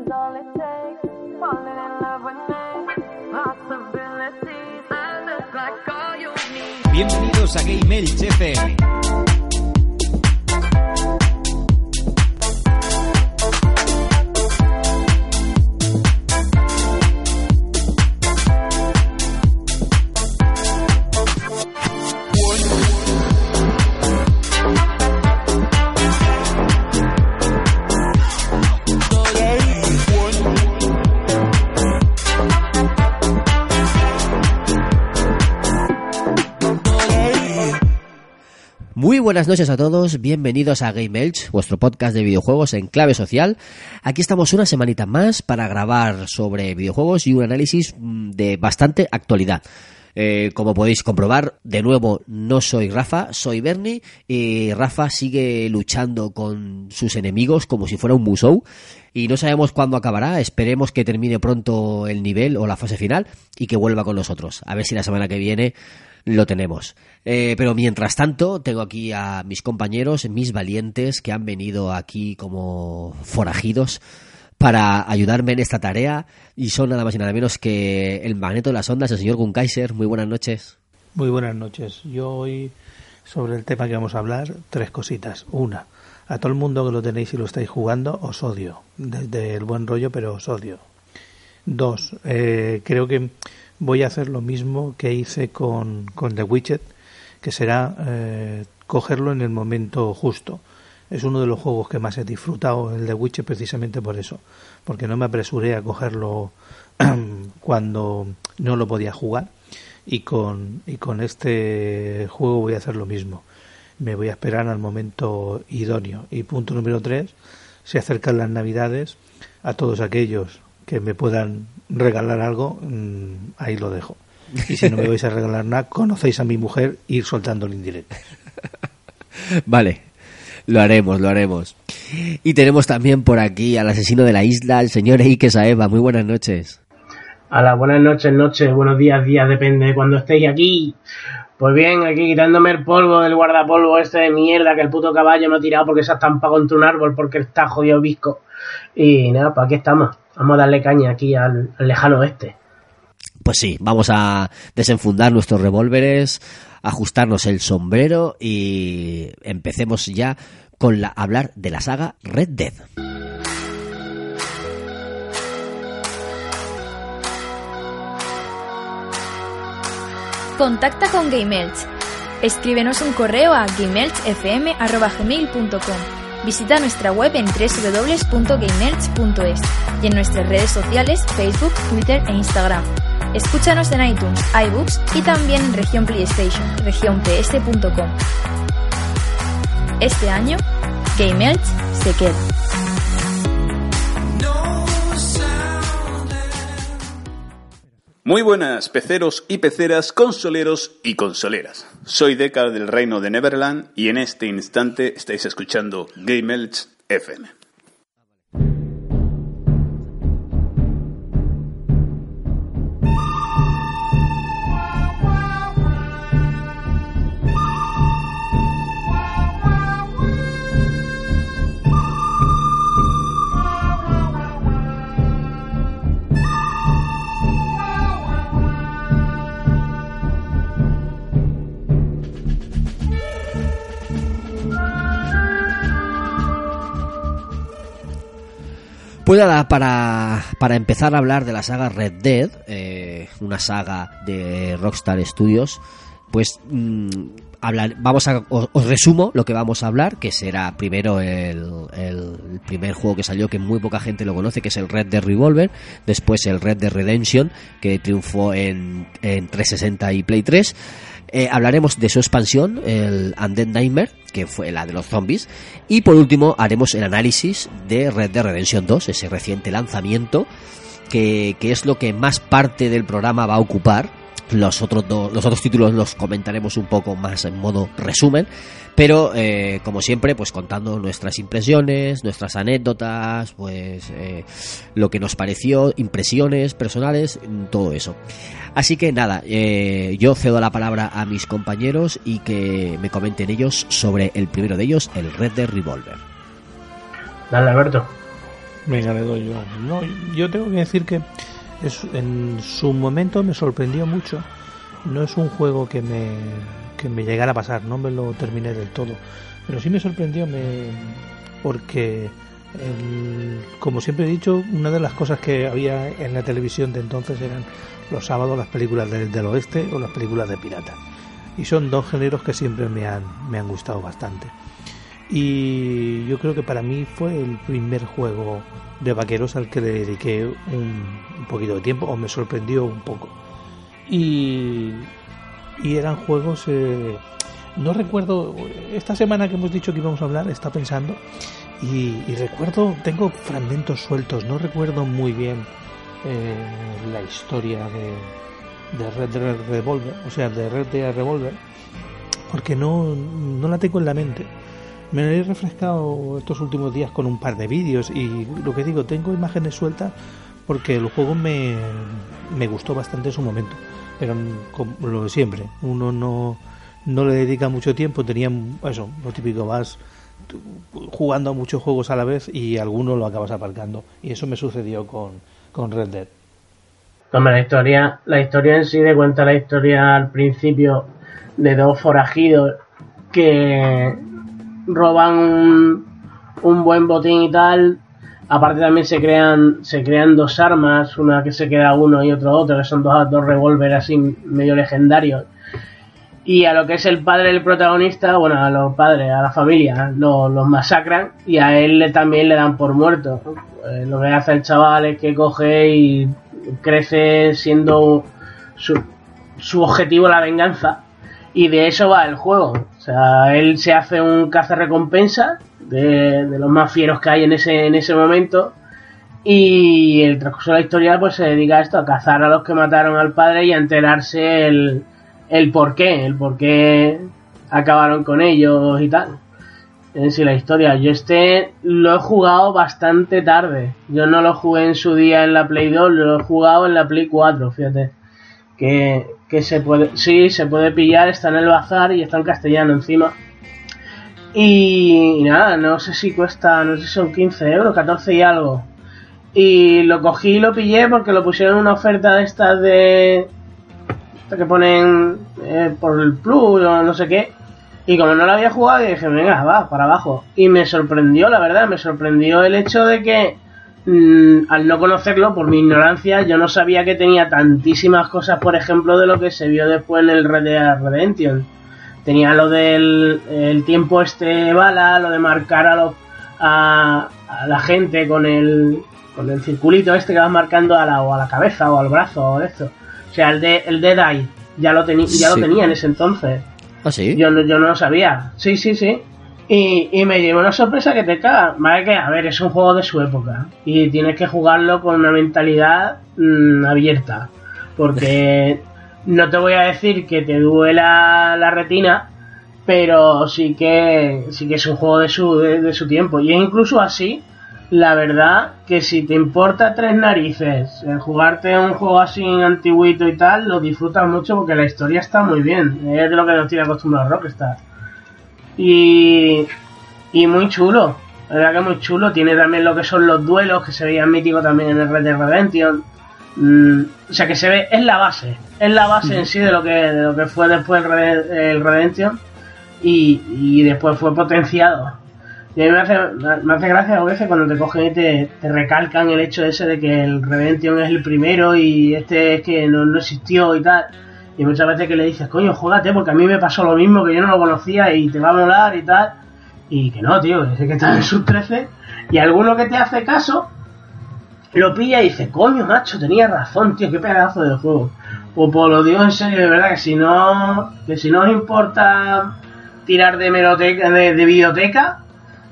is all it takes. Falling in love with. I look you need. Bienvenidos a Game Elch FM. Buenas noches a todos, bienvenidos a Game Elch, vuestro podcast de videojuegos en clave social. Aquí estamos una semanita más para grabar sobre videojuegos y un análisis mm, de bastante actualidad. Eh, como podéis comprobar, de nuevo no soy Rafa, soy Bernie y Rafa sigue luchando con sus enemigos como si fuera un musou y no sabemos cuándo acabará, esperemos que termine pronto el nivel o la fase final y que vuelva con nosotros. A ver si la semana que viene lo tenemos. Eh, pero mientras tanto, tengo aquí a mis compañeros, mis valientes, que han venido aquí como forajidos para ayudarme en esta tarea y son nada más y nada menos que el magneto de las ondas, el señor Gunkaiser. Muy buenas noches. Muy buenas noches. Yo hoy, sobre el tema que vamos a hablar, tres cositas. Una, a todo el mundo que lo tenéis y lo estáis jugando, os odio. Desde el buen rollo, pero os odio. Dos, eh, creo que voy a hacer lo mismo que hice con, con The Widget, que será eh, cogerlo en el momento justo. Es uno de los juegos que más he disfrutado, el The Witcher, precisamente por eso, porque no me apresuré a cogerlo cuando no lo podía jugar y con, y con este juego voy a hacer lo mismo. Me voy a esperar al momento idóneo. Y punto número tres, se acercan las navidades. A todos aquellos que me puedan regalar algo, mm, ahí lo dejo. Y si no me vais a regalar nada, conocéis a mi mujer, ir soltando el indirecto. Vale, lo haremos, lo haremos. Y tenemos también por aquí al asesino de la isla, el señor Eike Saeva. Muy buenas noches. Hola, buenas noches, noches, buenos días, días, depende de cuando estéis aquí. Pues bien, aquí quitándome el polvo del guardapolvo este de mierda que el puto caballo me ha tirado porque se ha estampado contra un árbol porque está jodido visco. Y nada, pues aquí estamos. Vamos a darle caña aquí al, al lejano oeste. Pues sí, vamos a desenfundar nuestros revólveres, ajustarnos el sombrero y empecemos ya con la, hablar de la saga Red Dead. Contacta con GameElch. Escríbenos un correo a gameelchfm.gmail.com. Visita nuestra web en www.gameelch.es y en nuestras redes sociales Facebook, Twitter e Instagram. Escúchanos en iTunes, iBooks y también en región PlayStation, regionps.com. Este año, GameElch se queda. Muy buenas, peceros y peceras, consoleros y consoleras. Soy Deca del Reino de Neverland y en este instante estáis escuchando Game Elch FM. Pues para, para empezar a hablar de la saga Red Dead, eh, una saga de Rockstar Studios, pues mm, vamos a, os, os resumo lo que vamos a hablar, que será primero el, el primer juego que salió, que muy poca gente lo conoce, que es el Red Dead Revolver, después el Red Dead Redemption, que triunfó en, en 360 y Play 3, eh, hablaremos de su expansión, el Undead Nightmare, que fue la de los zombies. Y por último, haremos el análisis de Red Dead Redemption 2, ese reciente lanzamiento, que, que es lo que más parte del programa va a ocupar. Los otros, dos- los otros títulos los comentaremos un poco más en modo resumen, pero eh, como siempre, pues contando nuestras impresiones, nuestras anécdotas, pues eh, lo que nos pareció, impresiones personales, todo eso. Así que nada, eh, yo cedo la palabra a mis compañeros y que me comenten ellos sobre el primero de ellos, el Red Dead Revolver. Dale, Alberto. Venga, le doy yo. No, yo tengo que decir que es, en su momento me sorprendió mucho. No es un juego que me, que me llegara a pasar, no me lo terminé del todo. Pero sí me sorprendió me, porque, como siempre he dicho, una de las cosas que había en la televisión de entonces eran los sábados las películas del, del oeste o las películas de piratas. Y son dos géneros que siempre me han, me han gustado bastante. Y yo creo que para mí fue el primer juego de vaqueros al que le dediqué un, poquito de tiempo o me sorprendió un poco. Y, y eran juegos... eh, no recuerdo, esta semana que hemos dicho que íbamos a hablar, está pensando y, y recuerdo, tengo fragmentos sueltos, no recuerdo muy bien eh, la historia de, de Red Dead Revolver, o sea, de Red Dead Revolver, porque no, no la tengo en la mente. Me he refrescado estos últimos días con un par de vídeos y lo que digo, tengo imágenes sueltas porque el juego me, me gustó bastante en su momento. Pero como lo de siempre, uno no, no le dedica mucho tiempo, tenía eso, lo típico, vas jugando a muchos juegos a la vez y alguno lo acabas aparcando. Y eso me sucedió con, con Red Dead. Hombre, la historia, la historia en sí de cuenta la historia al principio de dos forajidos que roban un, buen botín y tal. Aparte también se crean, se crean dos armas, una que se queda uno y otro otro, que son dos, dos revólveres así medio legendarios. Y a lo que es el padre del protagonista, bueno, a los padres, a la familia, lo- los masacran y a él también le dan por muerto. Eh, lo que hace el chaval es que coge y crece siendo su, su objetivo la venganza. Y de eso va el juego. O sea, él se hace un recompensa de, de los más fieros que hay en ese, en ese momento. Y el transcurso de la historia pues se dedica a esto, a cazar a los que mataron al padre y a enterarse el, el por qué, el por qué acabaron con ellos y tal. En sí, la historia. Yo este lo he jugado bastante tarde. Yo no lo jugué en su día en la Play 2, lo he jugado en la Play 4, fíjate. Que, que se puede, sí, se puede pillar, está en el bazar y está en castellano encima. Y, nada, no sé si cuesta, no sé si son 15 euros, 14 y algo. Y lo cogí y lo pillé porque lo pusieron en una oferta de estas de. estas que ponen eh, por el Plus o no sé qué. Y como no lo había jugado, dije, venga, va, para abajo. Y me sorprendió, la verdad, me sorprendió el hecho de que, mm, al no conocerlo, por mi ignorancia, yo no sabía que tenía tantísimas cosas, por ejemplo, de lo que se vio después en el Red Dead Redemption. Tenía lo del el tiempo este bala, lo de marcar a, los, a, a la gente con el, con el circulito este que vas marcando a la, o a la cabeza o al brazo o esto. O sea, el de el Dead Eye ya lo, ya Sí. lo tenía en ese entonces. ¿Ah, sí? Yo yo no lo sabía. Sí, sí, sí. Y, y me llevó una sorpresa que te caga. Vale que, a ver, es un juego de su época. Y tienes que jugarlo con una mentalidad mm, abierta. Porque no te voy a decir que te duela la retina, pero sí que sí que es un juego de su, de, de su tiempo. Y es incluso así, la verdad, que si te importa tres narices el jugarte un juego así antiguito y tal, lo disfrutas mucho porque la historia está muy bien. Es de lo que nos tiene acostumbrado Rockstar. Y, y muy chulo. La verdad que muy chulo. Tiene también lo que son los duelos, que se veían míticos también en el Red Dead Redemption. Mm, o sea que se ve, es la base. Es la base en sí de lo que, de lo que fue después el, Red- el Redemption. Y, y después fue potenciado. Y a mí me hace, me hace gracia a veces cuando te cogen y te, te recalcan el hecho ese de que el Redemption es el primero y este es que no, no existió y tal. Y muchas veces que le dices, coño, jódate, porque a mí me pasó lo mismo, que yo no lo conocía y te va a molar y tal. Y que no, tío, es que está en sus 13. Y alguno que te hace caso, lo pilla y dice, coño, macho, tenía razón, tío, qué pedazo de juego. Pues, pues lo digo en serio, de verdad, que si no, que si no os importa tirar de meroteca, de, de videoteca,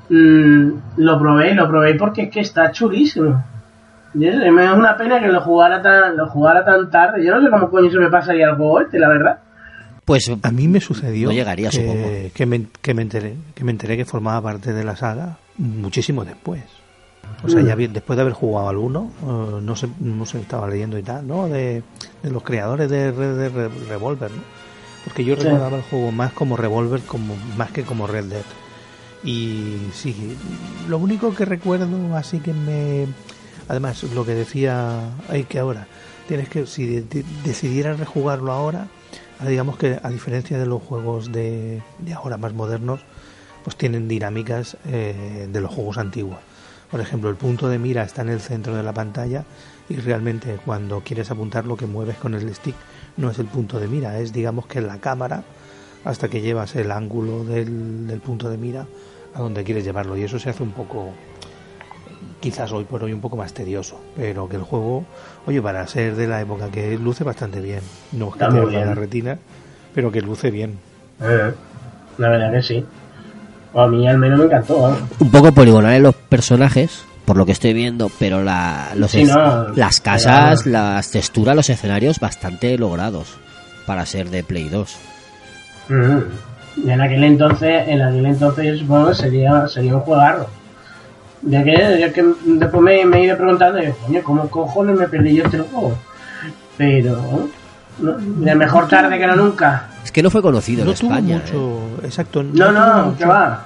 mm, lo probé, lo probé porque es que está chulísimo. Y es, es una pena que lo jugara tan, lo jugara tan tarde. Yo no sé cómo coño se me pasaría el juego este, la verdad. Pues A mí me sucedió No llegaría, que, supongo. que, me, que, me enteré, que me enteré que formaba parte de la saga muchísimo después. O sea, ya bien, después de haber jugado al 1, eh, no sé, no sé, estaba leyendo y tal, ¿no? De, de los creadores de Red Dead Re- Revolver, ¿no? Porque yo Sí. recordaba el juego más como Revolver como, más que como Red Dead. Y sí, lo único que recuerdo así que me... Además, lo que decía hay que ahora, tienes que, si de- de- decidieras rejugarlo ahora, ahora digamos que a diferencia de los juegos de, de ahora más modernos, pues tienen dinámicas eh, de los juegos antiguos. Por ejemplo, el punto de mira está en el centro de la pantalla y realmente cuando quieres apuntar lo que mueves con el stick no es el punto de mira, es digamos que la cámara hasta que llevas el ángulo del, del punto de mira a donde quieres llevarlo y eso se hace un poco quizás hoy por hoy un poco más tedioso pero que el juego oye para ser de la época que luce bastante bien no es que te la retina pero que luce bien Eh, la verdad que sí. A mí al menos me encantó. vamos. Un poco poligonales los personajes, por lo que estoy viendo, pero la, los Sí, es- no, las casas, pero- las texturas, los escenarios bastante logrados para ser de Play 2. Mm. Y en aquel entonces, en aquel entonces que sería, sería un juegarro. Ya que, ya que después me, me he ido preguntando, y digo, coño, ¿cómo cojones me perdí yo este juego? Pero, no, de mejor tarde que no nunca. Es que no fue conocido no en tuvo España. ¿eh? mucho exacto No, no, mucho- que va.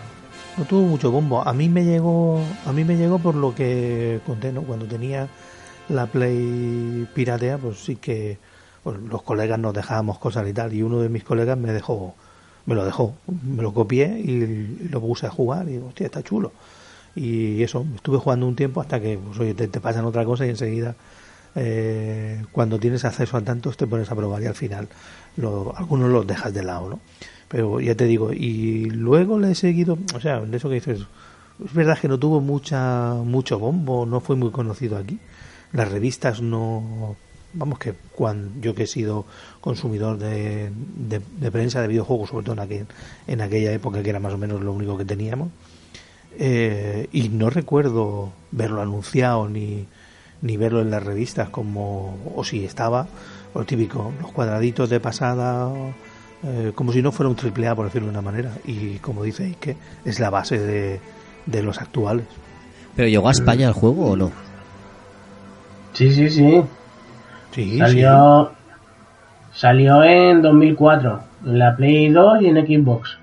no tuvo mucho bombo. A mí me llegó, a mí me llegó por lo que conté, ¿no? Cuando tenía la Play piratea, pues sí que pues, los colegas nos dejábamos cosas y tal. Y uno de mis colegas me dejó, me lo dejó, me lo copié y, lo puse a jugar. Y digo, hostia, está chulo. Y eso, estuve jugando un tiempo hasta que, pues oye, te, pasan otra cosa y enseguida, eh, cuando tienes acceso a tantos, te pones a probar y al final lo- algunos los dejas de lado, ¿no? Pero ya te digo, y luego le he seguido, o sea, de eso que dices, es verdad que no tuvo mucha mucho bombo, no fue muy conocido aquí. Las revistas no, vamos que cuando yo que he sido consumidor de, de, de prensa de videojuegos, sobre todo en, aquel, en aquella época que era más o menos lo único que teníamos, eh, y no recuerdo verlo anunciado ni, ni verlo en las revistas como o si estaba lo típico los cuadraditos de pasada eh, como si no fuera un triple A por decirlo de una manera y como dice Ike es la base de, de los actuales ¿Pero llegó a España el juego o no? Sí, sí, sí. sí Salió, salió en 2004, en la Play 2 y en Xbox.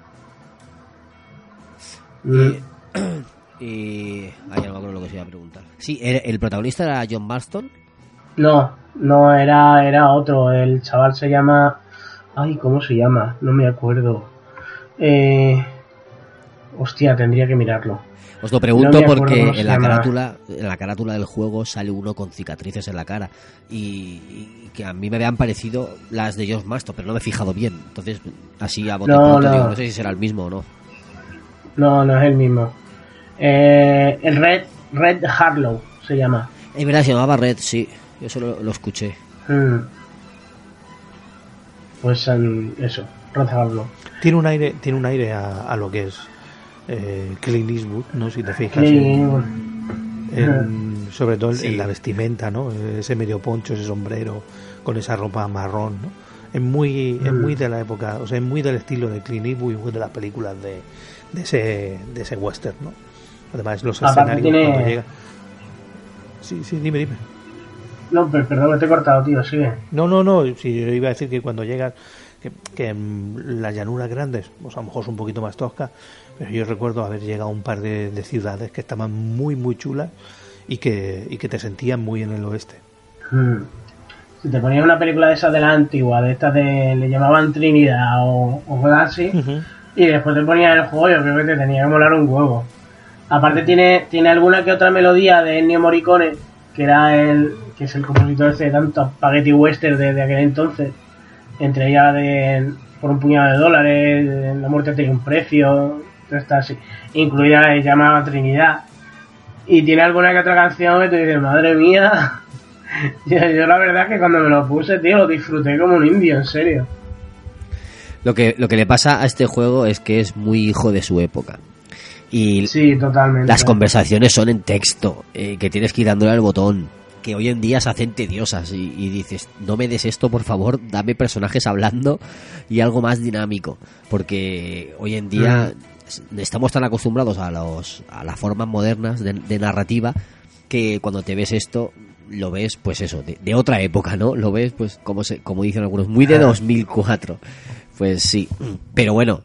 Mm. Y... Ay, no me acuerdo lo que se iba a preguntar. Sí, el, protagonista era John Marston. No, no, era, era otro. El chaval se llama. Ay, ¿cómo se llama? No me acuerdo. Eh... Hostia, tendría que mirarlo. Os lo pregunto No porque en la carátula, en la carátula del juego sale uno con cicatrices en la cara y, y que a mí me habían parecido las de John Marston, pero no me he fijado bien. Entonces, así a bote No, pronto no. digo, no sé si será el mismo o no. No, no es el mismo. Eh, el Red, Red Harlow se llama. Es verdad, se llamaba Red, sí. Yo eso lo, lo escuché. Mm. Pues em, eso, Red Harlow. tiene un aire tiene un aire a, a lo que es eh, Clint Eastwood no si te fijas Sí, en- en- sobre todo en- Sí. en la vestimenta, ¿no? Ese medio poncho, ese sombrero, con esa ropa marrón, ¿no? Es muy, es muy de la época, o sea, es muy del estilo de Clint Eastwood y muy de las películas de, de ese, de ese western, ¿no? Además, los Aparte escenarios tiene- cuando llega. Sí, sí, dime, dime. No, per- perdón, te he cortado, tío, sigue. No, no, no, si yo iba a decir que cuando llegas, que, que en las llanuras grandes, pues a lo mejor es un poquito más tosca, pero yo recuerdo haber llegado a un par de, de ciudades que estaban muy, muy chulas y que, y que te sentían muy en el oeste. Mm. Si te ponías una película de esas de la antigua, de estas de. le llamaban Trinidad o, o así, y después te ponías el juego, yo creo que te tenía que molar un huevo. Aparte tiene, tiene alguna que otra melodía de Ennio Morricone, que era el, que es el compositor ese de tantos spaghetti western de, aquel entonces, entre ellas de por un puñado de dólares, la muerte tiene un precio, estas así, incluida la llamada Trinidad. Y tiene alguna que otra canción que te dices, madre mía, yo, yo la verdad que cuando me lo puse, tío, lo disfruté como un indio, en serio. Lo que, lo que le pasa a este juego es que es muy hijo de su época. Y Sí, totalmente. las conversaciones son en texto, eh, que tienes que ir dándole al botón, que hoy en día se hacen tediosas y, y dices, no me des esto, por favor, dame personajes hablando y algo más dinámico, porque hoy en día estamos tan acostumbrados a, los, a las formas modernas de, de narrativa que cuando te ves esto lo ves pues eso de, de otra época no lo ves pues como se como dicen algunos muy de 2004 Pues sí, pero bueno,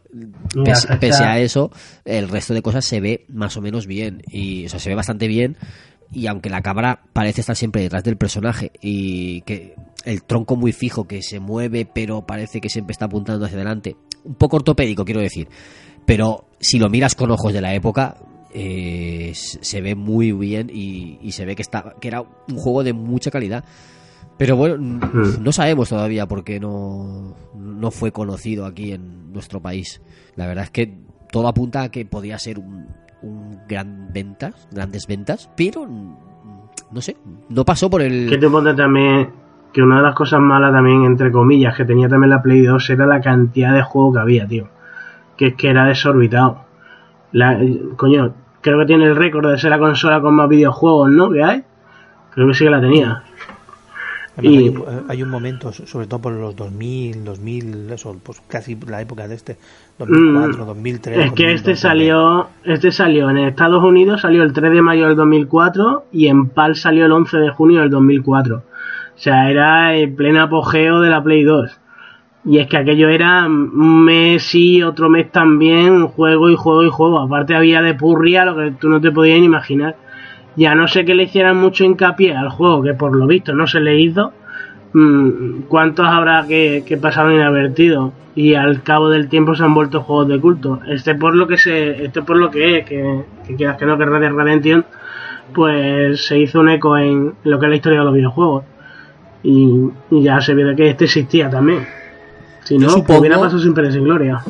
pese, a eso, el resto de cosas se ve más o menos bien. Y, o sea, se ve bastante bien. Y aunque la cámara parece estar siempre detrás del personaje y que el tronco muy fijo que se mueve, pero parece que siempre está apuntando hacia adelante, un poco ortopédico, quiero decir. Pero si lo miras con ojos de la época, eh, se ve muy bien y, y se ve que, está, que era un juego de mucha calidad. Pero bueno, Hmm. no sabemos todavía por qué no, no fue conocido aquí en nuestro país. La verdad es que todo apunta a que podía ser un, un gran ventas, grandes ventas, pero mm, no sé, no pasó por el... Que te ponte también que una de las cosas malas también, entre comillas, que tenía también la Play 2 era la cantidad de juego que había, tío. Que es que era desorbitado. La, coño, creo que tiene el récord de ser la consola con más videojuegos, ¿no? ¿Que hay? Creo que sí que la tenía. Además, Y- hay, un- hay un momento, so- sobre todo por los 2000, 2000, eso, pues casi la época de este, 2004, Mm, 2003. Es que este 2002, salió, este salió en Estados Unidos, salió el 3 de mayo del 2004 y en PAL salió el 11 de junio del 2004. O sea, era el pleno apogeo de la Play 2. Y es que aquello era un mes sí, otro mes también, juego y juego y juego. Aparte había de purria lo que tú no te podías ni imaginar. Ya no sé que le hicieran mucho hincapié al juego, que por lo visto no se le hizo. Mm, ¿Cuántos habrá que, que pasaron inadvertidos? Y al cabo del tiempo se han vuelto juegos de culto. Este por lo que se, este por lo que es, que, que quieras que no, que Red Dead Redemption, pues se hizo un eco en lo que es la historia de los videojuegos. Y, y ya se ve de que este existía también. Si no, supongo- pues hubiera pasado sin pena y gloria.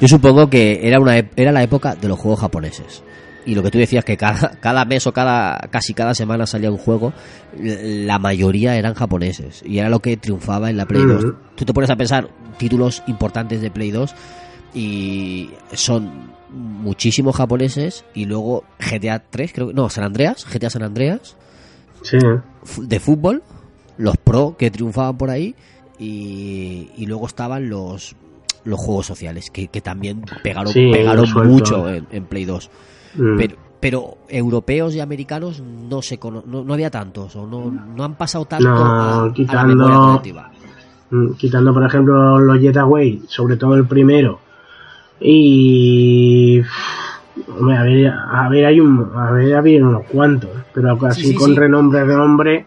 Yo supongo que era una era la época de los juegos japoneses. Y lo que tú decías que cada, cada mes o cada casi cada semana salía un juego, la mayoría eran japoneses y era lo que triunfaba en la Play 2. Ujú. Tú te pones a pensar títulos importantes de Play 2 y son muchísimos japoneses y luego GTA 3, creo que no, San Andreas, GTA San Andreas Sí. fu- de fútbol, los pro que triunfaban por ahí y, y luego estaban los los juegos sociales que, que también pegaron, Sí, pegaron mucho en, en Play 2. Mm. Pero, pero europeos y americanos no se cono- no, no había tantos o no, no han pasado tanto No, a, a la quitando- memoria colectiva. Mm, quitando por ejemplo los Jetaway, sobre todo el primero. Y hombre, a ver, a ver hay un a ver había unos cuantos, pero así Sí, sí, con sí. renombre renombre.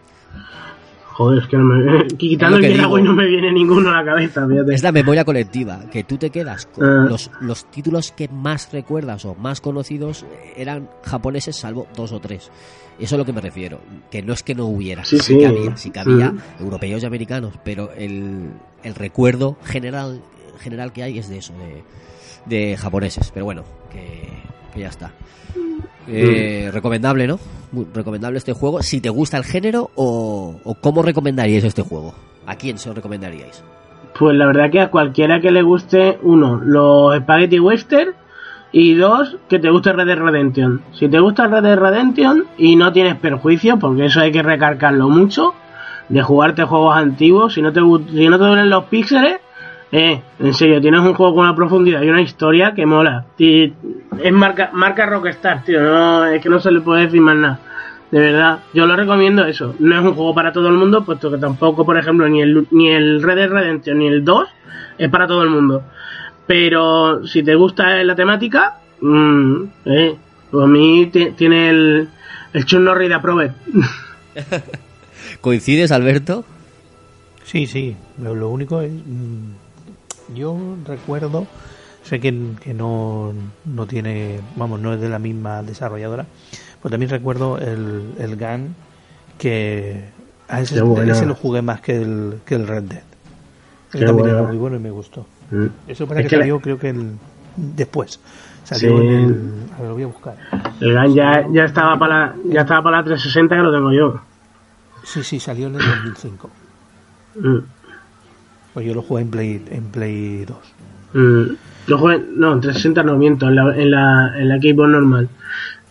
Joder, es que no me, quitando lo el que Jetaway digo. no me viene ninguno a la cabeza, fíjate. Es la memoria colectiva, que tú te quedas con Ah. los, los títulos que más recuerdas o más conocidos eran japoneses salvo dos o tres. Eso es a lo que me refiero, que no es que no hubiera, Sí, sí, sí. que había, sí que había Mm. europeos y americanos, pero el, el recuerdo general general que hay es de eso, de, de japoneses. Pero bueno, que, que ya está. Eh, Recomendable, ¿no? Muy recomendable este juego. Si te gusta el género o, o cómo recomendaríais este juego. ¿A quién se lo recomendaríais? Pues la verdad que a cualquiera que le guste, uno, los Spaghetti Western y dos, que te guste Red Dead Redemption. Si te gusta Red Dead Redemption y no tienes perjuicio, porque eso hay que recargarlo mucho, de jugarte juegos antiguos, si no te, si no te duelen los píxeles, eh, en serio, tienes un juego con una profundidad y una historia que mola. Es marca, marca Rockstar, tío, no, es que no se le puede decir más nada. De verdad, yo lo recomiendo eso. No es un juego para todo el mundo, puesto que tampoco, por ejemplo, ni el, ni el Red Dead Redemption ni el 2 es para todo el mundo. Pero si te gusta la temática, mm, eh, pues a mí ti- tiene el, el Chuck Norris de Aprove. ¿Coincides, Alberto? Sí, sí. Lo, lo único es. mm, Yo recuerdo. Sé que, que no, no tiene. Vamos, no es de la misma desarrolladora. Pero también recuerdo el, el GAN. Que. A ese, bueno. ese lo jugué más que el, que el Red Dead. Qué también bueno. era muy bueno y me gustó. Mm. Eso parece Es que, que la- salió, creo que el, después. Salió Sí. en el. A ver, lo voy a buscar. El GAN ya, ya estaba para la, ya estaba para la 360 que lo tengo yo. Sí, sí, salió en el 2005. Mm. Pues yo lo jugué en Play, en Play 2. Mm, Yo jugué, no, en 360 no miento, en la, en la, en la Xbox normal.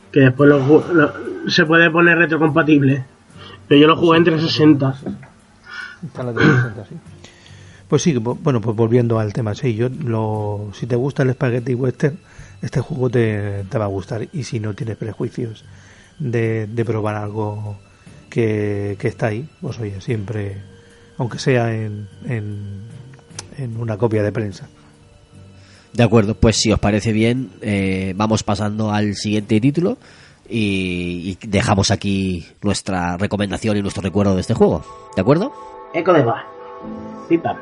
Que después lo, lo- se puede poner retrocompatible. Pero yo lo jugué en 360. Está la 360, sí. Pues sí, bu- bueno, pues volviendo al tema, sí, yo lo, si te gusta el Spaghetti Western, este juego te, te va a gustar. Y si no tienes prejuicios de, de probar algo que, que está ahí, pues oye, siempre, aunque sea en, en, en una copia de prensa. De acuerdo, pues si os parece bien, eh, vamos pasando al siguiente título y, y dejamos aquí nuestra recomendación y nuestro recuerdo de este juego. ¿De acuerdo? Eco de va. Pipa.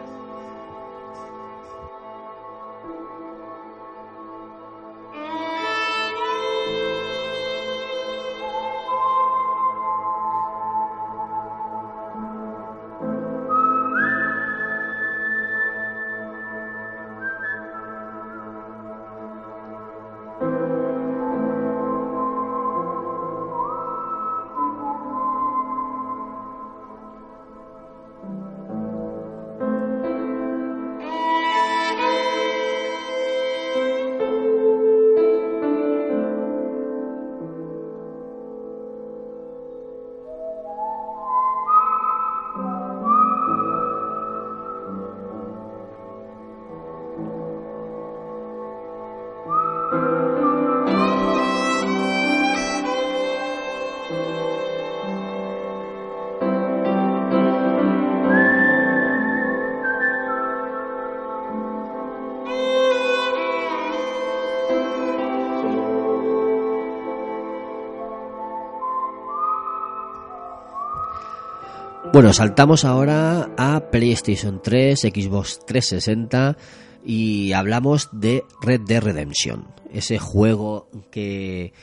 Bueno, saltamos ahora a PlayStation 3, Xbox 360 y hablamos de Red Dead Redemption, ese juego que,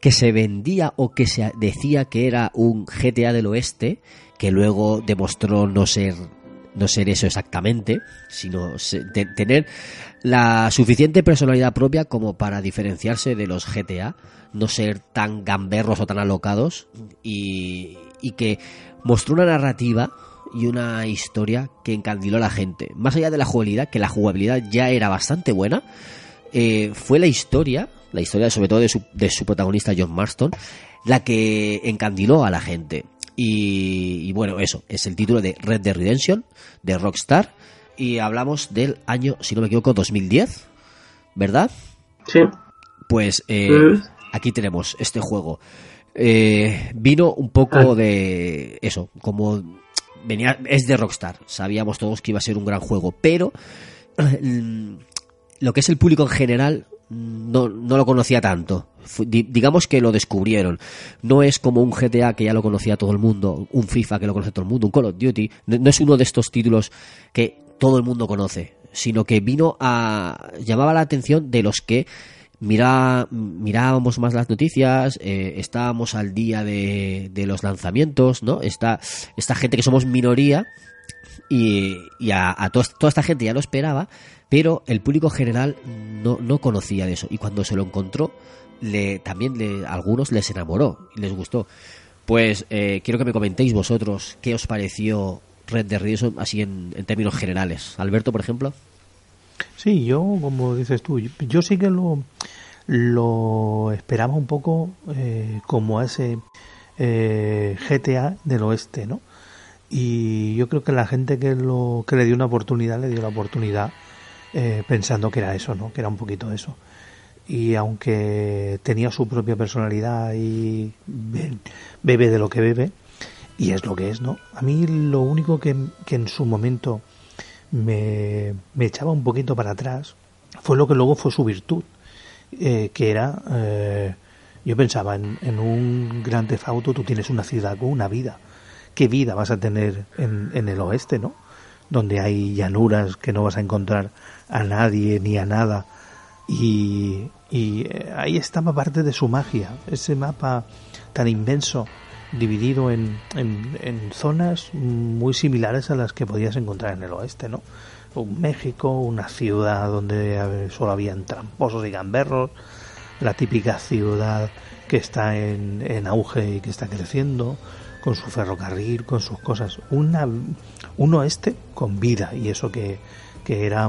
que se vendía o que se decía que era un GTA del oeste, que luego demostró no ser no ser eso exactamente, sino tener la suficiente personalidad propia como para diferenciarse de los GTA, no ser tan gamberros o tan alocados y, y que mostró una narrativa y una historia que encandiló a la gente. Más allá de la jugabilidad, que la jugabilidad ya era bastante buena, eh, fue la historia, la historia sobre todo de su, de su protagonista John Marston, la que encandiló a la gente. Y, y bueno, eso, es el título de Red Dead Redemption, de Rockstar, y hablamos del año, si no me equivoco, 2010, ¿verdad? Sí. Pues eh, Mm. aquí tenemos este juego. Eh, vino un poco de eso, como venía, es de Rockstar. Sabíamos todos que iba a ser un gran juego, pero mm, lo que es el público en general mm, no, no lo conocía tanto. Digamos que lo descubrieron. No es como un GTA que ya lo conocía todo el mundo, un FIFA que lo conoce todo el mundo, un Call of Duty. No, no es uno de estos títulos que todo el mundo conoce, sino que vino a llamaba la atención de los que mira, mirábamos más las noticias, eh, estábamos al día de, de los lanzamientos, ¿no? Esta, esta gente que somos minoría y, a, a toda esta gente ya lo esperaba, pero el público general no, no conocía de eso. Y cuando se lo encontró, le, también le, a algunos les enamoró y les gustó. Pues eh, quiero que me comentéis vosotros qué os pareció Red Dead Redemption así en, en términos generales. Alberto, por ejemplo. Sí, yo, como dices tú, yo, sí que lo, lo esperaba un poco eh, como ese eh, GTA del oeste, ¿no? Y yo creo que la gente que, lo, que le dio una oportunidad, le dio la oportunidad eh, pensando que era eso, ¿no? Que era un poquito eso. Y aunque tenía su propia personalidad y be- bebe de lo que bebe, y es lo que es, ¿no? A mí lo único que, que en su momento me, me echaba un poquito para atrás fue lo que luego fue su virtud, eh, que era, eh, yo pensaba, en, en un gran Auto tú tienes una ciudad con una vida. ¿Qué vida vas a tener en, en el oeste, no? Donde hay llanuras que no vas a encontrar a nadie ni a nada. Y, y eh, ahí estaba parte de su magia, ese mapa tan inmenso, dividido en, en, en zonas muy similares a las que podías encontrar en el oeste, ¿no? Un México, una ciudad donde solo habían tramposos y gamberros, la típica ciudad que está en, en auge y que está creciendo, con su ferrocarril, con sus cosas. Una, un oeste con vida, y eso que, que era,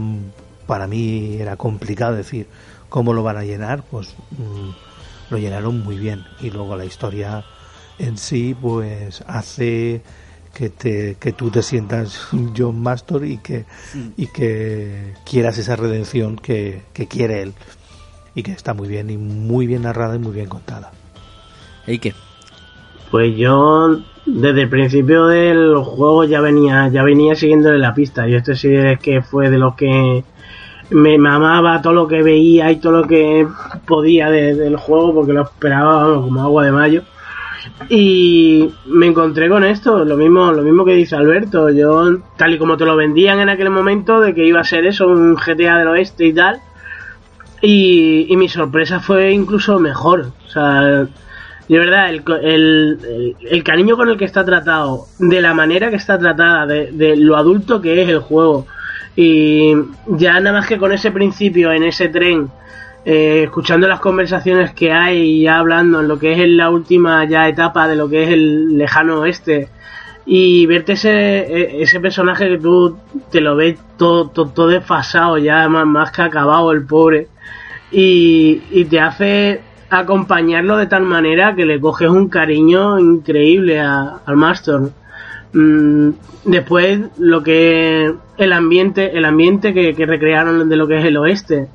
para mí era complicado decir cómo lo van a llenar, pues mm, lo llenaron muy bien. Y luego la historia en sí, pues hace que te que tú te sientas John Mastor y que y que quieras esa redención que, que quiere él y que está muy bien y muy bien narrada y muy bien contada. ¿Y qué? Pues yo desde el principio del juego ya venía ya venía siguiéndole la pista y esto sí es que fue de los que me mamaba todo lo que veía y todo lo que podía de- del juego porque lo esperaba vamos, como agua de mayo. Y me encontré con esto, lo mismo, lo mismo que dice Alberto. Yo, tal y como te lo vendían en aquel momento, de que iba a ser eso, un GTA del oeste y tal. Y, y mi sorpresa fue incluso mejor. O sea, de verdad, el, el- el cariño con el que está tratado, de la manera que está tratada, de, de lo adulto que es el juego. Y ya nada más que con ese principio, en ese tren, eh, escuchando las conversaciones que hay y ya hablando en lo que es la última ya etapa de lo que es el lejano oeste y verte ese, e- ese personaje que tú te lo ves todo, todo, todo desfasado ya más, más que acabado el pobre y, y te hace acompañarlo de tal manera que le coges un cariño increíble a- al Master Mm, después lo que el ambiente el ambiente que, que recrearon de lo que es el oeste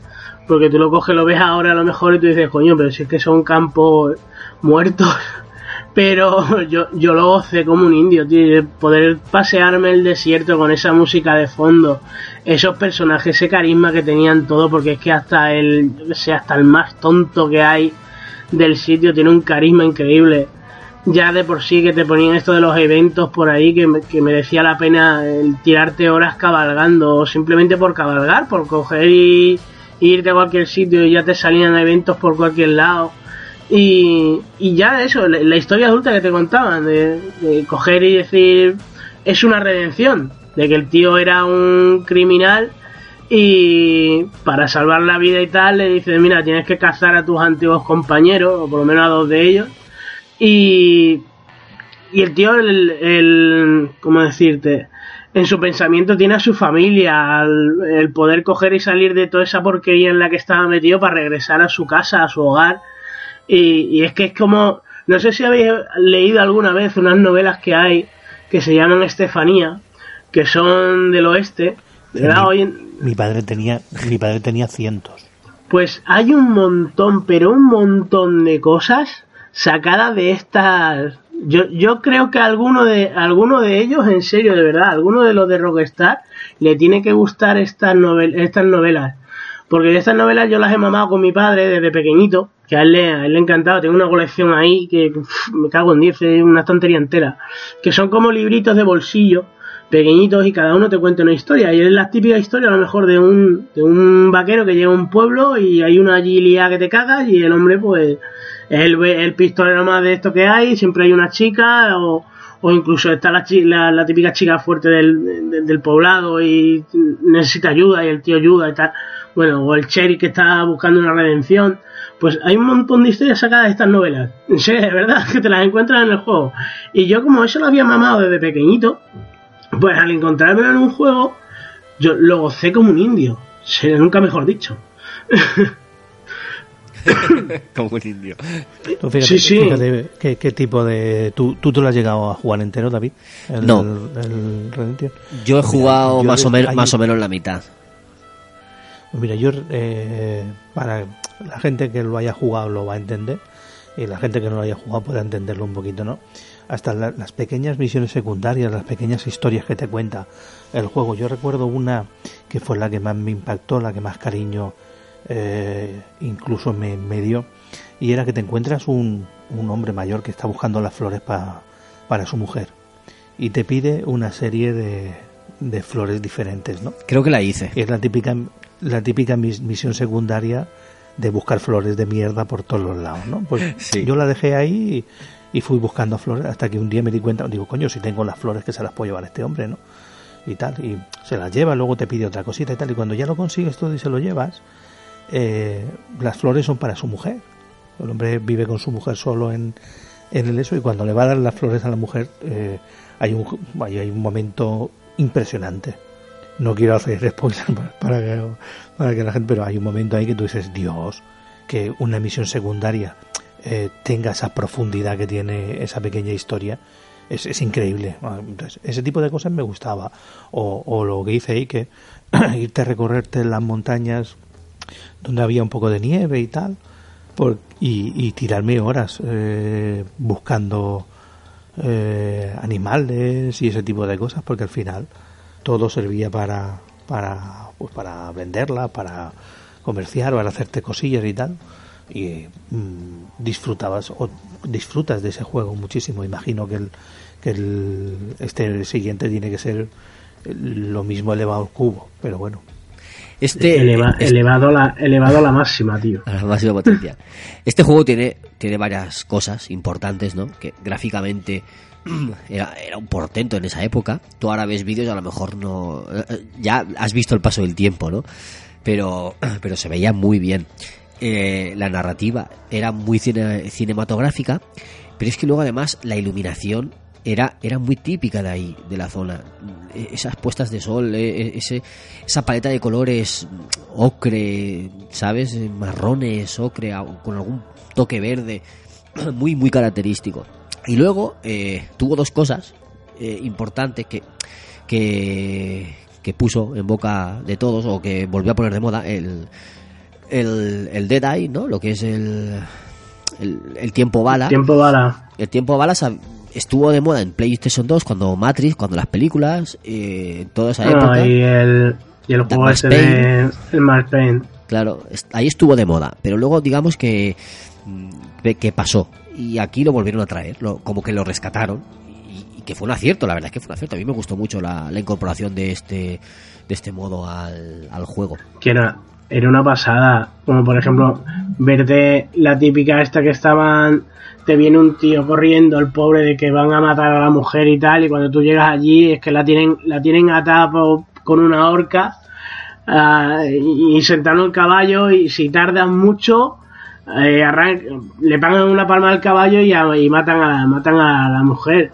porque tú lo coges lo ves ahora a lo mejor y tú dices coño pero si es que son campos muertos pero yo, yo lo gocé como un indio, tío, de poder pasearme el desierto con esa música de fondo, esos personajes, ese carisma que tenían todo, porque es que hasta el, sé, hasta el más tonto que hay del sitio tiene un carisma increíble. Ya de por sí que te ponían esto de los eventos por ahí que, que merecía la pena el tirarte horas cabalgando, o simplemente por cabalgar, por coger y irte a cualquier sitio y ya te salían eventos por cualquier lado. Y, y ya eso, la, historia adulta que te contaban, de, de coger y decir, es una redención, de que el tío era un criminal y para salvar la vida y tal le dice, mira, tienes que cazar a tus antiguos compañeros, o por lo menos a dos de ellos, y, y el tío, el, el, ¿cómo decirte? En su pensamiento tiene a su familia, al- el poder coger y salir de toda esa porquería en la que estaba metido para regresar a su casa, a su hogar. Y, y es que es como, no sé si habéis leído alguna vez unas novelas que hay que se llaman Estefanía, que son del oeste. ¿verdad? mi, Hoy en- mi padre tenía mi padre tenía cientos. pues hay un montón, pero un montón de cosas sacadas de estas. Yo, yo creo que alguno de, alguno de ellos, en serio, de verdad, alguno de los de Rockstar, le tiene que gustar estas, novel, estas novelas. Porque estas novelas yo las he mamado con mi padre desde pequeñito, que a él le, a él le. Tengo una colección ahí que me cago en 10, es una estantería entera. Que son como libritos de bolsillo, pequeñitos y cada uno te cuenta una historia. Y es la típica historia a lo mejor de un, de un vaquero que llega a un pueblo y hay una agilidad que te cagas y el hombre pues el, el pistolero más de esto que hay, siempre hay una chica o, o incluso está la, la, la típica chica fuerte del, del, poblado y necesita ayuda y el tío ayuda y tal. Bueno, o el Cherry que está buscando una redención. Pues hay un montón de historias sacadas de estas novelas. En de verdad, que te las encuentras en el juego. Y yo como eso lo había mamado desde pequeñito, pues al encontrármelo en un juego, yo lo gocé como un indio. Nunca mejor dicho. Como un indio. Tú fíjate, Sí, sí. fíjate qué, qué tipo de... ¿Tú, ¿Tú te lo has llegado a jugar entero, David? El, No. El, el Redemption. Yo he jugado yo más, o menos, más o menos la mitad. Pues Mira, yo, eh, para la gente que lo haya jugado lo va a entender y la gente que no lo haya jugado puede entenderlo un poquito, ¿no? Hasta la- las pequeñas misiones secundarias, las pequeñas historias que te cuenta el juego. Yo recuerdo una que fue la que más me impactó, la que más cariño eh, incluso me, me dio, y era que te encuentras un, un hombre mayor que está buscando las flores pa- para su mujer y te pide una serie de, de flores diferentes, ¿no? Creo que la hice. Es la típica, la típica mis- misión secundaria de buscar flores de mierda por todos los lados, ¿no? Pues Sí. yo la dejé ahí y, y fui buscando flores hasta que un día me di cuenta, digo, coño, si tengo las flores que se las puedo llevar a este hombre, ¿no? Y tal, y se las lleva, luego te pide otra cosita y tal, y cuando ya lo consigues todo y se lo llevas, eh, las flores son para su mujer. El hombre vive con su mujer solo en, en el eso y cuando le va a dar las flores a la mujer eh, hay, un, hay un momento impresionante no quiero hacer spoiler para, para que, la gente, pero hay un momento ahí que tú dices, Dios, que una misión secundaria eh, tenga esa profundidad que tiene esa pequeña historia, es, es increíble. Ah, ese tipo de cosas me gustaba. O, o lo que hice ahí, que irte a recorrerte las montañas donde había un poco de nieve y tal, y, tirarme horas eh, buscando eh, animales y ese tipo de cosas, porque al final todo servía para, para, pues para venderla, para comerciar, para hacerte cosillas y tal. Y mm, disfrutabas o disfrutas de ese juego muchísimo. Imagino que el, que el, este siguiente tiene que ser lo mismo elevado al cubo, pero bueno. Este, Eleva- es- elevado, a la, elevado a la máxima, tío. a la máxima potencia. Este juego tiene, tiene varias cosas importantes, ¿no? Que gráficamente era, era un portento en esa época. Tú ahora ves vídeos a lo mejor no... eh, Ya has visto el paso del tiempo, ¿no? Pero, pero se veía muy bien. Eh, la narrativa era muy cine- cinematográfica, pero es que luego además la iluminación era, era muy típica de ahí, de la zona. Esas puestas de sol, e- ese, esa paleta de colores ocre, ¿sabes? Eh, Marrones, ocre, con algún toque verde, muy, muy característico. Y luego eh, tuvo dos cosas eh, importantes que, que, que puso en boca de todos, o que volvió a poner de moda, el, el, el Dead Eye, ¿no? Lo que es el, el, el tiempo bala. Tiempo bala. El tiempo balas a- estuvo de moda en PlayStation 2 cuando Matrix, cuando las películas, eh, toda esa época. Ah, y el, y el juego ese de el Payne. Claro, ahí estuvo de moda, pero luego digamos que, mm, que- que pasó y aquí lo volvieron a traer, lo- como que lo rescataron y, y que fue un acierto, la verdad es que fue un acierto. A mí me gustó mucho la, la incorporación de este de este modo al, al juego. que era, era una pasada. Como por ejemplo, verte la típica esta que estaban, te viene un tío corriendo, el pobre de que van a matar a la mujer y tal, y cuando tú llegas allí es que la tienen, la tienen atada con una horca ah, y, y sentando el caballo y si tardan mucho eh, le pagan una palma al caballo y, y matan a matan a la mujer.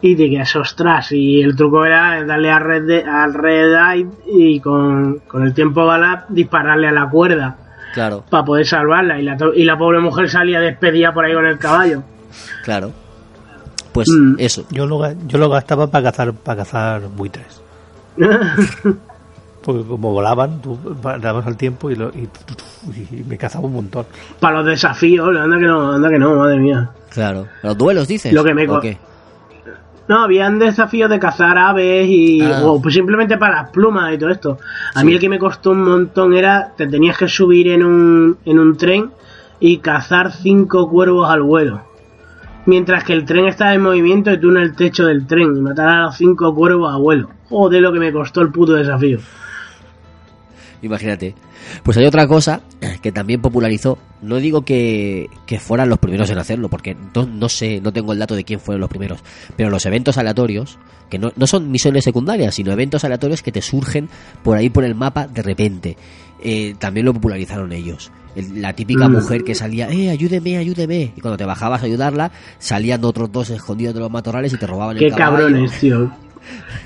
Y te quedas ostras y el truco era darle a red de- al red eye y con, con el tiempo bala dispararle a la cuerda Claro, para poder salvarla y la, to- y la pobre mujer salía despedida por ahí con el caballo claro. Pues Mm. eso, Yo lo, yo lo gastaba para cazar, para cazar buitres. Porque como volaban, tú dabas al tiempo y, lo, y, y me cazaba un montón. para los desafíos anda que no anda que no madre mía claro. Los duelos dices. Lo que me ¿O co- qué? No, habían desafíos de cazar aves y Ah. o pues simplemente para las plumas y todo esto. A mí el que me costó un montón era te tenías que subir en un en un tren y cazar cinco cuervos al vuelo. Mientras que el tren estaba en movimiento y tú en el techo del tren y matar a los cinco cuervos a vuelo. Joder, lo que me costó el puto desafío. Imagínate. Pues hay otra cosa que también popularizó. No digo que, que fueran los primeros en hacerlo, porque no, no sé, no tengo el dato de quién fueron los primeros. Pero los eventos aleatorios, que no, no son misiones secundarias, sino eventos aleatorios que te surgen por ahí por el mapa de repente. eh, también lo popularizaron ellos. El- la típica Mm. mujer que salía, eh, ayúdeme, ayúdeme. Y cuando te bajabas a ayudarla, salían otros dos escondidos de los matorrales y te robaban Qué el caballo. cabrones, tío.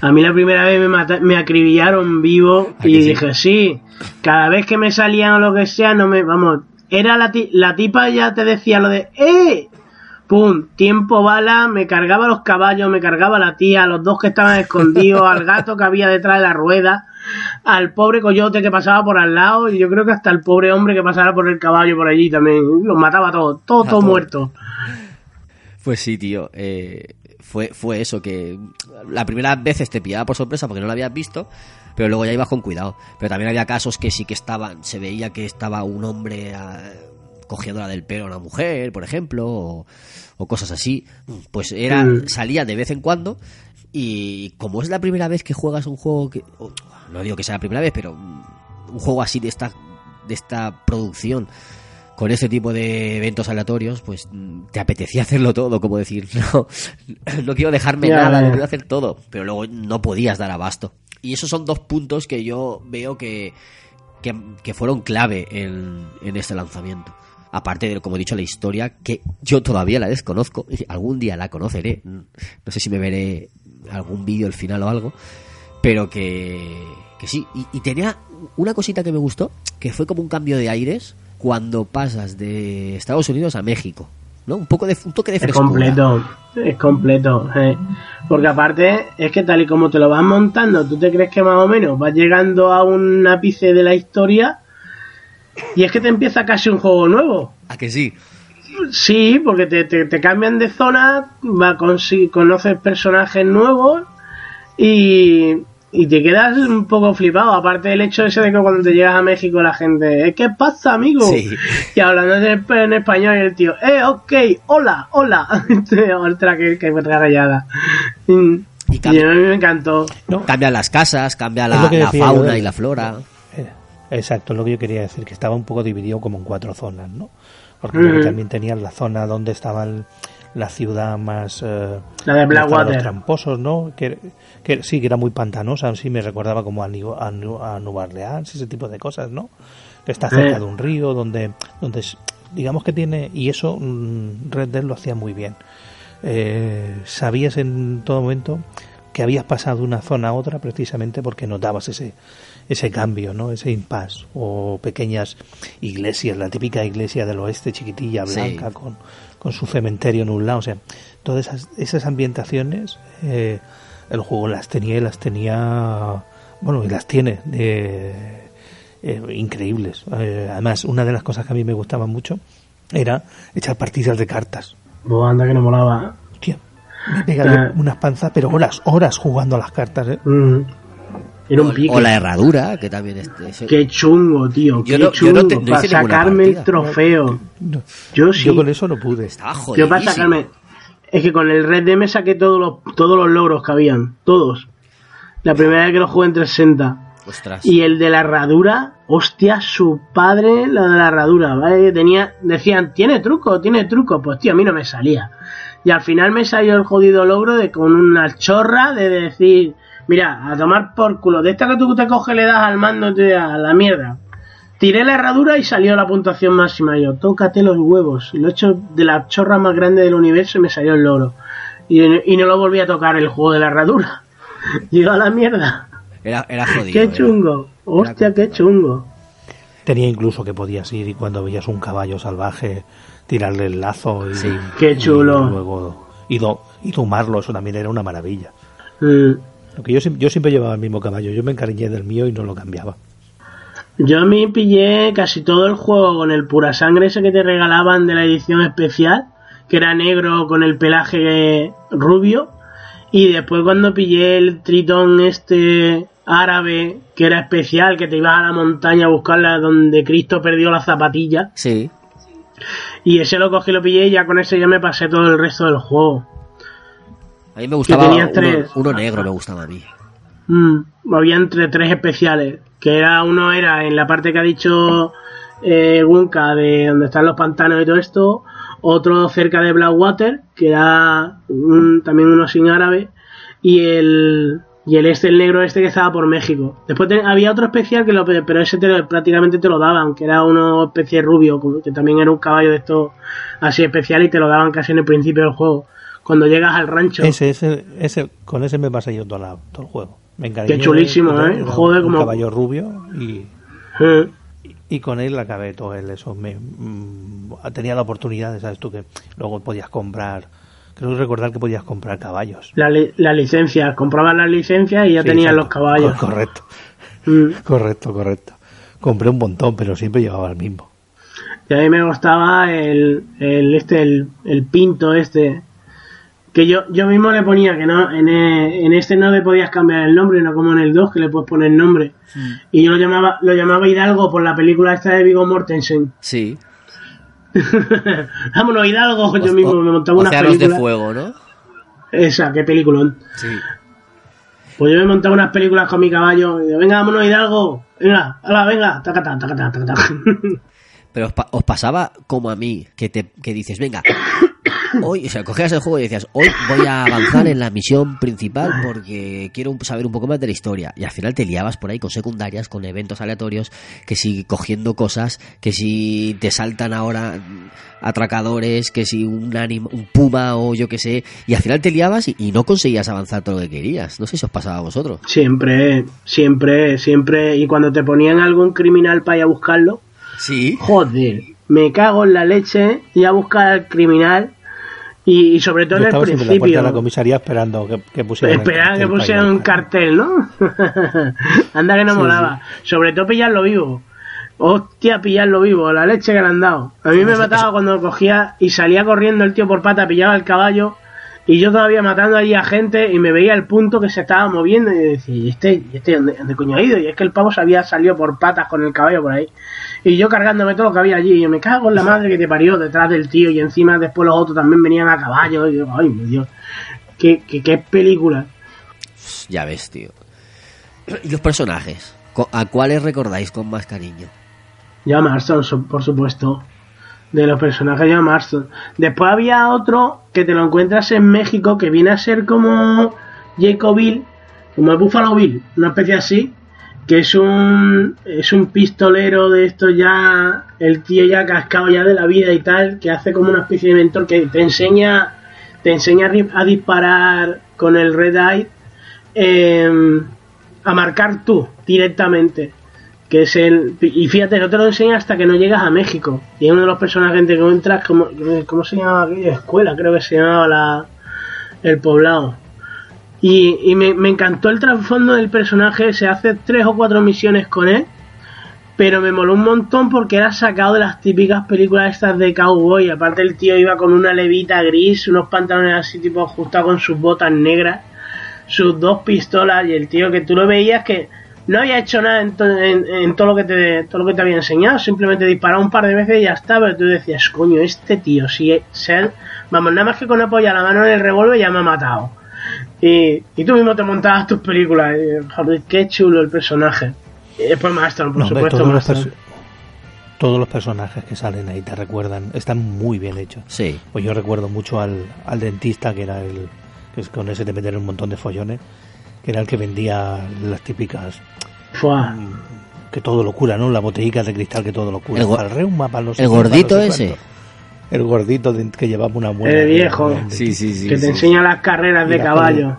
A mí la primera vez me, mata- me acribillaron vivo ¿A y sí? dije, sí, cada vez que me salían o lo que sea, no me, vamos, era la, la tipa ya te decía lo de, ¡eh! Pum, tiempo bala, me cargaba los caballos, me cargaba la tía, a los dos que estaban escondidos, al gato que había detrás de la rueda, al pobre coyote que pasaba por al lado, y yo creo que hasta el pobre hombre que pasaba por el caballo por allí también, los mataba a todos, todo, A todo todos. muerto. Pues sí, tío. eh, fue, fue eso, que la primera vez te pillaba por sorpresa porque no lo habías visto, pero luego ya ibas con cuidado. Pero también había casos que sí que estaban, se veía que estaba un hombre ah, cogiéndola del pelo a una mujer, por ejemplo, o, o cosas así. Pues era, salía de vez en cuando. Y como es la primera vez que juegas un juego que. no digo que sea la primera vez, pero un juego así de esta, de esta producción con ese tipo de eventos aleatorios, pues mm, te apetecía hacerlo todo, como decir, no, no quiero dejarme nada, lo quiero hacer todo, pero luego no podías dar abasto. Y esos son dos puntos que yo veo que, que, que fueron clave en, en este lanzamiento. Aparte de, como he dicho, la historia, que yo todavía la desconozco, y algún día la conoceré, no sé si me veré algún vídeo al final o algo, pero que, que sí. Y, y tenía una cosita que me gustó, que fue como un cambio de aires cuando pasas de Estados Unidos a México, ¿no? Un poco de un toque de Es frescura. completo, es completo. eh. Porque aparte es que tal y como te lo vas montando, tú te crees que más o menos vas llegando a un ápice de la historia y es que te empieza casi un juego nuevo. ¿A que sí? Sí, porque te, te- te cambian de zona, va consi- conoces personajes nuevos y, y te quedas un poco flipado. Aparte del hecho ese de que cuando te llegas a México la gente, "Eh, ¿qué pasa, amigo? Sí. Y hablando en, español y el tío, eh, ok, hola, hola. Otra que, que rayada. Y, Y cambia- y a mí me encantó. No, Cambian las casas, cambia Es la, yo fauna y la flora. Eh, Exacto, lo que yo quería decir, que estaba un poco dividido como en cuatro zonas, ¿no? Porque también tenían la zona donde estaba el- la ciudad más... eh, La de Blackwater. Los tramposos, ¿no? Que, que sí, que era muy pantanosa, sí me recordaba como a, New- a, New- a Nueva Orleans, ese tipo de cosas, ¿no? Que está cerca Eh. de un río, donde, donde digamos que tiene... Y eso mm, Red Dead lo hacía muy bien. Eh, sabías en todo momento que habías pasado de una zona a otra precisamente porque notabas ese ese cambio, ¿no? Ese impasse o pequeñas iglesias, la típica iglesia del oeste chiquitilla Sí. blanca con, con su cementerio en un lado, o sea, todas esas, esas ambientaciones eh, el juego las tenía y las tenía bueno, y las tiene de eh, increíbles. Eh, además, una de las cosas que a mí me gustaba mucho era echar partidas de cartas. Pues anda que no molaba. Hostia, me pegaba Eh. unas panzas, pero horas, horas jugando a las cartas, ¿eh? Mm. Era un pique. O la herradura, que también es... es- Qué chungo, tío. Yo Qué no- yo chungo. no te- no para sacarme el trofeo. No, Yo sí. Yo con eso no pude. Estaba ¿Qué jodidísimo. pasa, Carmen? Es que con el Red me saqué todos los, todos los logros que habían. Todos. La primera vez que lo jugué en 360. Ostras. Y el de la herradura, hostia, su padre, lo de la herradura, ¿vale? Tenía, decían, tiene truco, tiene truco. Pues tío, a mí no me salía. Y al final me salió el jodido logro de con una chorra de decir, mira, a tomar por culo. De esta que tú te coges le das al mando te a la mierda. Tiré la herradura y salió la puntuación máxima. Y yo, tócate los huevos. Y lo he hecho de la chorra más grande del universo y me salió el logro. Y, y no lo volví a tocar el juego de la herradura. Llegó a la mierda. Era, era jodido. Qué era. chungo. Hostia, qué chungo. Tenía incluso que podías ir y cuando veías un caballo salvaje, tirarle el lazo y, Sí. Qué chulo. y luego y, do- y domarlo, eso también era una maravilla. Mm. Lo que yo, yo siempre llevaba el mismo caballo, yo me encariñé del mío y no lo cambiaba. Yo a mí pillé casi todo el juego con el pura sangre ese que te regalaban de la edición especial, que era negro con el pelaje rubio. Y después cuando pillé el tritón este árabe, que era especial, que te ibas a la montaña a buscarla donde Cristo perdió la zapatilla. Sí. Y ese lo cogí y lo pillé y ya con ese ya me pasé todo el resto del juego. A mí me gustaba uno, tres. uno negro, me gustaba a mí. Mm, había entre tres especiales, que era uno era en la parte que ha dicho eh, Wonka de donde están los pantanos y todo esto, otro cerca de Blackwater, que era un- también uno sin árabe, y el y el este, el negro este que estaba por México. Después te- había otro especial que lo pero ese te lo- prácticamente te lo daban, que era uno especie rubio, que también era un caballo de estos así especial y te lo daban casi en el principio del juego. Cuando llegas al rancho. Ese, ese, ese, con ese me pasé yo todo, la- todo el juego. Me encariñé. Qué chulísimo, era- ¿eh? Joder, como- caballo rubio y, Eh, y con él acabé todo él. Eso me, mm, tenía la oportunidad, sabes tú, que luego podías comprar. Creo recordar que podías comprar caballos. la, li- la licencia, comprabas las licencias y ya Sí, tenías exacto. los caballos. Co- Correcto, Mm. correcto, correcto. Compré un montón, pero siempre llevaba el mismo. Y a mí me gustaba el, el este, el, el pinto este. Que yo, yo mismo le ponía que no, en, e- en este no le podías cambiar el nombre, no como en el 2 que le puedes poner nombre. Y yo lo llamaba, lo llamaba Hidalgo por la película esta de Vigo Mortensen. Sí. Vámonos, Hidalgo, yo mismo me montaba una película. de fuego, ¿no? Esa, qué película. Sí. Pues yo me montaba unas películas con mi caballo. Y digo, venga, vámonos, Hidalgo. Venga, hala, venga. Tacata, tacata, tacata. Pero os, pa- os pasaba como a mí, que te que dices, venga, hoy, o sea, cogías el juego y decías, hoy voy a avanzar en la misión principal porque quiero saber un poco más de la historia. Y al final te liabas por ahí con secundarias, con eventos aleatorios, que si cogiendo cosas, que si te saltan ahora atracadores, que si un anim- un puma o yo qué sé, y al final te liabas y, y no conseguías avanzar todo lo que querías. No sé si os pasaba a vosotros. Siempre, siempre, siempre. Y cuando te ponían algún criminal para ir a buscarlo, Sí. joder, me cago en la leche y a buscar al criminal. Y, y sobre todo Yo en el en la principio. de la comisaría esperando que, que pusieran. pusieran un cartel, ¿no? Anda que no Sí, molaba. Sobre todo pillarlo vivo. Hostia, pillarlo vivo, la leche que le han dado. A mí me Eso- mataba eso- cuando cogía y salía corriendo el tío por pata, pillaba el caballo Y yo todavía matando allí a gente y me veía el punto que se estaba moviendo y decía, ¿y este, y este dónde, dónde coño ha ido? Y es que el pavo se había salido por patas con el caballo por ahí. Y yo cargándome todo lo que había allí. Y yo me cago en la madre que te parió detrás del tío. Y encima después los otros también venían a caballo. Y yo, ay, mi Dios. Qué, qué, qué película. Ya ves, tío. ¿Y los personajes? ¿A cuáles recordáis con más cariño? John Marston, por supuesto. De los personajes John Marston. Después había otro que te lo encuentras en México que viene a ser como Jacob Bill, como el Buffalo Bill, una especie así, que es un es un pistolero de esto ya, el tío ya cascado ya de la vida y tal, que hace como una especie de mentor que te enseña te enseña a disparar con el Red Eye eh, a marcar tú directamente que es el y fíjate no te lo enseña hasta que no llegas a México. Y es uno de los personajes que encuentras como cómo se llamaba aquella escuela creo que se llamaba la el poblado. Y, y me, me encantó el trasfondo del personaje se hace tres o cuatro misiones con él pero me moló un montón porque era sacado de las típicas películas estas de cowboy. Aparte el tío iba con una levita gris unos pantalones así tipo ajustados con sus botas negras sus dos pistolas y el tío que tú lo veías que no había hecho nada en, to- en- en todo lo que te todo lo que te había enseñado, simplemente disparaba un par de veces y ya está, pero tú decías, coño, este tío, si se vamos, nada más que con apoyar la mano en el revólver ya me ha matado. Y, y tú mismo te montabas tus películas, y, joder, qué chulo el personaje. Y después Marston, por No, supuesto, todos, los todos los personajes que salen ahí te recuerdan, están muy bien hechos. Sí. Pues yo recuerdo mucho al, al dentista, que era el que es con ese te meter un montón de follones, que era el que vendía las típicas, Fua. mm, que todo lo cura, ¿no? La botellita de cristal que todo lo cura. El para el reuma, para no sé el gordito no sé ese. El gordito de- que llevaba una buena. El viejo. Sí, sí, sí. que te sí. enseña las carreras de la caballo.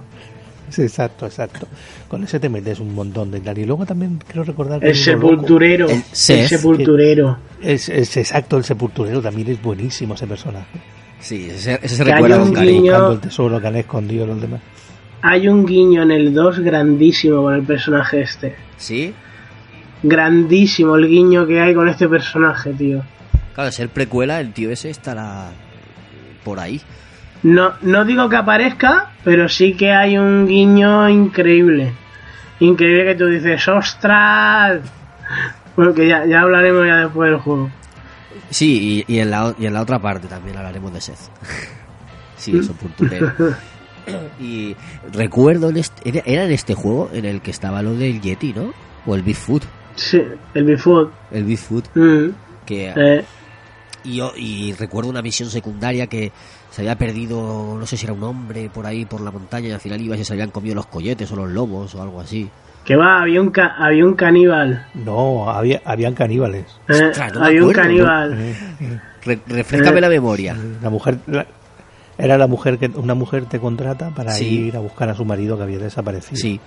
Sí, exacto, exacto. Con ese te metes un montón de tal. Y luego también quiero recordar que El sepulturero. El El, sepulturero. Es, es exacto, el sepulturero también es buenísimo ese personaje. Sí, ese, ese se recuerda con un cariño. el tesoro que han escondido los demás. Hay un guiño en el 2 grandísimo con el personaje este. Sí. Grandísimo el guiño que hay con este personaje, tío. Claro, ser precuela, el tío ese estará por ahí. No, no digo que aparezca, pero sí que hay un guiño increíble. Increíble que tú dices, ¡ostras! Bueno, que ya, ya hablaremos ya después del juego. Sí, y, y en la, y en la otra parte también hablaremos de Seth. sí, eso punturero. y recuerdo, en este- era, era en este juego en el que estaba lo del Yeti, ¿no? O el Bigfoot. Sí, el Bigfoot. El Bigfoot. Mm, Que, eh, y, yo, y recuerdo una misión secundaria que se había perdido, no sé si era un hombre por ahí, por la montaña, y al final iba y se habían comido los coyotes o los lobos o algo así. que va, había un, ca- había un caníbal. No, había, habían caníbales. eh, Ostras, no me había un caníbal. Re- refrescame Eh. la memoria. La mujer la- era la mujer que una mujer te contrata para Sí. ir a buscar a su marido que había desaparecido. Sí.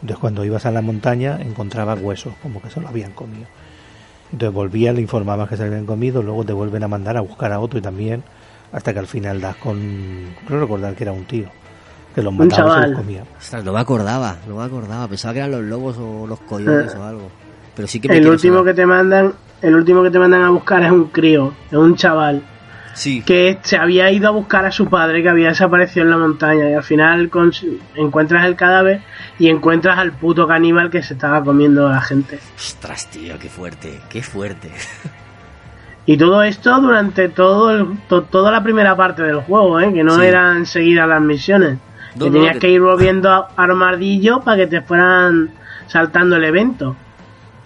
Entonces cuando ibas a la montaña encontrabas huesos, como que se lo habían comido. Entonces volvías, le informabas que se lo habían comido, luego te vuelven a mandar a buscar a otro y también hasta que al final das con creo recordar que era un tío que los Un mataba y se chaval. los comía. Ostras, no me acordaba, no me acordaba. Pensaba que eran los lobos o los coyotes Eh. o algo. Pero sí que me El último que te mandan, el último que te mandan a buscar es un crío, es un chaval. Sí. que se había ido a buscar a su padre que había desaparecido en la montaña y al final encuentras el cadáver y encuentras al puto caníbal que se estaba comiendo a la gente. Ostras, tío, qué fuerte, qué fuerte. Y todo esto durante todo el- to- toda la primera parte del juego, ¿eh? que no Sí. eran seguidas las misiones. No, que no, tenías que- que ir volviendo a- armadillo para que te fueran saltando el evento.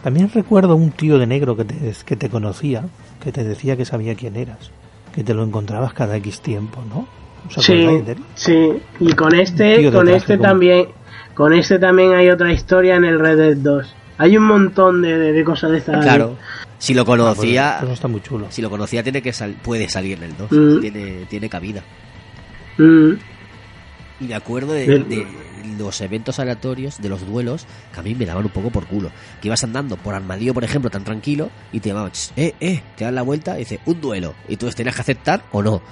También recuerdo un tío de negro que te, que te conocía, que te decía que sabía quién eras, que te lo encontrabas cada X tiempo, ¿no? ¿Os Sí, sí. Y con este, con este como- también, con este también hay otra historia en el Red Dead 2. Hay un montón de, de- de cosas de estas. Claro. Si lo conocía, Ah, pues, Eso está muy chulo. si lo conocía tiene que sal- puede salir en el 2. Mm. Tiene, tiene cabida. Mm, Y me acuerdo de, Del- de los eventos aleatorios, de los duelos, que a mí me daban un poco por culo. Que ibas andando por Armadillo, por ejemplo, tan tranquilo, y te llamaban, "Ch, eh, eh, te dan la vuelta y dice, un duelo. Y tú tenías que aceptar o no.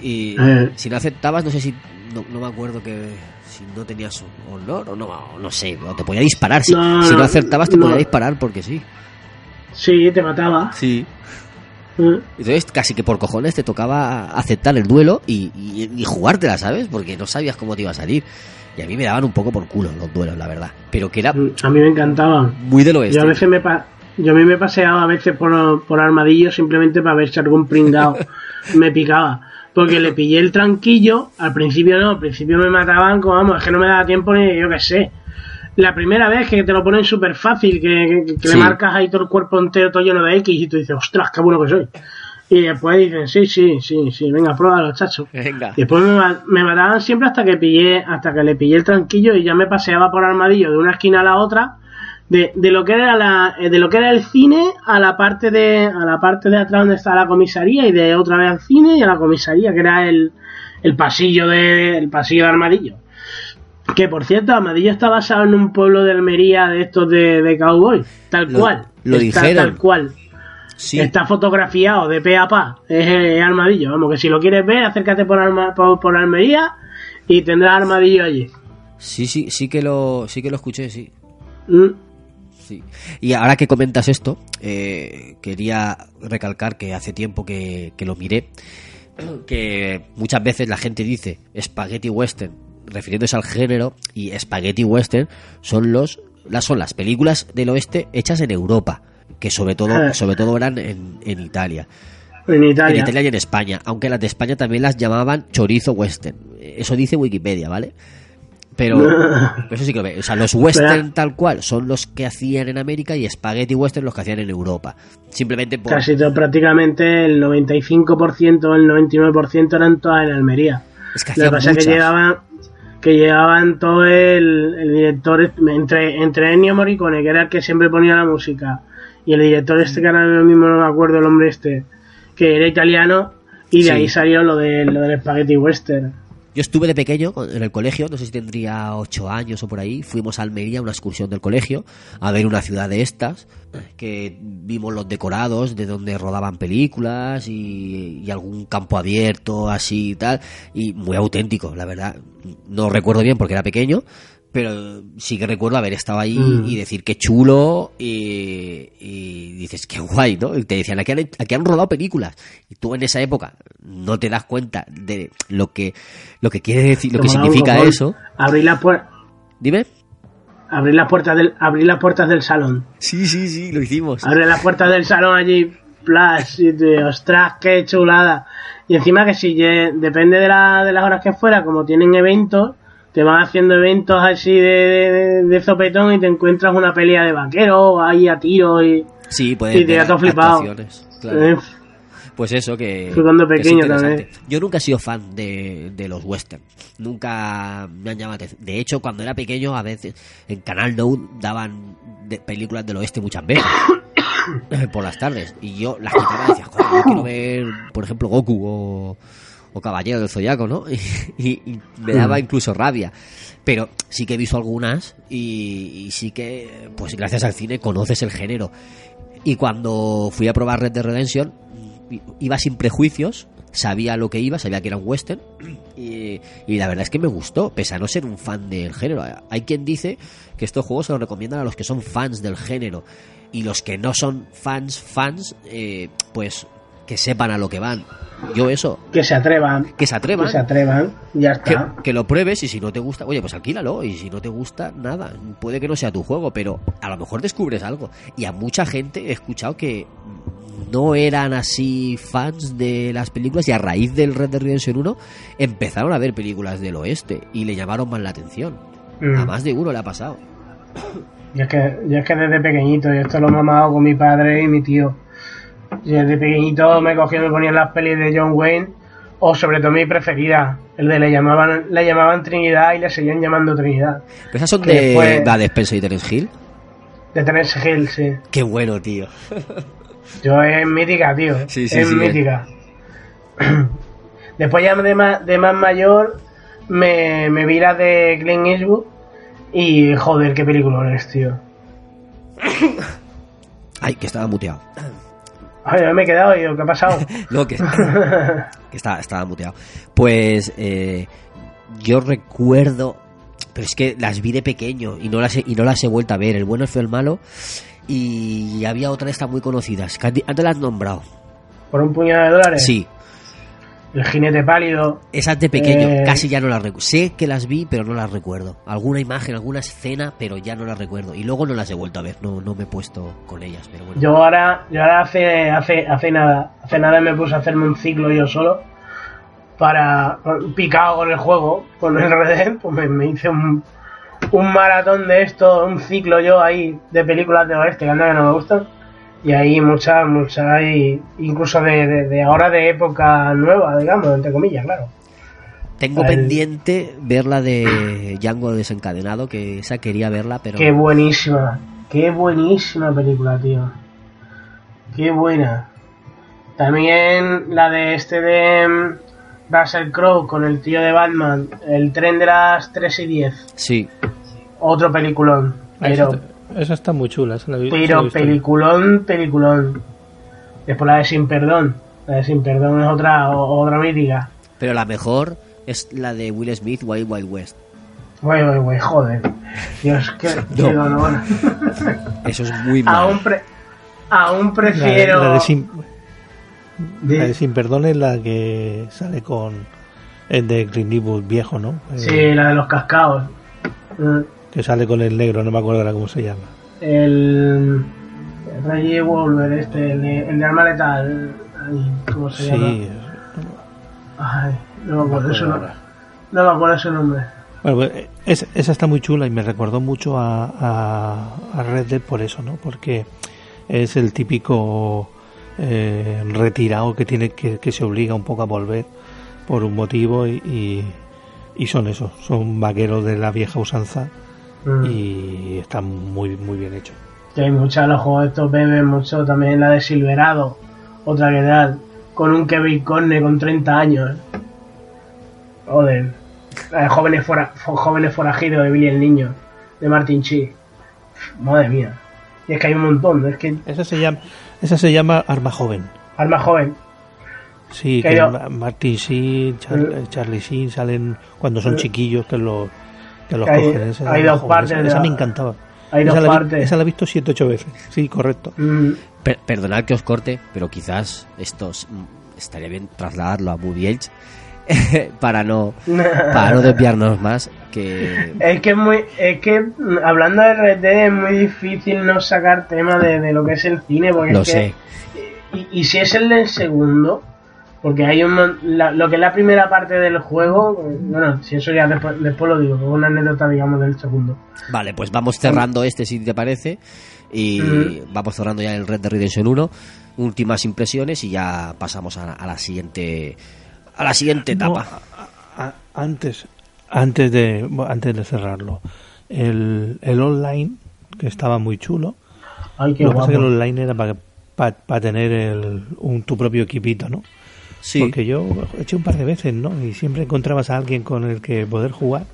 Y Eh. si no aceptabas, no sé si, no, no me acuerdo que si no tenías honor o no, no sé, te podía disparar. Si No, si no acertabas, te no. podía disparar porque sí. sí, te mataba. Sí. Mm. Entonces, casi que por cojones te tocaba aceptar el duelo y, y, y jugártela, ¿sabes? Porque no sabías cómo te iba a salir. Y a mí me daban un poco por culo los duelos, la verdad. Pero que era A mí me encantaban. muy del oeste. Yo a veces me pa- yo a mí me paseaba a veces por, por Armadillo simplemente para ver si algún pringao me picaba. Porque le pillé el tranquillo, al principio no, al principio me mataban, como vamos, es que no me daba tiempo ni yo qué sé. La primera vez que te lo ponen súper fácil, que, que- que Sí. le marcas ahí todo el cuerpo entero, todo lleno de X, y tú dices, ostras, qué bueno que soy. Y después dicen, sí, sí, sí, sí, venga, pruébalo, chacho. Venga. Y después me, me mataban siempre hasta que pillé, hasta que le pillé el tranquillo y ya me paseaba por armadillo de una esquina a la otra, de, de lo que era la, eh, de lo que era el cine a la parte de, a la parte de atrás donde está la comisaría y de otra vez al cine y a la comisaría, que era el, el pasillo de, el pasillo de armadillo. Que por cierto, Armadillo está basado en un pueblo de Almería de estos de, de cowboy, tal Lo- cual. lo Está dijeron. Tal cual. Sí, Está fotografiado de pe a pa. Es, Armadillo. Vamos, que si lo quieres ver, acércate por, Alma- por, por Almería y tendrás Armadillo allí. sí, sí, sí que lo, sí que lo escuché, sí. Mm. Sí. Y ahora que comentas esto, eh, quería recalcar que hace tiempo que, que lo miré, que muchas veces la gente dice spaghetti western, refiriéndose al género, y spaghetti western son los las son las películas del oeste hechas en Europa, que sobre todo Ah. sobre todo eran en, en Italia. En En Italia. Y en España, aunque las de España también las llamaban chorizo western. Eso dice Wikipedia, ¿vale? Pero eso sí que lo ve. O sea, los western Pero- tal cual son los que hacían en América y spaghetti western los que hacían en Europa. Simplemente por... Casi todo, prácticamente el 95% o el 99% eran todas en Almería. Es que Lo que pasa es que llegaban, que llegaban todo el, el director, entre, entre Ennio Morricone, que era el que siempre ponía la música, y el director este, que ahora mismo no me acuerdo el nombre este, que era italiano, y de Sí. ahí salió lo, de, lo del spaghetti western. Yo estuve de pequeño en el colegio, no sé si tendría ocho años o por ahí. Fuimos a Almería, a una excursión del colegio, a ver una ciudad de estas, que vimos los decorados de donde rodaban películas y, y algún campo abierto así y tal. Y muy auténtico, la verdad. No recuerdo bien porque era pequeño, pero sí que recuerdo haber estado ahí Mm. y decir qué chulo y, y dices qué guay, ¿no? Y te decían, aquí han, aquí han rodado películas. Y tú en esa época no te das cuenta de lo que, lo que quiere decir, lo que significa eso. Abrir la puer- Dime. abrir las puertas del, abrir las puertas del salón. Sí, sí, sí, lo hicimos. Abre las puertas del salón allí, plas, y te, ostras, qué chulada. Y encima que si depende de, la, de las horas que fuera, como tienen eventos, te van haciendo eventos así de, de, de sopetón y te encuentras una pelea de vaqueros ahí a tiros y... Sí, Y puedes te todo flipado. claro. eh, Pues eso, que. Fui cuando pequeño también. Yo nunca he sido fan de, de los western. Nunca me han llamado atención. De hecho, cuando era pequeño, a veces en Canal No daban de- películas del oeste muchas veces. por las tardes. Y yo las quitaba y decía, joder, yo quiero ver, por ejemplo, Goku o, o Caballero del Zodiaco, ¿no? Y, y me daba incluso rabia. Pero sí que he visto algunas y, y sí que, pues gracias al cine, conoces el género. Y cuando fui a probar Red Dead Redemption, iba sin prejuicios, sabía lo que iba, sabía que era un western, y, y la verdad es que me gustó, pese a no ser un fan del género. Hay quien dice que estos juegos se los recomiendan a los que son fans del género, y los que no son fans, fans, eh, pues que sepan a lo que van. Yo eso, que se atrevan, que se atrevan, que se atrevan, ya que, está. que lo pruebes y si no te gusta, oye, pues alquílalo y si no te gusta, nada, puede que no sea tu juego, pero a lo mejor descubres algo. Y a mucha gente he escuchado que no eran así fans de las películas y a raíz del Red Dead Redemption 1 empezaron a ver películas del oeste y le llamaron más la atención. Mm. A más de uno le ha pasado. Yo es que, yo es que desde pequeñito, y esto lo he mamado con mi padre y mi tío. Desde pequeñito me cogían y me ponían las pelis de John Wayne, o sobre todo mi preferida, el de le llamaban, le llamaban Trinidad y le seguían llamando Trinidad. Pero esas son Que de fue- la de Spencer y Terence Hill. De Terence Hill, sí. Qué bueno, tío. Yo es mítica, tío. Sí, sí, es sí, mítica. Después ya de más, de más mayor me, me vi la de Clint Eastwood y joder, qué película es, tío. Ay, que estaba muteado. Ay, me he quedado y ¿qué ha pasado? No, que, que estaba, estaba muteado. Pues eh, yo recuerdo, pero es que las vi de pequeño y no las he, y no las he vuelto a ver. El bueno, el feo, el malo. Y había otra de estas muy conocidas, que antes las has nombrado. por un puñado de dólares. Sí, El jinete pálido. esas de pequeño, Eh. casi ya no las recuerdo. Sé que las vi, pero no las recuerdo. Alguna imagen, alguna escena, pero ya no las recuerdo. Y luego no las he vuelto a ver, no, no me he puesto con ellas, pero bueno. Yo ahora, yo ahora hace, hace, hace nada, hace nada me puse a hacerme un ciclo yo solo para picado con el juego, con el Red pues me, me hice un, un maratón de esto, un ciclo yo ahí de películas de oeste que anda que no me gustan. Y ahí muchas, muchas hay, incluso de, de, de ahora de época nueva, digamos, entre comillas, claro. Tengo el- pendiente ver la de Django desencadenado, que esa quería verla, pero Qué buenísima, qué buenísima película, tío. Qué buena. También la de este de mm, Russell Crowe con el tío de Batman, el tren de las 3 y 10. sí, Otro peliculón. Esa, Pero, esa está muy chula. esa la vi- esa pero visto. peliculón, peliculón. Después la de Sin Perdón. La de Sin Perdón es otra, o- otra mítica. pero la mejor es la de Will Smith, Wild Wild West. Güey, güey, güey, joder. Dios, qué, No. dolor. Eso es muy malo. aún, pre- aún La, prefiero... la de sin, de- la de Sin Perdón es la que sale con el de Clint Eastwood viejo, ¿no? Eh, Sí, la de los cascaos. Mm, Que sale con el negro, no me acuerdo ahora cómo se llama. El. el Reggie Wolver, este, el de, el de arma letal. ¿Cómo se llama? Sí. Ay, no me acuerdo nombre. ahora. No me acuerdo su nombre. Bueno, pues, eh, es- esa está muy chula y me recordó mucho a, a, a Red Dead por eso, ¿no? Porque es el típico eh, retirado que tiene que, que se obliga un poco a volver por un motivo y, y, y son eso, son vaqueros de la vieja usanza Mm. y están muy muy bien hechos. Que hay muchas de los juegos estos beben mucho. También la de Silverado. Otra que tal. Con un Kevin Corne con 30 años. Joder. La de jóvenes, fora, jóvenes forajidos de Billy el Niño. De Martin Chi. Madre mía. Y es que hay un montón. Es que. Esa se llama esa se llama Arma Joven. Alma joven. Sí, Que que yo- Ma- Martin Sheen, Char- Mm. Charlie Sheen salen cuando son Mm. chiquillos que los que los Que hay-. Esa, hay dos partes esa, de esa la- me encantaba. Hay esa dos la partes. esa la he visto 7 8 veces. Sí, correcto. Mm, Per- perdonad que os corte, pero quizás estos estaría bien trasladarlo a Movie Edge para no para no desviarnos más que Es que es muy, es que mm, hablando de Dead es muy difícil no sacar tema de, de lo que es el cine, porque lo es que, sé. Y, y si es el del segundo, porque hay un mon- la- lo que es la primera parte del juego, bueno, si eso ya después, después lo digo, como una anécdota digamos del segundo. Vale, pues vamos cerrando este si te parece y vamos cerrando ya el Red Dead Redemption 1, últimas impresiones y ya pasamos a, a la siguiente a la siguiente No, etapa. a- a- antes antes de antes de cerrarlo, el, el online que estaba muy chulo. Ay, qué lo que pasa es que el online era para para tener el, un, tu propio equipito, ¿no? Sí. Porque yo eché un par de veces, ¿no? Y siempre encontrabas a alguien con el que poder jugar.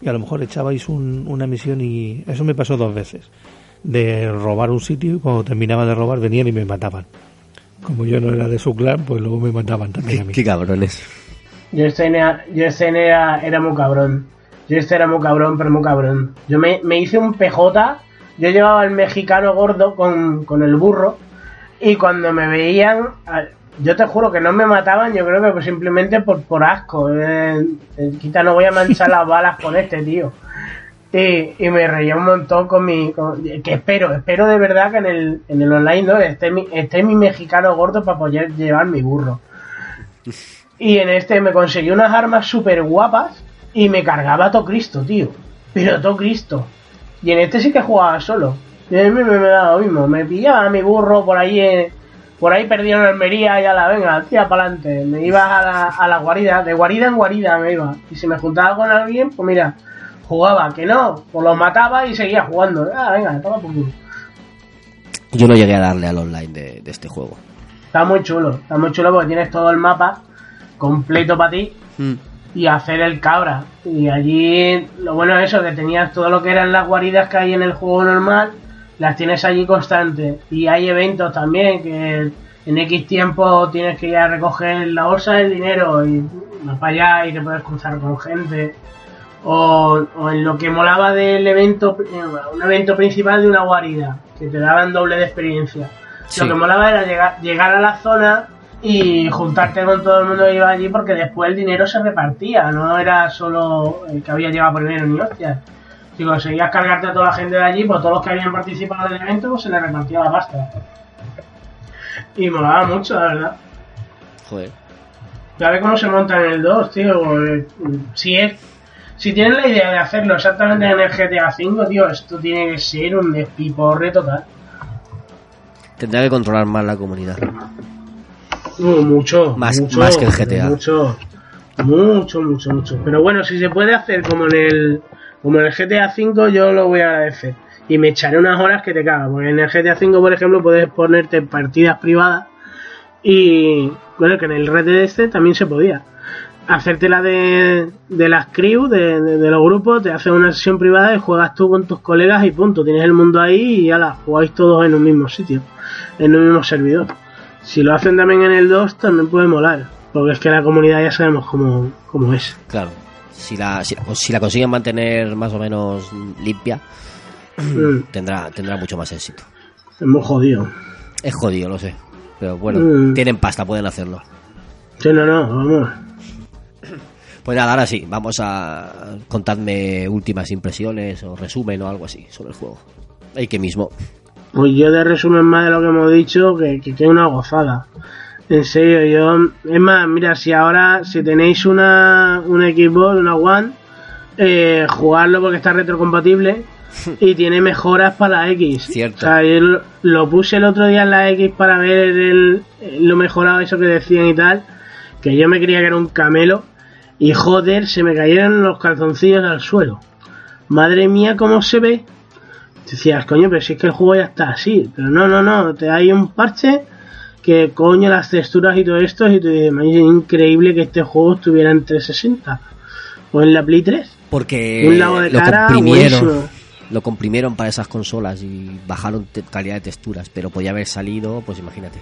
Y a lo mejor echabais un- una misión y eso me pasó dos veces. De robar un sitio y cuando terminaba de robar venían y me mataban. Como yo no era de su clan, pues luego me mataban también a mí. Qué cabrones. Yo este era, yo este era, era muy cabrón. Yo este era muy cabrón, pero muy cabrón. Yo me, me hice un PJ, yo llevaba al mexicano gordo con, con el burro, y cuando me veían, yo te juro que no me mataban, yo creo que pues simplemente por, por asco. Eh, eh, quita, no voy a manchar las balas con este tío. Y, y me reía un montón con mi. con- que espero, espero de verdad que en el, en el online ¿no? esté, mi, esté mi mexicano gordo para poder llevar mi burro. Y en este me conseguí unas armas súper guapas y me cargaba a todo Cristo, tío. Pero todo Cristo. Y en este sí que jugaba solo. Y a mí me, me daba lo mismo. Me pillaba a mi burro por ahí, eh, por ahí perdido en Almería y a la venga, tía para adelante. Me iba a la, a la guarida, de guarida en guarida me iba. Y si me juntaba con alguien, pues mira, jugaba. Que no, pues los mataba y seguía jugando. Ah, venga, toma por culo. Yo no llegué a darle al online de, de este juego. Está muy chulo, está muy chulo porque tienes todo el mapa completo para ti Mm. y hacer el cabra. Y allí, lo bueno es eso, que tenías todo lo que eran las guaridas que hay en el juego normal, las tienes allí constantes. Y hay eventos también que en X tiempo tienes que ir a recoger la bolsa del dinero y vas para allá y te puedes cruzar con gente. O, o en lo que molaba del evento, eh, un evento principal de una guarida, que te daban doble de experiencia. Sí. Lo que molaba era llegar, llegar a la zona y juntarte con todo el mundo que iba allí porque después el dinero se repartía, no era solo el que había llegado primero ni hostias. Si conseguías cargarte a toda la gente de allí, pues todos los que habían participado del evento pues se les repartía la pasta. Y molaba mucho, la verdad. Joder. Ya ve cómo se monta en el 2, tío. porque, Si es. Si tienen la idea de hacerlo exactamente en el GTA V, tío, esto tiene que ser un despiporre total. Tendrá que controlar más la comunidad. Uh, mucho, Más- mucho, más que el GTA. Mucho, mucho, mucho, mucho. Pero bueno, si se puede hacer como en el como en el GTA V, yo lo voy a agradecer. Y me echaré unas horas que te cagas. Porque en el GTA V, por ejemplo, puedes ponerte partidas privadas. Y bueno, que en el Red Dead este también se podía. Hacerte la de, las crew, de, de- de los grupos, te haces una sesión privada y juegas tú con tus colegas y punto. Tienes el mundo ahí y ya la jugáis todos en un mismo sitio, en un mismo servidor. Si lo hacen también en el 2, también puede molar. Porque es que la comunidad ya sabemos cómo, cómo es. Claro. Si la, si, la- si la consiguen mantener más o menos limpia, Mm, tendrá, tendrá mucho más éxito. es muy jodido. Es jodido, lo sé. Pero bueno, Mm. tienen pasta, pueden hacerlo. Sí, no, no, vamos. Pues nada, ahora sí, vamos a contadme últimas impresiones o resumen o algo así sobre el juego. Ahí que mismo. Pues yo de resumen más de lo que hemos dicho, que, que, una gozada. En serio, yo... Es más, mira, si ahora, si tenéis una, una Xbox, una One, eh, jugarlo porque está retrocompatible y tiene mejoras para la X. Cierto. O sea, yo lo, lo puse el otro día en la X para ver el, lo mejorado eso que decían y tal, que yo me creía que era un camelo y joder, se me cayeron los calzoncillos al suelo. Madre mía, cómo se ve. Decías, coño, pero si es que el juego ya está así. Pero no, no, no, te hay un parche que coño las texturas y todo esto y tú dices, "Man, es increíble que este juego estuviera en 360 o en la Play 3. Porque Un lado de lo cara comprimieron. buenísimo. Lo comprimieron para esas consolas y bajaron calidad de texturas, pero podía haber salido, pues imagínate.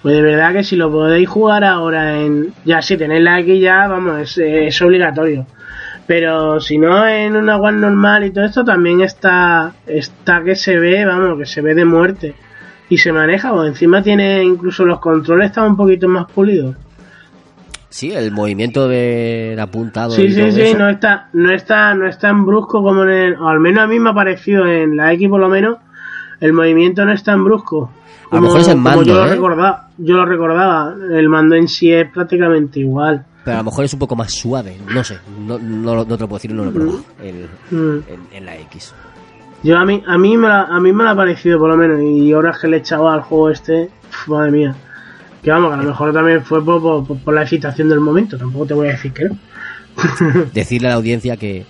Pues de verdad que si lo podéis jugar ahora en... Ya si tenéis la X ya, vamos, es, es obligatorio. Pero si no en una One normal y todo esto también está, está que se ve, vamos, que se ve de muerte. Y se maneja, o encima tiene incluso los controles están un poquito más pulidos. Sí, el movimiento del apuntado. Sí, y sí, todo sí, eso. no está, no está, no es tan brusco como en el, o al menos a mí me ha parecido en la X por lo menos, el movimiento no es tan brusco. A lo mejor es el mando, yo lo ¿eh? recordaba, yo lo recordaba, el mando en sí es prácticamente igual. Pero a lo mejor es un poco más suave, no sé, no, no, no te lo puedo decir, no lo he probado en, Mm. en- en la X. Yo a mí, a mí me la, a mí me la ha parecido por lo menos, y ahora que le he echado al juego este, pf, madre mía. Que vamos, que a lo mejor también fue por, por- la excitación del momento, tampoco te voy a decir que no. Decirle a la audiencia que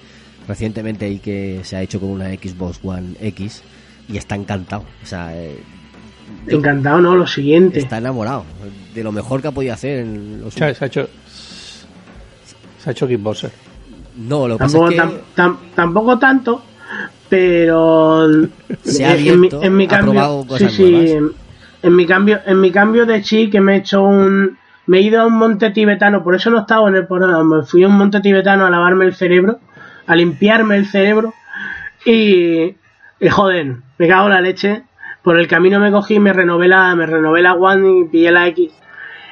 recientemente y que se ha hecho con una Xbox One X y está encantado, o sea, eh, Encantado, ¿no? Lo siguiente. está enamorado de lo mejor que ha podido hacer en los Se ha, hecho. Se ha hecho kickboxer. No, lo que pasa Tampoco, es que tam- tam- tampoco tanto, pero Se ha en, mi, abierto, en mi cambio, sí, sí, en mi cambio, en mi cambio de chi que me he hecho un, me he ido a un monte tibetano, por eso no estaba en el programa, me fui a un monte tibetano a lavarme el cerebro, a limpiarme el cerebro y, y joder, me cago en la leche. Por el camino me cogí, me renové la, me renové la One y pillé la X.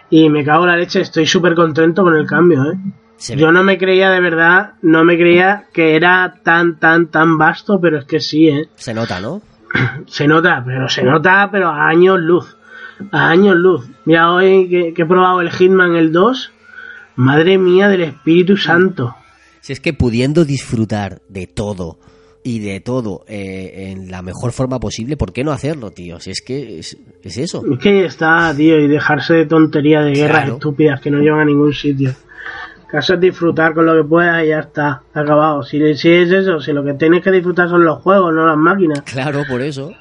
Y me cago en la leche, estoy súper contento con el cambio, eh. Se ve. Yo no me creía de verdad, no me creía que era tan, tan, tan vasto, pero es que sí, ¿eh? se nota, ¿no? Se nota, pero se nota, pero a años luz. A años luz. Mira, hoy que, que he probado el Hitman el 2, madre mía del Espíritu Santo. Si es que pudiendo disfrutar de todo y de todo eh, en la mejor forma posible, ¿por qué no hacerlo, tío? Si es que es, es eso. Es que está, tío, y dejarse de tontería de guerras Claro. estúpidas que no llevan a ningún sitio. Caso es disfrutar con lo que puedas y ya está, acabado. Si, si es eso, si lo que tienes que disfrutar son los juegos, no las máquinas. Claro, por eso.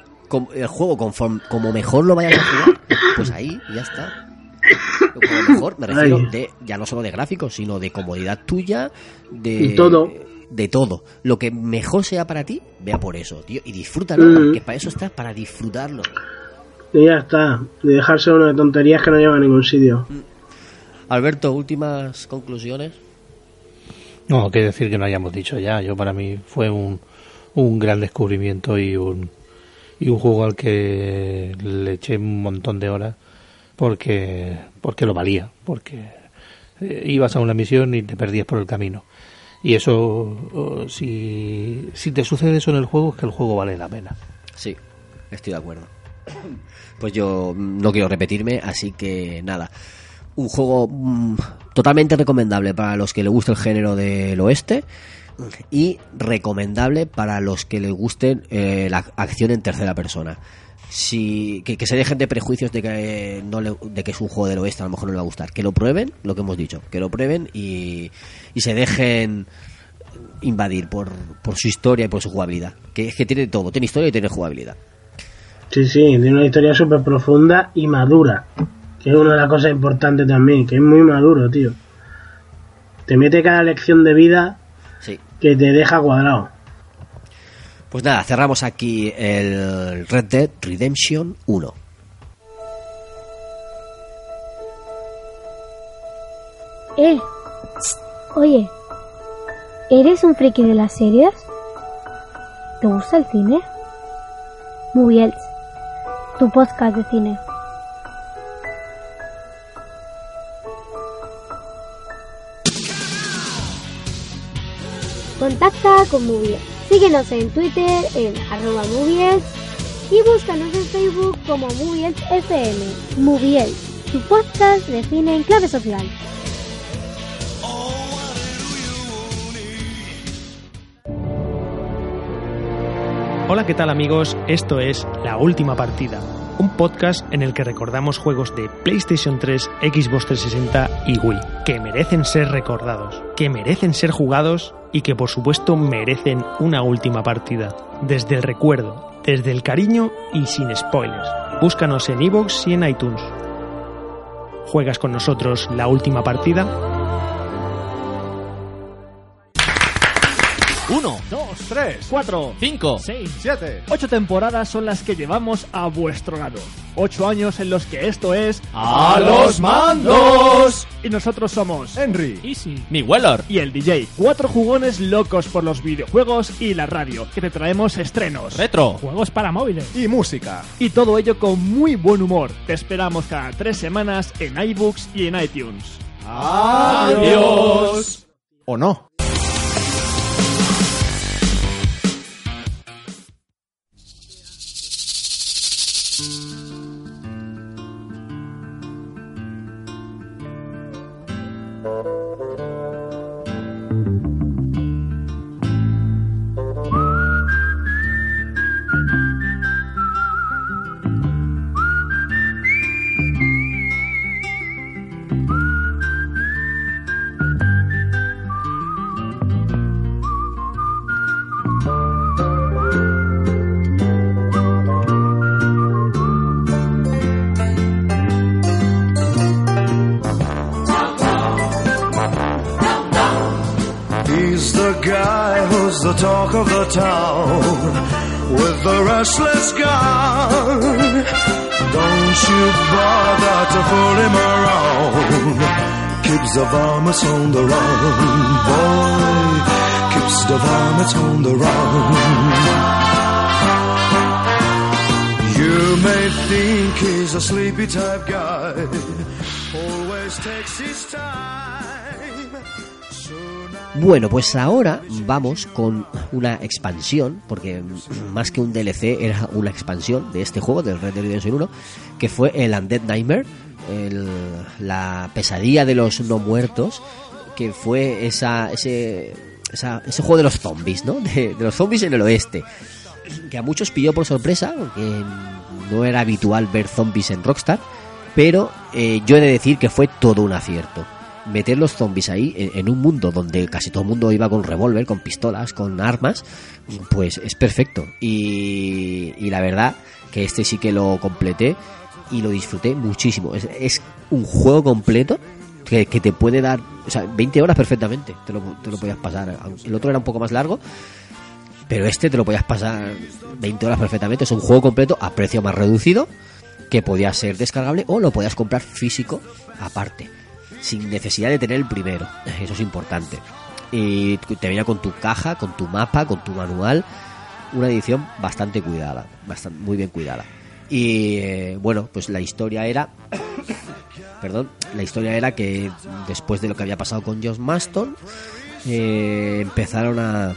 El juego, conforme, como mejor lo vayas a jugar, pues ahí ya está. Como mejor, me refiero Ay. de, ya no solo de gráficos, sino de comodidad tuya, de Y todo. De todo. Lo que mejor sea para ti, vea por eso, tío. Y disfrútalo, Mm. porque para eso estás, para disfrutarlo. Y ya está, de dejarse uno de tonterías que no llevan a ningún sitio. Alberto, últimas conclusiones. No, que decir que no hayamos dicho ya. Yo para mí fue un, un gran descubrimiento y un, y un juego al que le eché un montón de horas porque, porque lo valía, porque eh, ibas a una misión y te perdías por el camino. Y eso, si, si te sucede eso en el juego, es que el juego vale la pena. Sí, estoy de acuerdo. Pues yo no quiero repetirme, así que nada. Un juego mm, totalmente recomendable para los que le guste el género del oeste y recomendable para los que les gusten eh, la acción en tercera persona. Si, que, que se dejen de prejuicios de que, no le- de que es un juego del oeste, a lo mejor no le va a gustar. Que lo prueben, lo que hemos dicho, que lo prueben y, y se dejen invadir por, por su historia y por su jugabilidad. Que es que tiene todo, tiene historia y tiene jugabilidad. Sí, sí, tiene una historia súper profunda y madura. Que es una de las cosas importantes también, que es muy maduro, tío. Te mete cada lección de vida Sí. que te deja cuadrado. Pues nada, cerramos aquí el Red Dead Redemption 1. Eh, oye, ¿eres un friki de las series? ¿Te gusta el cine? Muy bien, tu podcast de cine. Contacta con Movies. Síguenos en Twitter en arroba Movies y búscanos en Facebook como Movies FM. Movies, tu podcast de cine en clave social. Hola, ¿qué tal amigos? Esto es La Última Partida, un podcast en el que recordamos juegos de PlayStation 3, Xbox 360 y Wii, que merecen ser recordados, que merecen ser jugados y que por supuesto merecen una última partida. Desde el recuerdo, desde el cariño y sin spoilers. Búscanos en iVoox y en iTunes. ¿Juegas con nosotros la última partida? Uno, dos, tres, cuatro, cinco, seis, siete, ocho temporadas son las que llevamos a vuestro lado. Ocho años en los que esto es ¡A los mandos! Y nosotros somos Henry, Easy mi Weller y el DJ. Cuatro jugones locos por los videojuegos y la radio, que te traemos estrenos, Retro juegos para móviles y música. y todo ello con muy buen humor. Te esperamos cada tres semanas en iBooks y en iTunes. ¡Adiós! ¿O no? He's town with the restless guy. Don't you bother to fool him around. Keeps the varmints on the run, boy. Keeps the varmints on the run. You may think he's a sleepy type guy. Always takes his time. Bueno, pues ahora vamos con una expansión, porque más que un DLC era una expansión de este juego, del Red Dead Redemption 1, que fue el Undead Nightmare, el- la pesadilla de los no muertos, que fue esa, ese, esa- ese juego de los zombies, ¿no? De, de los zombies en el oeste, que a muchos pilló por sorpresa, porque no era habitual ver zombies en Rockstar, pero eh, yo he de decir que fue todo un acierto meter los zombies ahí en, en un mundo donde casi todo el mundo iba con revólver, con pistolas, con armas, pues es perfecto. Y, la verdad que este sí que lo completé y lo disfruté muchísimo. Es, es un juego completo que, que te puede dar, o sea, 20 horas perfectamente, te lo, te lo podías pasar. El otro era un poco más largo, pero este te lo podías pasar 20 horas perfectamente. Es un juego completo a precio más reducido que podía ser descargable o lo podías comprar físico aparte, sin necesidad de tener el primero. Eso es importante. Y te venía con tu caja, con tu mapa, con tu manual. Una edición bastante cuidada, bastante, muy bien cuidada. Y eh, bueno, pues la historia era perdón, la historia era que después de lo que había pasado con Josh Maston, eh, empezaron a,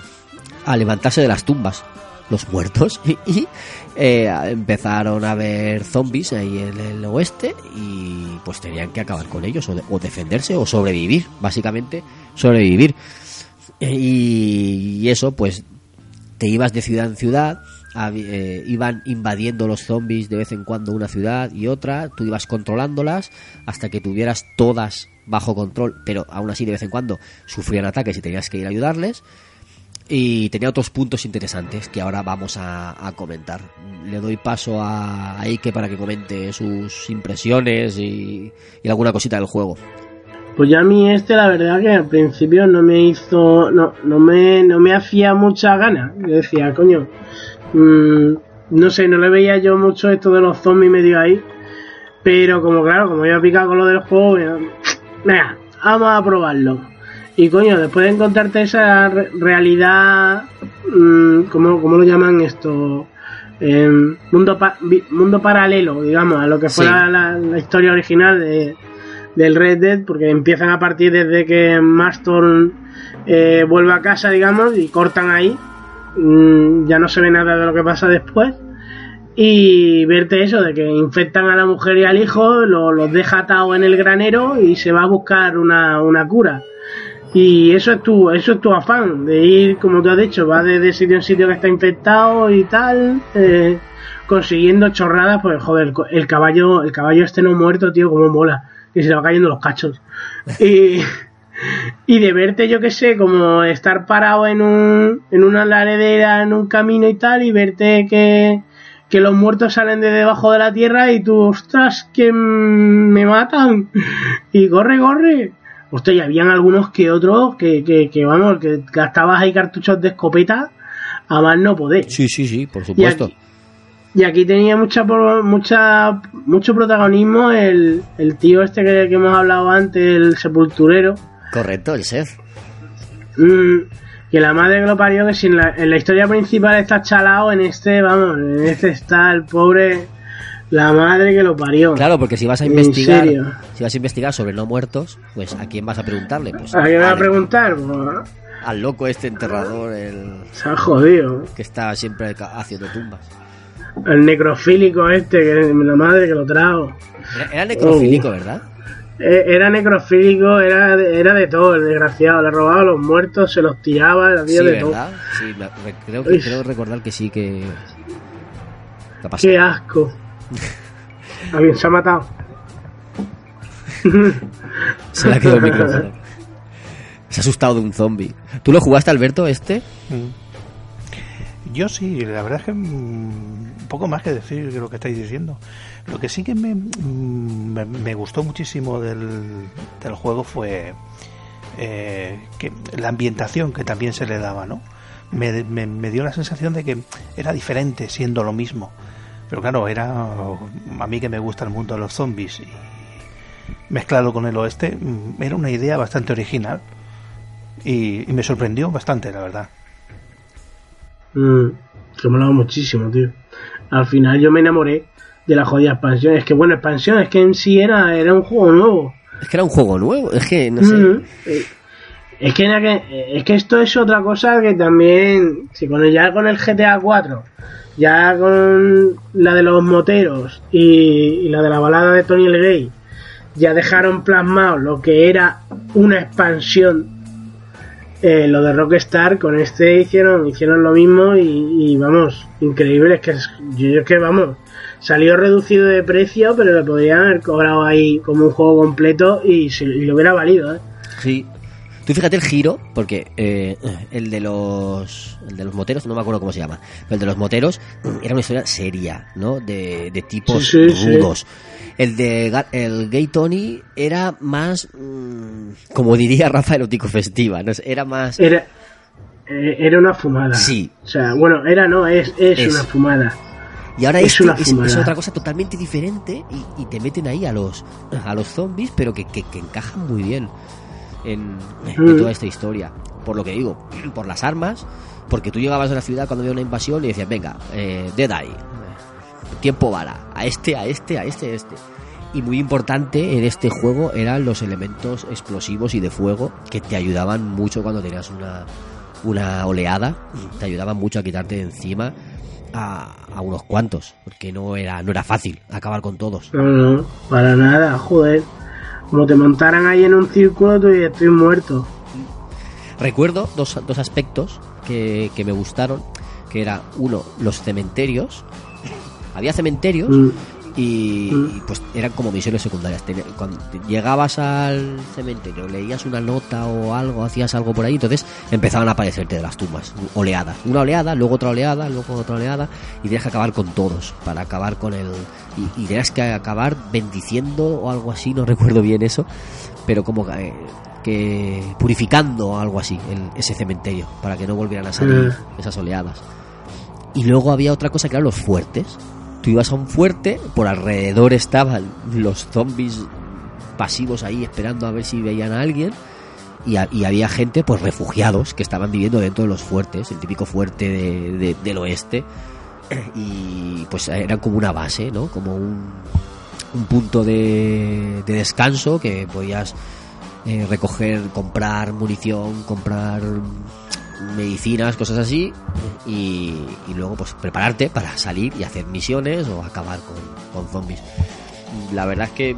a levantarse de las tumbas los muertos y, eh, empezaron a ver zombies ahí en el oeste y pues tenían que acabar con ellos o, de- o defenderse o sobrevivir, básicamente sobrevivir. Eh, Y, eso pues te ibas de ciudad en ciudad, eh, iban invadiendo los zombies de vez en cuando una ciudad y otra, tú ibas controlándolas hasta que tuvieras todas bajo control, pero aún así de vez en cuando sufrían ataques y tenías que ir a ayudarles. Y tenía otros puntos interesantes que ahora vamos a, comentar. Le doy paso a Ike para que comente sus impresiones y, y alguna cosita del juego. Pues ya a mí este la verdad que al principio no me hizo, no, no me, no me hacía mucha gana. Yo decía, coño, mm, no sé, no le veía yo mucho esto de los zombies medio ahí. Pero como claro, como yo he picado con lo del juego, venga, vamos a probarlo. Y coño, después de encontrarte esa re- realidad, mm, ¿cómo, cómo lo llaman esto? Em, mundo, pa- mundo paralelo, digamos, a lo que fuera Sí. la, la historia original de, del Red Dead, porque empiezan a partir desde que Marston eh, vuelve a casa, digamos, y cortan ahí. Mm, ya no se ve nada de lo que pasa después. Y verte eso, de que infectan a la mujer y al hijo, lo- los deja atados en el granero y se va a buscar una, una cura. Y eso es tu, eso es tu afán, de ir, como tú has dicho, va desde sitio en sitio que está infectado y tal, eh, consiguiendo chorradas, pues joder, el caballo, el caballo este no muerto, tío, como mola, que se le va cayendo los cachos. Y, y de verte, yo que sé, como estar parado en un, en una laredera, en un camino y tal, y verte que, que los muertos salen de debajo de la tierra y tú, ostras, que me matan. Y corre, corre. Hostia, y habían algunos que otros que, que, que vamos, que gastabas ahí cartuchos de escopeta a más no poder. Sí, sí, sí, por Y supuesto. aquí, y aquí tenía mucha, mucha mucho protagonismo el, el tío este que, que hemos hablado antes, el sepulturero. Correcto, el Seth. Mm, que la madre que lo parió, que si en la, en la historia principal está chalado, en este, vamos, en este está el pobre, la madre que lo parió. Claro, porque si vas a investigar, si vas a investigar sobre no muertos, pues ¿a quién vas a preguntarle? Pues ¿A quién me va a preguntar? Al loco este enterrador, el se ha jodido. que está siempre haciendo tumbas. El necrofílico este, que la madre que lo trajo. Era, era necrofílico, Oh. ¿verdad? Eh, Era necrofílico, era de, era de todo, el desgraciado. Le robaba a los muertos, se los tiraba, era Sí, de todo. ¿verdad? Sí, creo, que, creo recordar que sí que... Qué asco. Alguien se ha matado. Se le ha quedado el micrófono. Se ha asustado de un zombie. ¿Tú lo jugaste, Alberto, este? Yo sí, la verdad es que mm, un poco más que decir de lo que estáis diciendo. Lo que sí que me, mm, me, me gustó muchísimo del, del juego fue eh, que la ambientación que también se le daba, ¿no? Me, me- me dio la sensación de que era diferente siendo lo mismo. Pero claro, era a mí que me gusta el mundo de los zombies y mezclado con el oeste, mm, era una idea bastante original y, y me sorprendió bastante, la verdad. Mm, que me molaba muchísimo, tío. Al final yo me enamoré de la jodida expansión. Es que, bueno, expansión, es que en sí era, era un juego nuevo. Es que era un juego nuevo, es que no sé. Mm, eh, Es que, que- es que esto es otra cosa que también, si con ya con el GTA 4, ya con la de los moteros y, la de la balada de Tony el Gay, ya dejaron plasmado lo que era una expansión. eh, lo de Rockstar con este hicieron hicieron lo mismo y, vamos increíble es que yo es que vamos salió reducido de precio pero le podrían haber cobrado ahí como un juego completo y lo hubiera valido ¿eh? Sí. Tú fíjate el giro, porque eh, el de los el de los moteros, no me acuerdo cómo se llama, pero el de los moteros era una historia seria, ¿no? De, de tipos Sí, sí, sí. rudos. El de el Gay Tony era más, mm, como diría Rafa, erótico festiva, ¿no? Era más... Era, eh, era una fumada. Sí. O sea, bueno, era no, es, es, Es. una fumada. Y ahora es este es otra cosa totalmente diferente y, y te meten ahí a los a los zombies, pero que, que, que encajan muy bien en, en toda esta historia. Por lo que digo, por las armas, porque tú llegabas a la ciudad cuando había una invasión y decías, venga, eh, Dead Eye, tiempo bala, a este, a este, a este, a este. Y muy importante en este juego eran los elementos explosivos y de fuego que te ayudaban mucho cuando tenías una, una oleada, te ayudaban mucho a quitarte de encima a, a unos cuantos, porque no era, no era fácil acabar con todos. No, no, para nada, joder. Como te montaran ahí en un círculo, tú y estoy muerto. Recuerdo dos, dos aspectos que, que me gustaron, que era uno, los cementerios. Había cementerios Mm. Y, y, pues eran como misiones secundarias. Cuando llegabas al cementerio, leías una nota o algo, hacías algo por ahí, entonces empezaban a aparecerte de las tumbas, oleadas. Una oleada, luego otra oleada, luego otra oleada, y tenías que acabar con todos, para acabar con el... Y, y tenías que acabar bendiciendo o algo así, no recuerdo bien eso, pero como que, que purificando o algo así el- ese cementerio, para que no volvieran a salir Mm. esas oleadas. Y luego había otra cosa que eran los fuertes. Tú ibas a un fuerte, por alrededor estaban los zombies pasivos ahí esperando a ver si veían a alguien. Y, ha- y había gente, pues refugiados, que estaban viviendo dentro de los fuertes, el típico fuerte de- de- del oeste. Y pues eran como una base, ¿no? Como un, un punto de, de descanso que podías eh, recoger, comprar munición, comprar medicinas, cosas así, y, luego pues prepararte para salir y hacer misiones o acabar con, zombies. La verdad es que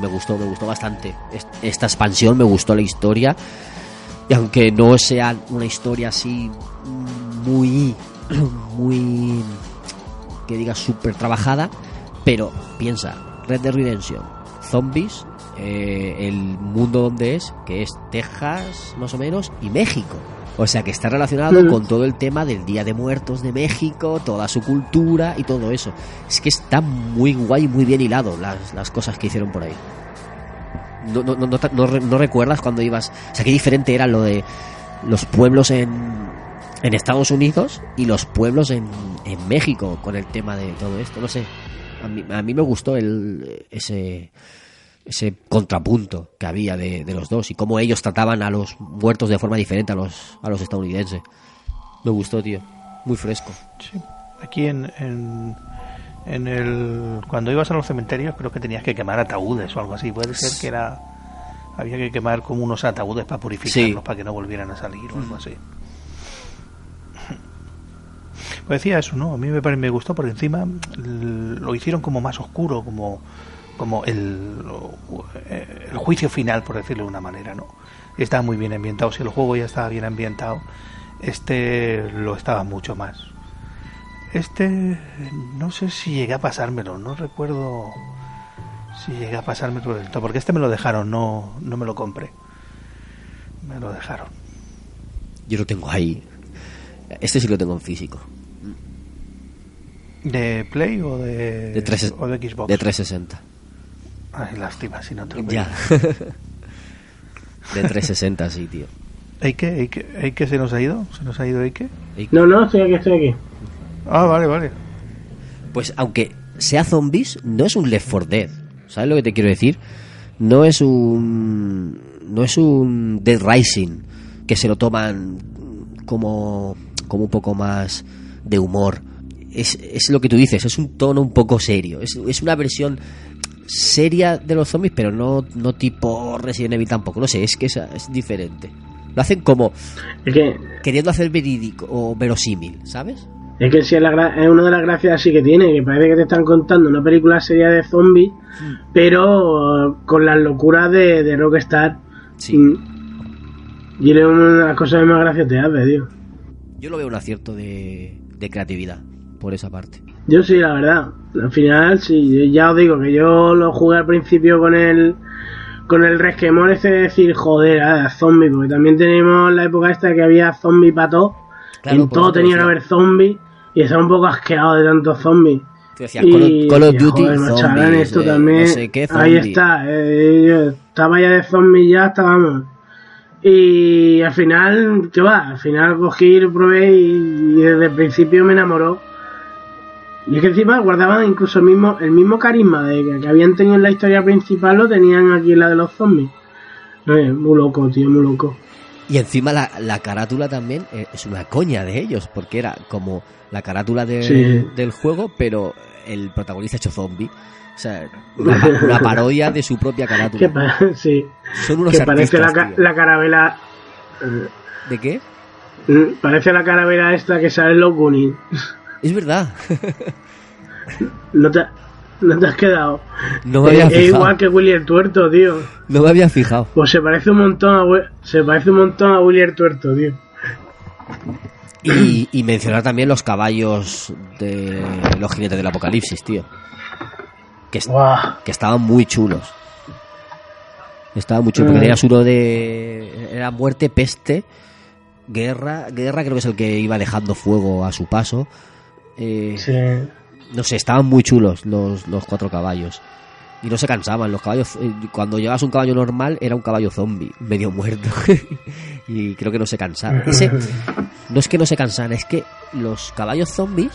me gustó, me gustó bastante Est- esta expansión, me gustó la historia, y aunque no sea una historia así muy, muy, que diga súper trabajada, pero piensa, Red Dead Redemption, zombies, eh, el mundo donde es, que es Texas más o menos, y México. O sea que está relacionado Mm. con todo el tema del Día de Muertos de México, toda su cultura y todo eso. Es que está muy guay, muy bien hilado las, las cosas que hicieron por ahí. No, no, no, no, recuerdas cuando ibas... O sea, qué diferente era lo de los pueblos en, en Estados Unidos y los pueblos en, en México con el tema de todo esto. No sé, a mí, a mí me gustó el, ese, ese contrapunto que había de, de los dos y cómo ellos trataban a los muertos de forma diferente a los, a los estadounidenses. Me gustó, tío. Muy fresco. Sí. Aquí en, en, en el cuando ibas a los cementerios creo que tenías que quemar ataúdes o algo así. Puede ser que era había que quemar como unos ataúdes para purificarlos Sí. para que no volvieran a salir o algo así. Pues decía eso, ¿no? A mí me, me gustó porque encima lo hicieron como más oscuro, como como el, el juicio final, por decirlo de una manera, ¿no? Estaba muy bien ambientado. Si el juego ya estaba bien ambientado, este lo estaba mucho más. Este, no sé si llegué a pasármelo, no recuerdo si llegué a pasármelo del todo, porque este me lo dejaron, no, no me lo compré. Me lo dejaron. Yo lo tengo ahí. Este sí lo tengo en físico. ¿De Play o de, De, o de Xbox? de 360. Ay, lástima, si no te lo Ya. De 360, sí, tío. ¿Eike, Eike, Eike se nos ha ido? ¿Se nos ha ido Eike? No, no, estoy aquí, estoy aquí. Ah, vale, vale. Pues aunque sea zombies, no es un Left 4 Dead. ¿Sabes lo que te quiero decir? No es un. No es un Dead Rising que se lo toman como, como un poco más de humor. Es, es lo que tú dices, es un tono un poco serio. Es, es una versión seria de los zombies, pero no, no tipo Resident Evil tampoco. No sé, es que es, es diferente. Lo hacen como Es que, queriendo hacer verídico o verosímil, ¿sabes? es que sí, es, la es una de las gracias así que tiene, que parece que te están contando una película seria de zombies, pero uh, con las locuras de, de Rockstar. Sí. Mm. Y es una de las cosas más gracias te hace, tío. Yo lo veo un acierto de, de creatividad por esa parte. Yo sí, la verdad. Al final, sí, ya os digo que yo lo jugué al principio con el con el resquemor ese de decir, joder, ah, zombie, porque también tenemos la época esta que había zombie para todo. Claro, en por todo tenía que haber zombies y estaba un poco asqueado de tantos zombies. Decías, Call of- Call of Duty, joder, zombies, esto eh, también. no sé qué, ahí está, eh, estaba ya de zombies, ya estábamos. Y al final, ¿qué va? Al final cogí, lo probé y, y desde el principio me enamoró. Y es que encima guardaban incluso el mismo, el mismo carisma de que, que habían tenido en la historia principal, lo tenían aquí en la de los zombies. Muy loco, tío, muy loco. Y encima la, la carátula también eh, es una coña de ellos, porque era como la carátula de- Sí. del juego, pero el protagonista hecho zombie. O sea, una, pa- una parodia de su propia carátula. pa- sí, Son unos que parece la, artistas, ca- tío. la carabela. ¿De qué? mm, Parece la carabela esta que sale en los Goonies. Es verdad. No te, has quedado. No me había es, igual que Willy el Tuerto, tío. No me había fijado. Pues se parece un montón a, se parece un montón a Willy el Tuerto, tío. Y, y mencionar también los caballos de los jinetes del apocalipsis, tío. Que, Buah. que estaban muy chulos. Estaban muy chulos. Mm. Porque tenías uno de. Era muerte, peste, guerra. Guerra creo que es el que iba dejando fuego a su paso. Eh, Sí. no sé, estaban muy chulos los, los cuatro caballos. Y no se cansaban. Los caballos, eh, cuando llevas un caballo normal, era un caballo zombie, medio muerto. y creo que no se cansaban. Ese, no es que no se cansaran, es que los caballos zombies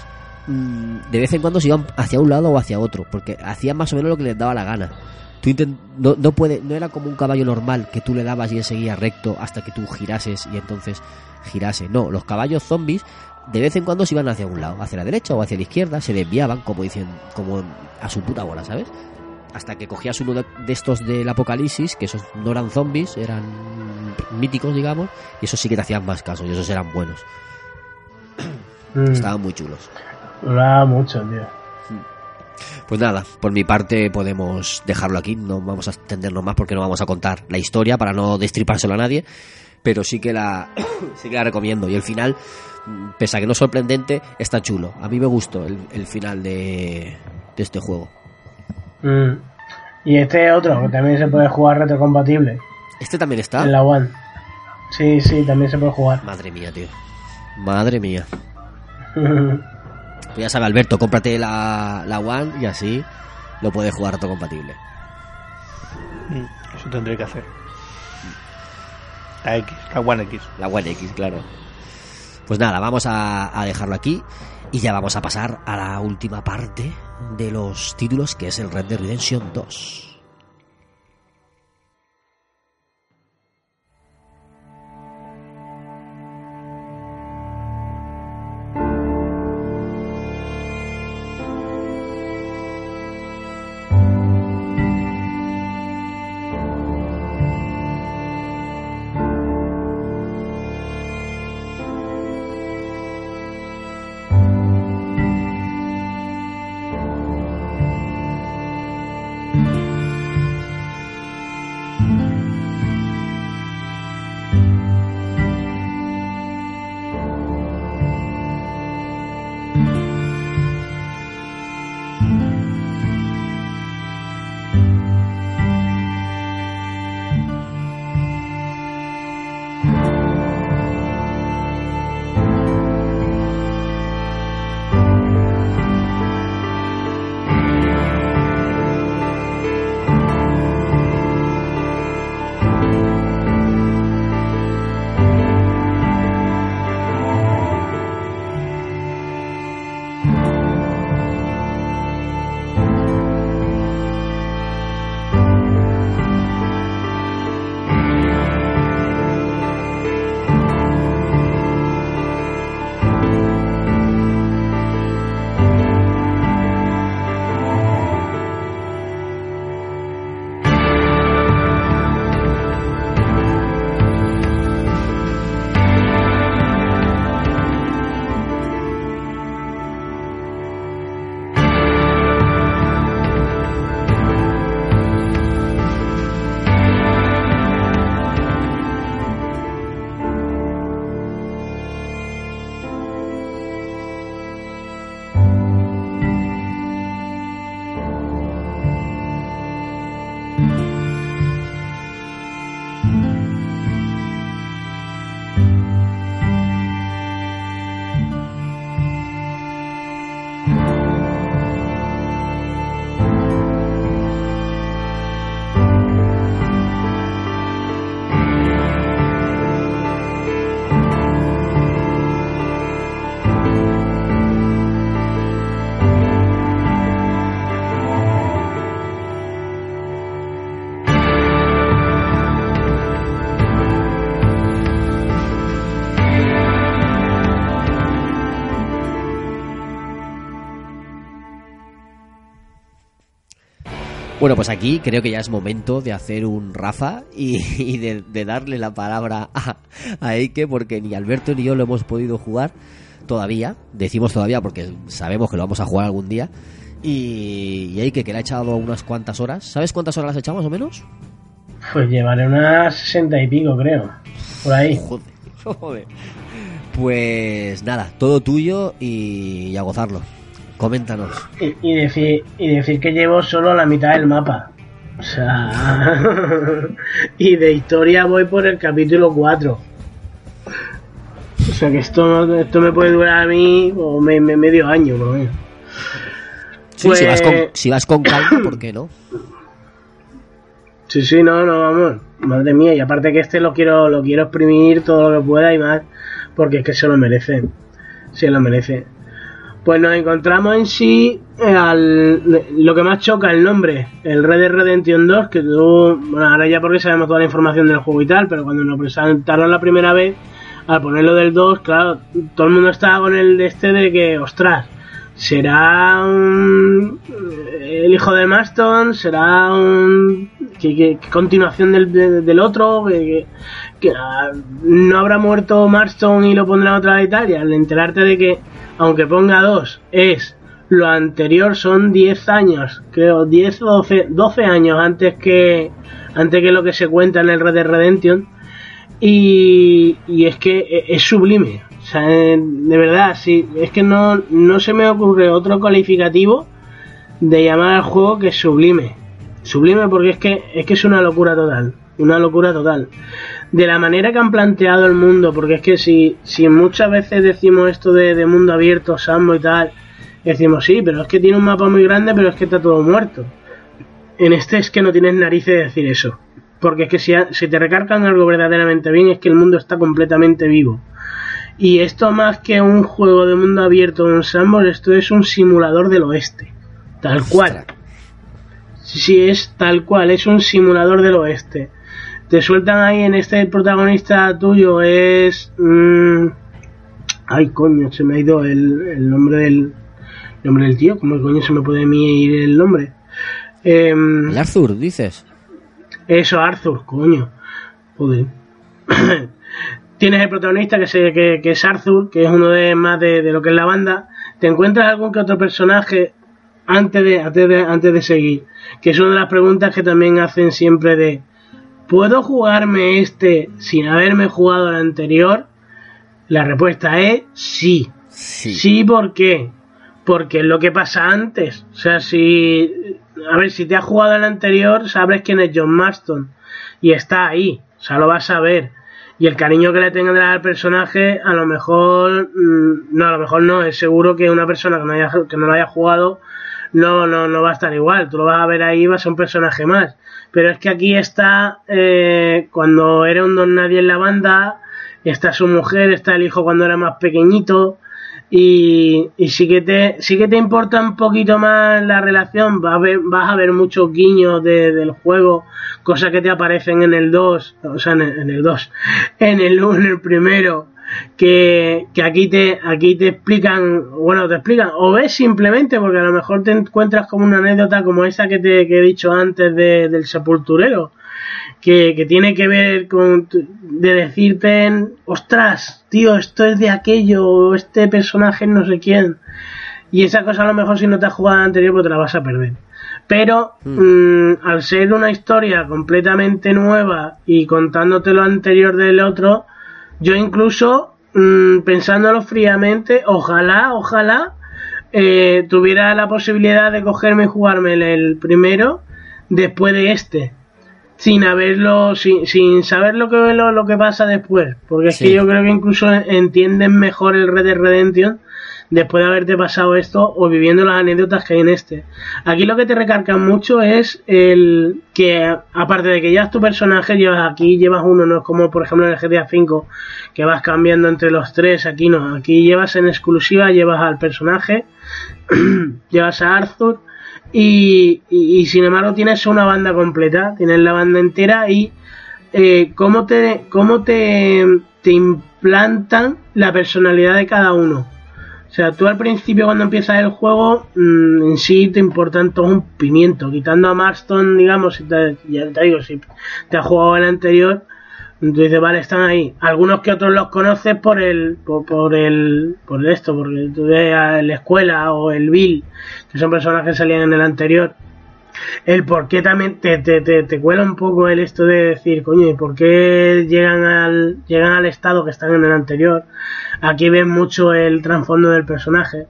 mm, de vez en cuando se iban hacia un lado o hacia otro, porque hacían más o menos lo que les daba la gana. Tú no, no, puede, no era como un caballo normal que tú le dabas y él seguía recto hasta que tú girases y entonces girase. No, los caballos zombies de vez en cuando se iban hacia un lado, hacia la derecha o hacia la izquierda, se desviaban como dicen, como a su puta bola, ¿sabes? Hasta que cogías uno de, de estos del apocalipsis, que esos no eran zombies, eran míticos, digamos, y esos sí que te hacían más caso, y esos eran buenos. Mm. Estaban muy chulos. Molaba mucho, tío. Pues nada, por mi parte podemos dejarlo aquí, no vamos a extendernos más porque no vamos a contar la historia para no destripárselo a nadie, pero sí que la sí que la recomiendo y el final, pese a que no es sorprendente, está chulo. A mí me gustó el, el final de, de este juego. Mm. Y este otro, que también se puede jugar retrocompatible. Este también está. En la One. Sí, sí, también se puede jugar. Madre mía, tío. Madre mía. Pues ya sabe, Alberto, cómprate la, la One y así lo puedes jugar compatible. Mm, Eso tendré que hacer. La X, la One X. La One X, claro. Pues nada, vamos a, dejarlo aquí y ya vamos a pasar a la última parte de los títulos, que es el Red Dead Redemption 2. Bueno, pues aquí creo que ya es momento de hacer un Rafa y, de, darle la palabra a, a Eike porque ni Alberto ni yo lo hemos podido jugar todavía. Decimos todavía porque sabemos que lo vamos a jugar algún día. Y, Eike que le ha echado unas cuantas horas. ¿Sabes cuántas horas las echado más o menos? Pues llevaré unas sesenta y pico, creo. Por ahí. Joder, joder. Pues nada, todo tuyo y a gozarlo. Coméntanos. Y, decir, y decir que llevo solo la mitad del mapa. O sea. y de historia voy por el capítulo 4. O sea que esto, esto me puede durar a mí o medio año, por lo menos. si, vas con, pues- si vas con calma, ¿por qué no? Sí, sí, no, no, vamos. Madre mía, y aparte que este lo quiero, lo quiero exprimir todo lo que pueda y más, porque es que se lo merece. Se lo merece. Pues nos encontramos en sí eh, al, lo que más choca el nombre, el Red Dead Redemption 2, que tú, bueno, ahora ya porque sabemos toda la información del juego y tal, pero cuando nos presentaron la primera vez, al ponerlo del 2, claro, todo el mundo estaba con el de este de que, ostras, será un, el hijo de Marston, será un que, continuación del, del otro, que, que, ah, no habrá muerto Marston y lo pondrá otra vez y tal, y al enterarte de que aunque ponga 2, es lo anterior son 10 años, creo, 10 o 12, 12 años antes que antes que lo que se cuenta en el Red Dead Redemption. Y, y es que e, es sublime. O sea, de verdad, sí, es que no, no se me ocurre otro calificativo de llamar al juego que sublime. Sublime porque es que es que es una locura total, una locura total de la manera que han planteado el mundo, porque es que si, si muchas veces decimos esto de, mundo abierto, Sambo y tal, decimos sí, pero es que tiene un mapa muy grande, pero es que está todo muerto. En este es que no tienes narices de decir eso. Porque es que si, si te recargan algo verdaderamente bien, es que el mundo está completamente vivo. Y esto más que un juego de mundo abierto en Sambor, esto es un simulador del oeste. Tal cual. Sí, es tal cual, es un simulador del oeste te sueltan ahí en este protagonista tuyo es mm, ay coño se me ha ido el, nombre del nombre del tío cómo coño se me puede ir el nombre em, Arthur dices. eso Arthur coño joder. Tienes el protagonista que, se, que, es Arthur que es uno de más de, lo que es la banda. Te encuentras algún que otro personaje antes de, antes de antes de seguir que es una de las preguntas que también hacen siempre de ¿Puedo jugarme este sin haberme jugado el anterior? La respuesta es sí. Sí, sí ¿por qué? Porque es lo que pasa antes. O sea, si. A ver, si te has jugado el anterior, sabes quién es John Marston. Y está ahí. O sea, lo vas a ver. Y el cariño que le tendrá al personaje, a lo mejor. Mm, no, a lo mejor no. Es seguro que una persona que no, haya, que no lo haya jugado no, no, no va a estar igual. Tú lo vas a ver ahí, va a ser un personaje más. Pero es que aquí está, eh, cuando era un don nadie en la banda, está su mujer, está el hijo cuando era más pequeñito. Y, y sí, que te, sí que te importa un poquito más la relación, vas a ver, vas a ver muchos guiños del juego, cosas que te aparecen en el 2, o sea, en el, en el 2, en el 1, en el primero, que, aquí te aquí te explican, bueno, te explican, o ves simplemente, porque a lo mejor te encuentras como una anécdota como esa que te he dicho antes del sepulturero, que, tiene que ver con de decirte, ostras, tío, esto es de aquello, este personaje no sé quién. Y esa cosa a lo mejor si no te has jugado anterior, pues te la vas a perder. Pero hmm. mm, al ser una historia completamente nueva y contándote lo anterior del otro, yo incluso, mmm, pensándolo fríamente, ojalá, ojalá eh, tuviera la posibilidad de cogerme y jugarme el, primero después de este. Sin haberlo, sin, sin saber lo que, lo, lo que pasa después. Porque es que yo creo que incluso entienden mejor el Red Dead Redemption después de haberte pasado esto o viviendo las anécdotas que hay en este. Aquí lo que te recarga mucho es el que, aparte de que ya es tu personaje, llevas aquí, llevas uno, no es como por ejemplo en el GTA V, que vas cambiando entre los tres, aquí no, aquí llevas en exclusiva, llevas al personaje, llevas a Arthur, y, y, sin embargo tienes una banda completa, tienes la banda entera y eh, cómo te, cómo te, te implantan la personalidad de cada uno. O sea, tú al principio cuando empiezas el juego, mm, en sí te importan todos un pimiento. Quitando a Marston, digamos, si te, ya te digo, si te has jugado el anterior, tú dices, vale, están ahí. Algunos que otros los conoces por el, por, por el, por esto, porque tú ves a la escuela o el Bill, que son personas que salían en el anterior. El por qué también te, te, te, te cuela un poco el esto de decir, coño, ¿y por qué llegan al, llegan al estado que están en el anterior? Aquí ves mucho el trasfondo del personaje.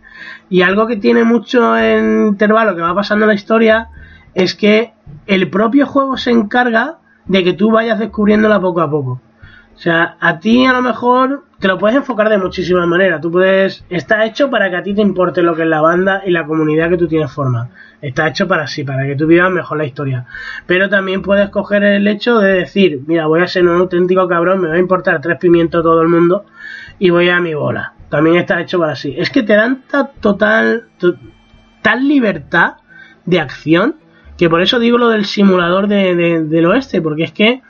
Y algo que tiene mucho en intervalo que va pasando en la historia es que el propio juego se encarga de que tú vayas descubriéndola poco a poco. Sea, a ti a lo mejor te lo puedes enfocar de muchísimas maneras. Tú puedes. Está hecho para que a ti te importe lo que es la banda y la comunidad que tú tienes forma. Está hecho para sí, para que tú vivas mejor la historia. Pero también puedes coger el hecho de decir, mira, voy a ser un auténtico cabrón, me va a importar tres pimientos todo el mundo y voy a mi bola. También está hecho para sí. Es que te dan ta- total. to- tal libertad de acción que por eso digo lo del simulador de, de- del oeste, porque es que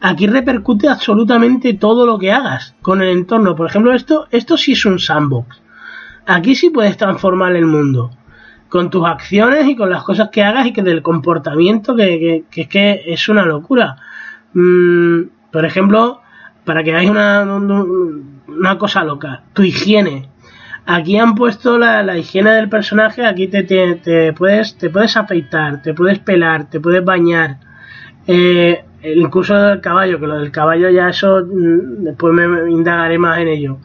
aquí repercute absolutamente todo lo que hagas con el entorno. Por ejemplo, esto, esto sí es un sandbox. Aquí sí puedes transformar el mundo con tus acciones y con las cosas que hagas y que del comportamiento que, que- que es una locura. Mm, por ejemplo, para que hagáis una, un- una cosa loca, tu higiene. Aquí han puesto la, la higiene del personaje, aquí te, te, te puedes, te puedes afeitar, te puedes pelar, te puedes bañar. Eh, incluso del caballo, que lo del caballo ya eso mm, después me indagaré más en ello.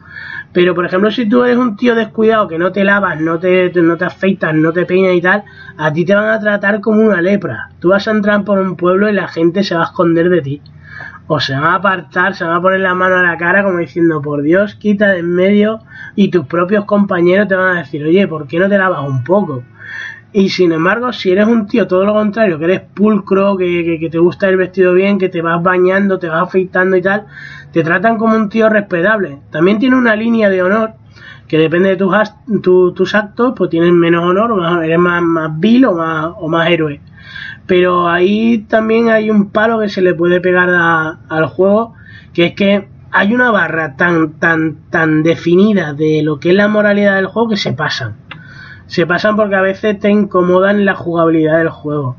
Pero por ejemplo, si tú eres un tío descuidado que no te lavas, no te, te- no te afeitas, no te peinas y tal, a ti te van a tratar como una lepra. Tú vas a entrar por un pueblo y la gente se va a esconder de ti. O se van a apartar, se van a poner la mano a la cara como diciendo, por Dios, quita de en medio. Y tus propios compañeros te van a decir, oye, ¿por qué no te lavas un poco? Y sin embargo, si eres un tío todo lo contrario, que eres pulcro, que, que- que te gusta ir vestido bien, que te vas bañando, te vas afeitando y tal, te tratan como un tío respetable. También tiene una línea de honor que depende de tus, tu- tus actos, pues tienes menos honor, o más- eres más, más vil o más, o más héroe. Pero ahí también hay un palo que se le puede pegar al juego, que es que hay una barra tan, tan, tan definida de lo que es la moralidad del juego que se pasan se pasan porque a veces te incomodan la jugabilidad del juego.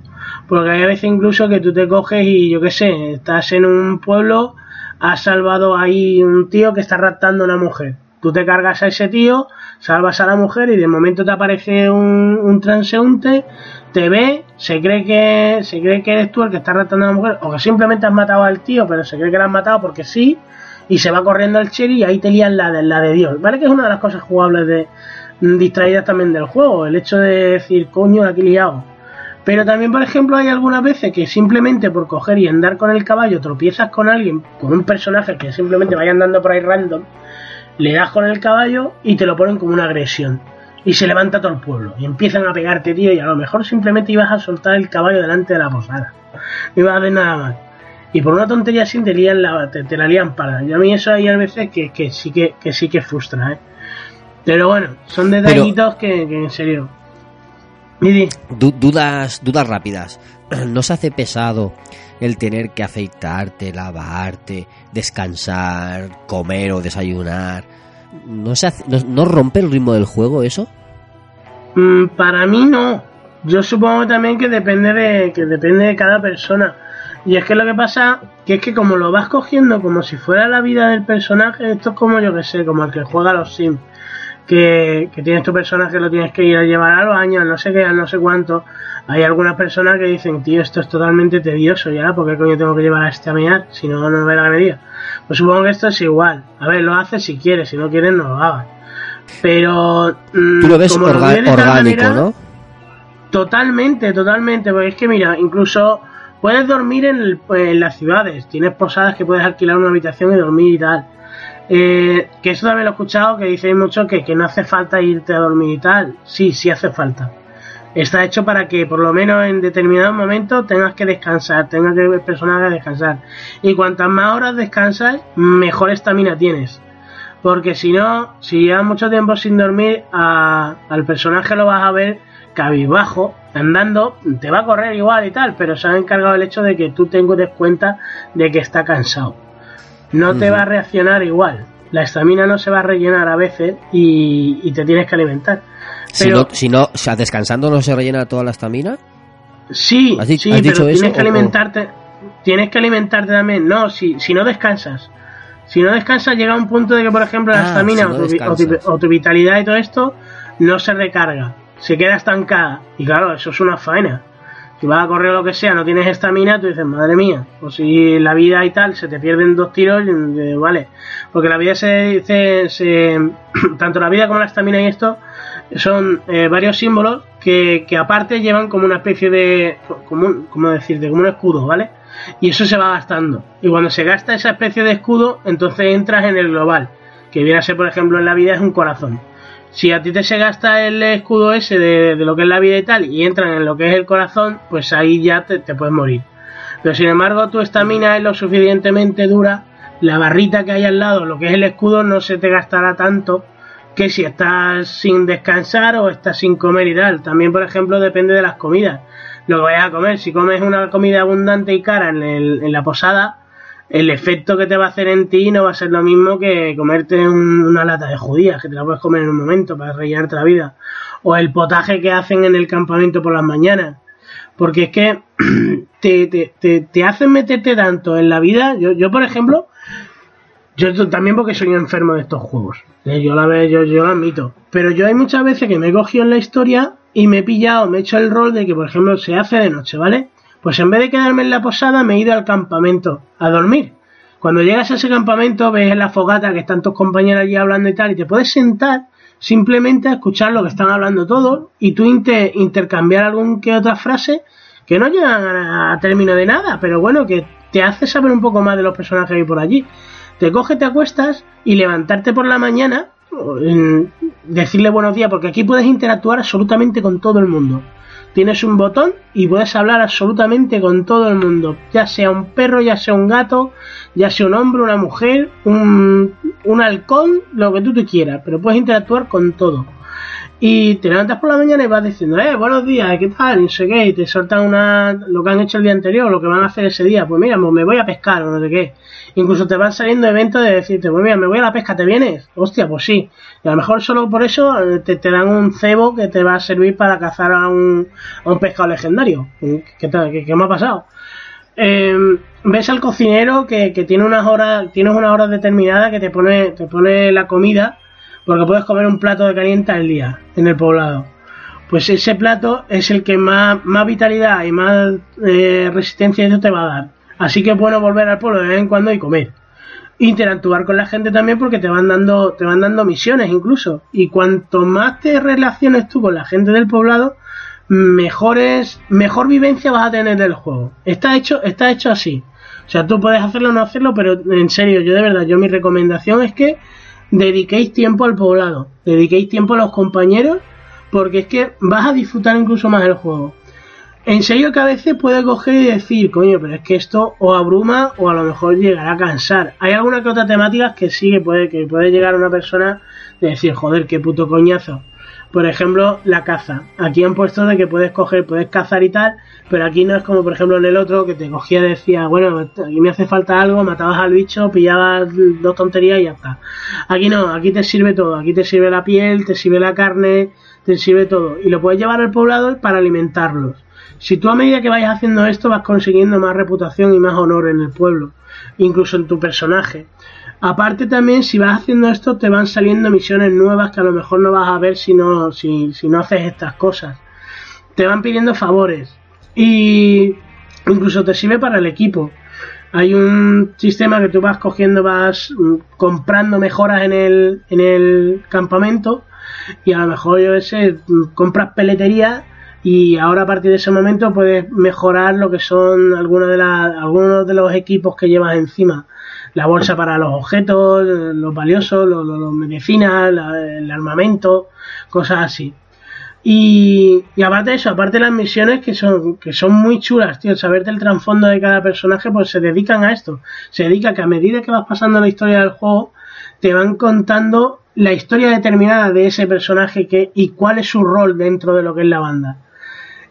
Porque hay veces incluso que tú te coges y yo qué sé, estás en un pueblo, has salvado ahí un tío que está raptando a una mujer. Tú te cargas a ese tío, salvas a la mujer y de momento te aparece un, transeúnte, te ve, se cree que se cree que eres tú el que está raptando a la mujer, o que simplemente has matado al tío, pero se cree que lo has matado porque sí, y se va corriendo el cherry y ahí te lían la de, la de Dios. ¿Vale? Que es una de las cosas jugables de distraídas también del juego, el hecho de decir, coño, aquí liado. Pero también, por ejemplo, hay algunas veces que simplemente por coger y andar con el caballo tropiezas con alguien, con un personaje que simplemente vaya andando por ahí random, le das con el caballo y te lo ponen como una agresión. Y se levanta todo el pueblo. Y empiezan a pegarte, tío, y a lo mejor simplemente ibas a soltar el caballo delante de la posada. No ibas a hacer nada más. Y por una tontería así te, lían la, te, te la lían para. Y a mí eso hay a veces que, que sí que, que sí que frustra, ¿eh? Pero bueno, son detallitos que, que en serio. Du- dudas, dudas rápidas. ¿No se hace pesado el tener que afeitarte, lavarte, descansar, comer o desayunar? ¿No, se hace- no, no rompe el ritmo del juego eso? Mm, para mí no. Yo supongo también que depende de que depende de cada persona. Y es que lo que pasa que es que como lo vas cogiendo como si fuera la vida del personaje, esto es como yo que sé, como el que juega a los Sims, que, que tienes tu personaje lo tienes que ir a llevar al baño, no sé qué, a no sé cuánto. Hay algunas personas que dicen, tío, esto es totalmente tedioso ya, ¿por qué coño tengo que llevar a este a mear? Si no, no me la medida. Pues supongo que esto es igual. A ver, lo haces si quieres, si no quieres, no lo hagas. Pero. mm, Tú lo ves como orga- ves de tal orgánico, manera- ¿no? Totalmente, totalmente. Porque es que, mira, incluso puedes dormir en, el- en las ciudades. Tienes posadas que puedes alquilar una habitación y dormir y tal. Eh, que eso también lo he escuchado, que dicen mucho que, que no hace falta irte a dormir y tal. Sí, sí hace falta. Está hecho para que por lo menos en determinados momentos tengas que descansar, tengas que ver personas que descansar. Y cuantas más horas descansas, mejor estamina tienes. Porque si no, si llevas mucho tiempo sin dormir, a- al personaje lo vas a ver cabizbajo, andando, te va a correr igual y tal, pero se han encargado el hecho de que tú te des cuenta de que está cansado. No te va a reaccionar igual. La estamina no se va a rellenar a veces y, te tienes que alimentar. Pero, si no, si no, descansando no se rellena toda la estamina. Sí, sí, pero tienes que alimentarte. Tienes que alimentarte también. No, si, si no descansas. Si no descansas, llega un punto de que, por ejemplo, la ah, estamina o, tu, vitalidad y todo esto no se recarga. Se queda estancada. Y claro, eso es una faena. Si vas a correr o lo que sea, no tienes estamina, tú dices, madre mía. O si la vida y tal, se te pierden dos tiros, vale. Porque la vida se. se, tanto la vida como la estamina y esto son eh, varios símbolos que, que, aparte llevan como una especie de. Como, como decirte, como un escudo, ¿vale? y eso se va gastando. Y cuando se gasta esa especie de escudo, entonces entras en el global, que viene a ser, por ejemplo, en la vida es un corazón. Si a ti te se gasta el escudo ese de, lo que es la vida y tal, y entran en lo que es el corazón, pues ahí ya te, puedes morir. Pero sin embargo, tu estamina es lo suficientemente dura, la barrita que hay al lado, lo que es el escudo, no se te gastará tanto que si estás sin descansar o estás sin comer y tal. También, por ejemplo, depende de las comidas lo que vayas a comer. Si comes una comida abundante y cara en, en la posada, el efecto que te va a hacer en ti no va a ser lo mismo que comerte una lata de judías, que te la puedes comer en un momento para rellenarte la vida. O el potaje que hacen en el campamento por las mañanas. Porque es que te, te, te, te hacen meterte tanto en la vida. Yo, yo por ejemplo, yo también porque soy enfermo de estos juegos. Eh, yo la yo, yo lo admito. Pero yo hay muchas veces que me he cogido en la historia y me he pillado, me he hecho el rol de que, por ejemplo, se hace de noche, ¿vale? Pues en vez de quedarme en la posada, me he ido al campamento a dormir. Cuando llegas a ese campamento, ves la fogata que están tus compañeros allí hablando y tal, y te puedes sentar simplemente a escuchar lo que están hablando todos y tú intercambiar algún que otra frase que no llegan a, a, término de nada, pero bueno, que te hace saber un poco más de los personajes que hay por allí. Te coges, te acuestas y levantarte por la mañana decirle buenos días, porque aquí puedes interactuar absolutamente con todo el mundo. Tienes un botón y puedes hablar absolutamente con todo el mundo, ya sea un perro, ya sea un gato, ya sea un hombre, una mujer, un, un halcón, lo que tú te quieras, pero puedes interactuar con todo. Y te levantas por la mañana y vas diciendo, eh, buenos días, ¿qué tal? Y sé qué, y te soltan una, lo que han hecho el día anterior, lo que van a hacer ese día, pues mira, pues me voy a pescar o no sé qué. Incluso te van saliendo eventos de decirte, pues mira, me voy a la pesca, ¿te vienes? Hostia, pues sí. Y a lo mejor solo por eso eh, te, te dan un cebo que te va a servir para cazar a un, a un pescado legendario. ¿Qué, tal? ¿Qué, me ha pasado? Em, ves al cocinero que, que tiene unas horas, tienes unas horas determinadas que te pone, te pone la comida porque puedes comer un plato de caliente al día en el poblado. Pues ese plato es el que más, más vitalidad y más eh, resistencia te va a dar. Así que es bueno volver al pueblo de vez en cuando y comer. Interactuar con la gente también porque te van dando, te van dando misiones incluso. Y cuanto más te relaciones tú con la gente del poblado, mejores, mejor vivencia vas a tener del juego. Está hecho, está hecho así. O sea, tú puedes hacerlo o no hacerlo, pero en serio, yo de verdad, yo mi recomendación es que dediquéis tiempo al poblado, dediquéis tiempo a los compañeros, porque es que vas a disfrutar incluso más el juego. En serio que a veces puede coger y decir, coño, pero es que esto o abruma o a lo mejor llegará a cansar. Hay alguna que otra temática que sí que puede, que puede llegar una persona de decir, joder, qué puto coñazo. Por ejemplo, la caza. Aquí han puesto de que puedes coger, puedes cazar y tal, pero aquí no es como por ejemplo en el otro que te cogía y decía, bueno, aquí me hace falta algo, matabas al bicho, pillabas dos tonterías y ya está. Aquí no, aquí te sirve todo, aquí te sirve la piel, te sirve la carne, te sirve todo. Y lo puedes llevar al poblado para alimentarlos. Si tú a medida que vayas haciendo esto vas consiguiendo más reputación y más honor en el pueblo, incluso en tu personaje. Aparte también, si vas haciendo esto, te van saliendo misiones nuevas que a lo mejor no vas a ver si no, si, si no haces estas cosas. Te van pidiendo favores y incluso te sirve para el equipo. Hay un sistema que tú vas cogiendo, vas mm, comprando mejoras en el, en el campamento y a lo mejor yo sé, mm, compras peletería y ahora a partir de ese momento puedes mejorar lo que son de, algunos de los equipos que llevas encima. La bolsa para los objetos, los valiosos, los, los, medicinas, el armamento, cosas así. Y, aparte de eso, aparte de las misiones que son, que son muy chulas, tío, saberte el trasfondo de cada personaje, pues se dedican a esto. Se dedica que a medida que vas pasando la historia del juego, te van contando la historia determinada de ese personaje que, y cuál es su rol dentro de lo que es la banda.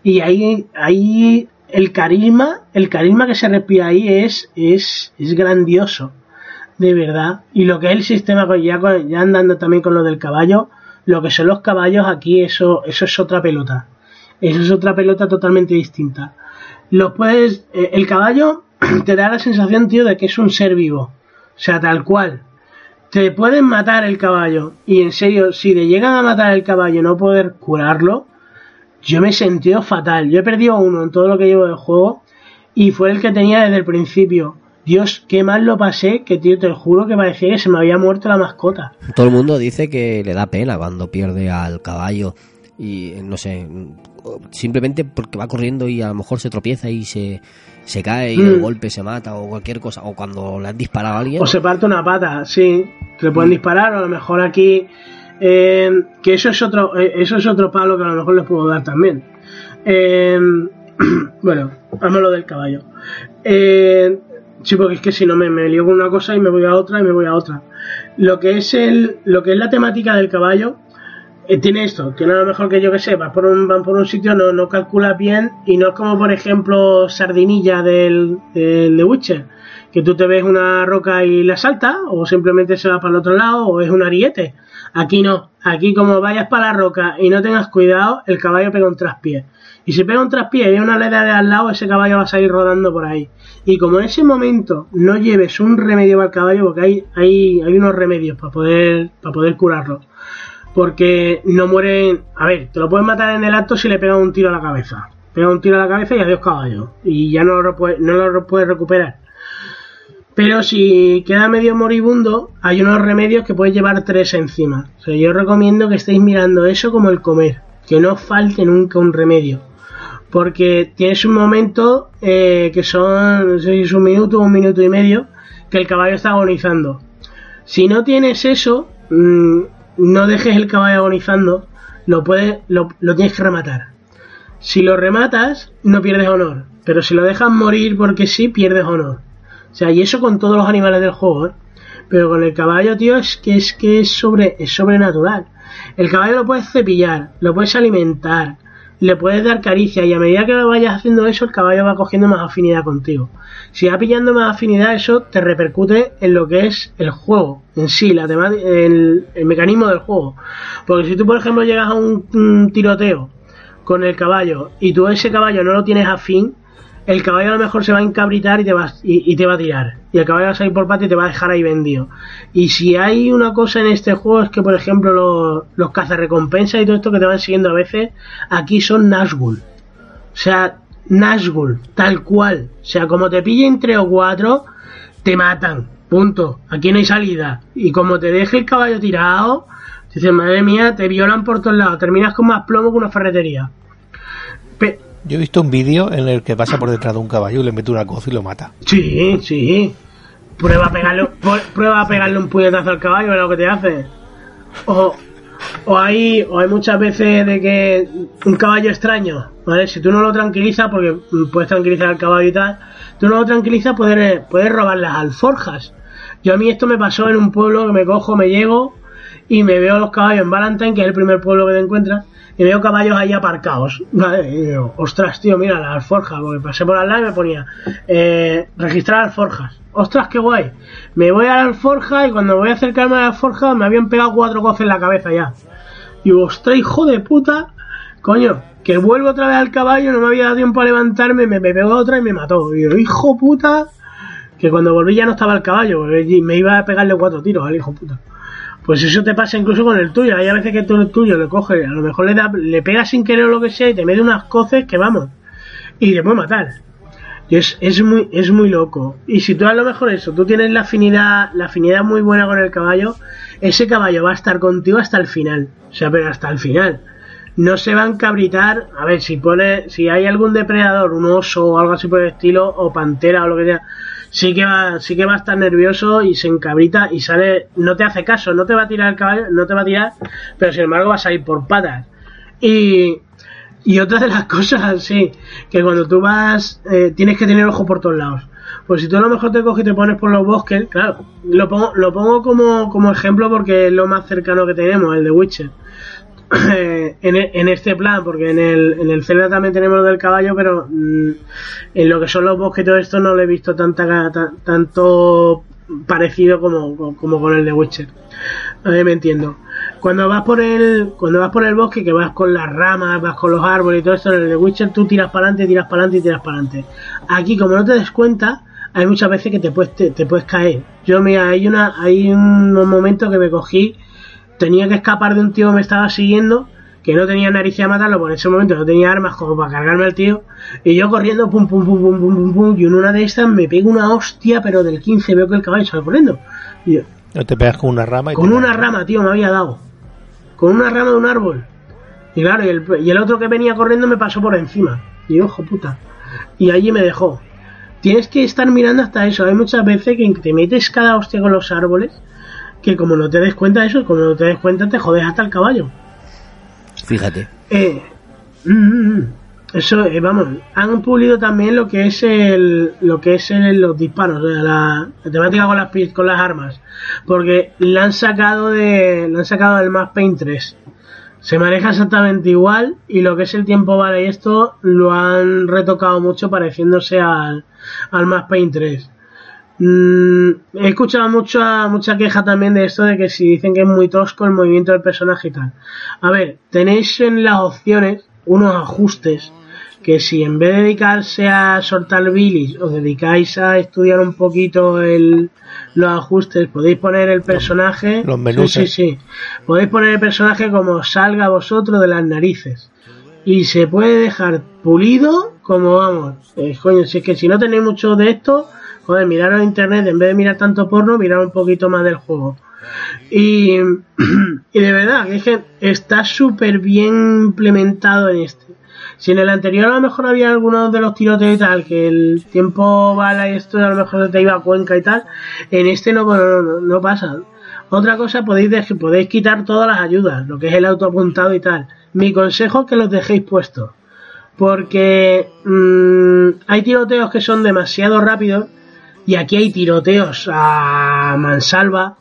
Y ahí, ahí el carisma, el carisma que se respira ahí es, es, es grandioso. de verdad. Y lo que es el sistema, pues ya, ya andando también con lo del caballo, lo que son los caballos aquí, eso, eso es otra pelota. Eso es otra pelota totalmente distinta. Los puedes, eh, el caballo te da la sensación, tío, de que es un ser vivo. O sea, tal cual. Te pueden matar el caballo. Y en serio, si te llegan a matar el caballo y no poder curarlo, yo me he sentido fatal. Yo he perdido uno en todo lo que llevo del juego. Y fue el que tenía desde el principio. Dios, qué mal lo pasé, que tío, te juro que parecía que se me había muerto la mascota. Todo el mundo dice que le da pena cuando pierde al caballo y no sé, simplemente porque va corriendo y a lo mejor se tropieza y se, se cae y el mm. golpe se mata o cualquier cosa, o cuando le han disparado a alguien. O se parte una pata, sí, le pueden mm. disparar, o a lo mejor aquí, eh, que eso es otro, eh, eso es otro palo que a lo mejor les puedo dar también. Eh, bueno, vamos lo del caballo. Eh, Sí, porque es que si no me, me lío con una cosa y me voy a otra y me voy a otra. Lo que es el, lo que es la temática del caballo, eh, tiene esto, tiene a lo mejor que yo que sé, vas por un, van por un sitio, no, no calculas bien y no es como por ejemplo Sardinilla del, del The Witcher, que tú te ves una roca y la salta, o simplemente se va para el otro lado, o es un ariete. Aquí no, aquí como vayas para la roca y no tengas cuidado, el caballo pega un traspié. Y si pega un traspié y hay una leda de al lado, ese caballo va a salir rodando por ahí. Y como en ese momento no lleves un remedio para el caballo, porque hay, hay, hay unos remedios para poder, para poder curarlo. Porque no mueren. A ver, te lo puedes matar en el acto si le pegas un tiro a la cabeza. Pega un tiro a la cabeza y adiós caballo. Y ya no lo, no lo puedes recuperar. Pero si queda medio moribundo, hay unos remedios que puedes llevar tres encima. O sea, yo recomiendo que estéis mirando eso como el comer. Que no falte nunca un remedio porque tienes un momento eh, que son, no sé si es un minuto o un minuto y medio, que el caballo está agonizando. Si no tienes eso, mm, no dejes el caballo agonizando, lo, puedes, lo, tienes que rematar. Si lo rematas, no pierdes honor, pero si lo dejas morir porque sí, pierdes honor. O sea, y eso con todos los animales del juego, ¿eh? Pero con el caballo, tío, es que es que es sobre es sobrenatural. El caballo lo puedes cepillar, lo puedes alimentar, le puedes dar caricia y a medida que vayas haciendo eso el caballo va cogiendo más afinidad contigo. Si va pillando más afinidad eso te repercute en lo que es el juego en sí, la el, el mecanismo del juego. Porque si tú por ejemplo llegas a un, tiroteo con el caballo y tú ese caballo no lo tienes afín, el caballo a lo mejor se va a encabritar y te va, y, te va a tirar. Y el caballo va a salir por pata y te va a dejar ahí vendido. Y si hay una cosa en este juego es que, por ejemplo, los, los cazarrecompensas y todo esto que te van siguiendo a veces, aquí son Nazgul. O sea, Nazgul, tal cual. O sea, como te pillen tres o cuatro, te matan. Punto. Aquí no hay salida. Y como te deje el caballo tirado, dices, madre mía, te violan por todos lados. Terminas con más plomo que una ferretería. Yo he visto un vídeo en el que pasa por detrás de un caballo y le mete una coza y lo mata. Sí, sí. Prueba a pegarle, prueba a pegarle un puñetazo al caballo, es lo que te hace. O, o hay, o hay muchas veces de que un caballo extraño, ¿vale? Si tú no lo tranquilizas, porque puedes tranquilizar al caballo y tal, tú no lo tranquilizas, puedes, puedes robar las alforjas. Yo a mí esto me pasó en un pueblo que me cojo, me llego y me veo los caballos en Valentine, que es el primer pueblo que te encuentras, y veo caballos ahí aparcados. ¿vale? Ostras, tío, mira la alforja, porque pasé por al lado y me ponía eh, registrar alforjas. Ostras, qué guay. Me voy a la alforja y cuando voy a acercarme a la alforja me habían pegado cuatro cosas en la cabeza ya. Y digo, ostras, hijo de puta, coño, que vuelvo otra vez al caballo, no me había dado tiempo a levantarme, me, me pegó otra y me mató. Y digo, hijo puta, que cuando volví ya no estaba el caballo, me iba a pegarle cuatro tiros al hijo puta. Pues eso te pasa incluso con el tuyo. Hay a veces que tú el tuyo le coges, a lo mejor le, da, le pegas sin querer o lo que sea y te mete unas coces que vamos. Y te puede matar. Y es, es, muy, es muy loco. Y si tú a lo mejor eso, tú tienes la afinidad, la afinidad muy buena con el caballo, ese caballo va a estar contigo hasta el final. O sea, pero hasta el final. No se va a encabritar. A ver, si pone, si hay algún depredador, un oso o algo así por el estilo, o pantera o lo que sea sí que va, sí que va a estar nervioso y se encabrita y sale, no te hace caso, no te va a tirar el caballo, no te va a tirar, pero sin embargo vas a ir por patas. Y, y otra de las cosas, sí, que cuando tú vas, eh, tienes que tener ojo por todos lados. Pues si tú a lo mejor te coges y te pones por los bosques, claro, lo pongo, lo pongo como, como ejemplo porque es lo más cercano que tenemos, el de Witcher. en, e, en, este plan, porque en el, en el Zelda también tenemos lo del caballo, pero mm, en lo que son los bosques todo esto no le he visto tanta tanto parecido como, como con el de Witcher. A ver, me entiendo. Cuando vas por el cuando vas por el bosque, que vas con las ramas, vas con los árboles y todo eso, en el de Witcher tú tiras para adelante, tiras para adelante y tiras para adelante. Aquí, como no te des cuenta, hay muchas veces que te puedes, te, puedes caer. Yo, mira, hay, una, hay un momento que me cogí, tenía que escapar de un tío que me estaba siguiendo que no tenía nariz a matarlo, porque en ese momento no tenía armas como para cargarme al tío, y yo corriendo, pum, pum, pum, pum, pum, pum, pum, y en una de estas me pego una hostia, pero del 15 veo que el caballo sale corriendo. Y yo, no te pegas con una rama. Y con una rama, tío, me había dado. Con una rama de un árbol. Y claro, y el, y el otro que venía corriendo me pasó por encima. Y ojo, puta. Y allí me dejó. Tienes que estar mirando hasta eso. Hay muchas veces que te metes cada hostia con los árboles, que como no te des cuenta de eso, como no te des cuenta, te jodes hasta el caballo. Fíjate. Eh, mm, mm, mm. eso, eh, vamos, han pulido también lo que es el, lo que es el, los disparos, la, temática con las con las armas, porque la han sacado de, la han sacado del Max Paint 3. Se maneja exactamente igual y lo que es el tiempo vale y esto lo han retocado mucho pareciéndose al, al Max Paint 3. Mm, he escuchado mucha, mucha queja también de esto de que si dicen que es muy tosco el movimiento del personaje y tal. A ver, tenéis en las opciones unos ajustes que si en vez de dedicarse a soltar bilis os dedicáis a estudiar un poquito el, los ajustes, podéis poner el personaje. Los menús. Sí, sí, sí. Podéis poner el personaje como salga a vosotros de las narices. Y se puede dejar pulido como vamos. Eh, coño, si es que si no tenéis mucho de esto, joder, mirar en internet, en vez de mirar tanto porno, mirar un poquito más del juego. Y, y de verdad, es que está súper bien implementado en este. Si en el anterior a lo mejor había algunos de los tiroteos y tal, que el tiempo bala y esto a lo mejor te iba a Cuenca y tal, en este no, no, no, pasa. Otra cosa, podéis, podéis quitar todas las ayudas, lo que es el autoapuntado y tal. Mi consejo es que los dejéis puestos. Porque mmm, hay tiroteos que son demasiado rápidos y aquí hay tiroteos a mansalva.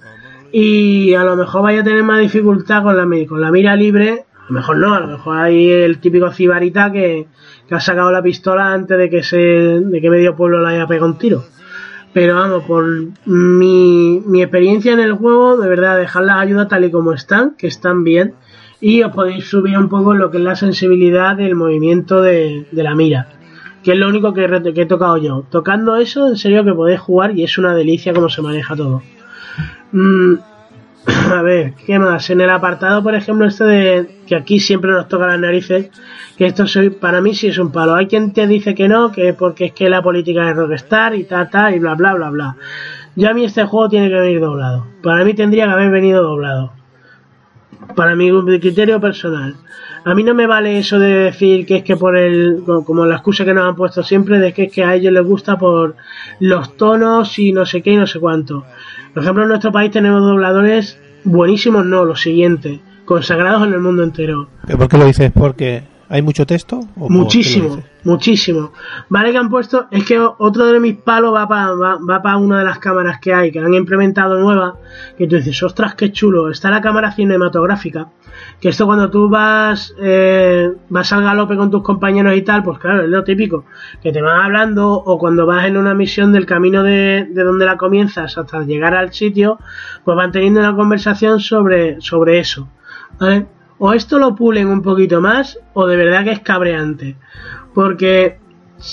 Y a lo mejor vaya a tener más dificultad con la, con la mira libre, a lo mejor no, a lo mejor hay el típico cibarita que, ha sacado la pistola antes de que se de que medio pueblo la haya pegado un tiro. Pero vamos, por mi, mi experiencia en el juego, de verdad, dejar las ayudas tal y como están, que están bien, y os podéis subir un poco lo que es la sensibilidad del movimiento de, de la mira que es lo único que, he tocado yo. Tocando eso, en serio que podéis jugar y es una delicia cómo se maneja todo. Mm, a ver, ¿qué más? En el apartado, por ejemplo, este de que aquí siempre nos toca las narices, que esto soy, para mí sí es un palo. Hay quien te dice que no, que porque es que la política es Rockstar y ta, ta, y bla, bla, bla, bla. Ya a mí este juego tiene que venir doblado. Para mí tendría que haber venido doblado. Para mi criterio personal. A mí no me vale eso de decir que es que por el, como la excusa que nos han puesto siempre, de que es que a ellos les gusta por los tonos y no sé qué y no sé cuánto. Por ejemplo, en nuestro país tenemos dobladores buenísimos, no, los siguientes, consagrados en el mundo entero. ¿Por qué lo dices? Porque ¿Hay mucho texto? muchísimo, muchísimo. Vale que han puesto, es que otro de mis palos va para va, para una de las cámaras que hay, que han implementado nueva, que tú dices, ostras, qué chulo, está la cámara cinematográfica, que esto cuando tú vas, eh, vas al galope con tus compañeros y tal, pues claro, es lo típico, que te van hablando o cuando vas en una misión del camino de, de donde la comienzas hasta llegar al sitio, pues van teniendo una conversación sobre, sobre eso. ¿Vale? O esto lo pulen un poquito más o de verdad que es cabreante. Porque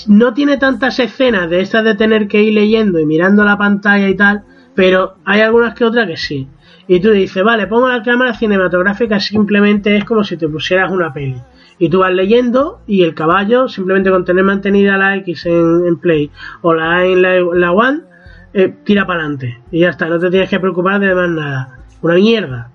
no tiene tantas escenas de estas de tener que ir leyendo y mirando la pantalla y tal, pero hay algunas que otras que sí. Y tú dices, vale, pongo la cámara cinematográfica, simplemente es como si te pusieras una peli. Y tú vas leyendo y el caballo, simplemente con tener mantenida la X en, Play o la A en la, One, eh, tira para adelante. Y ya está, no te tienes que preocupar de más nada. Una mierda.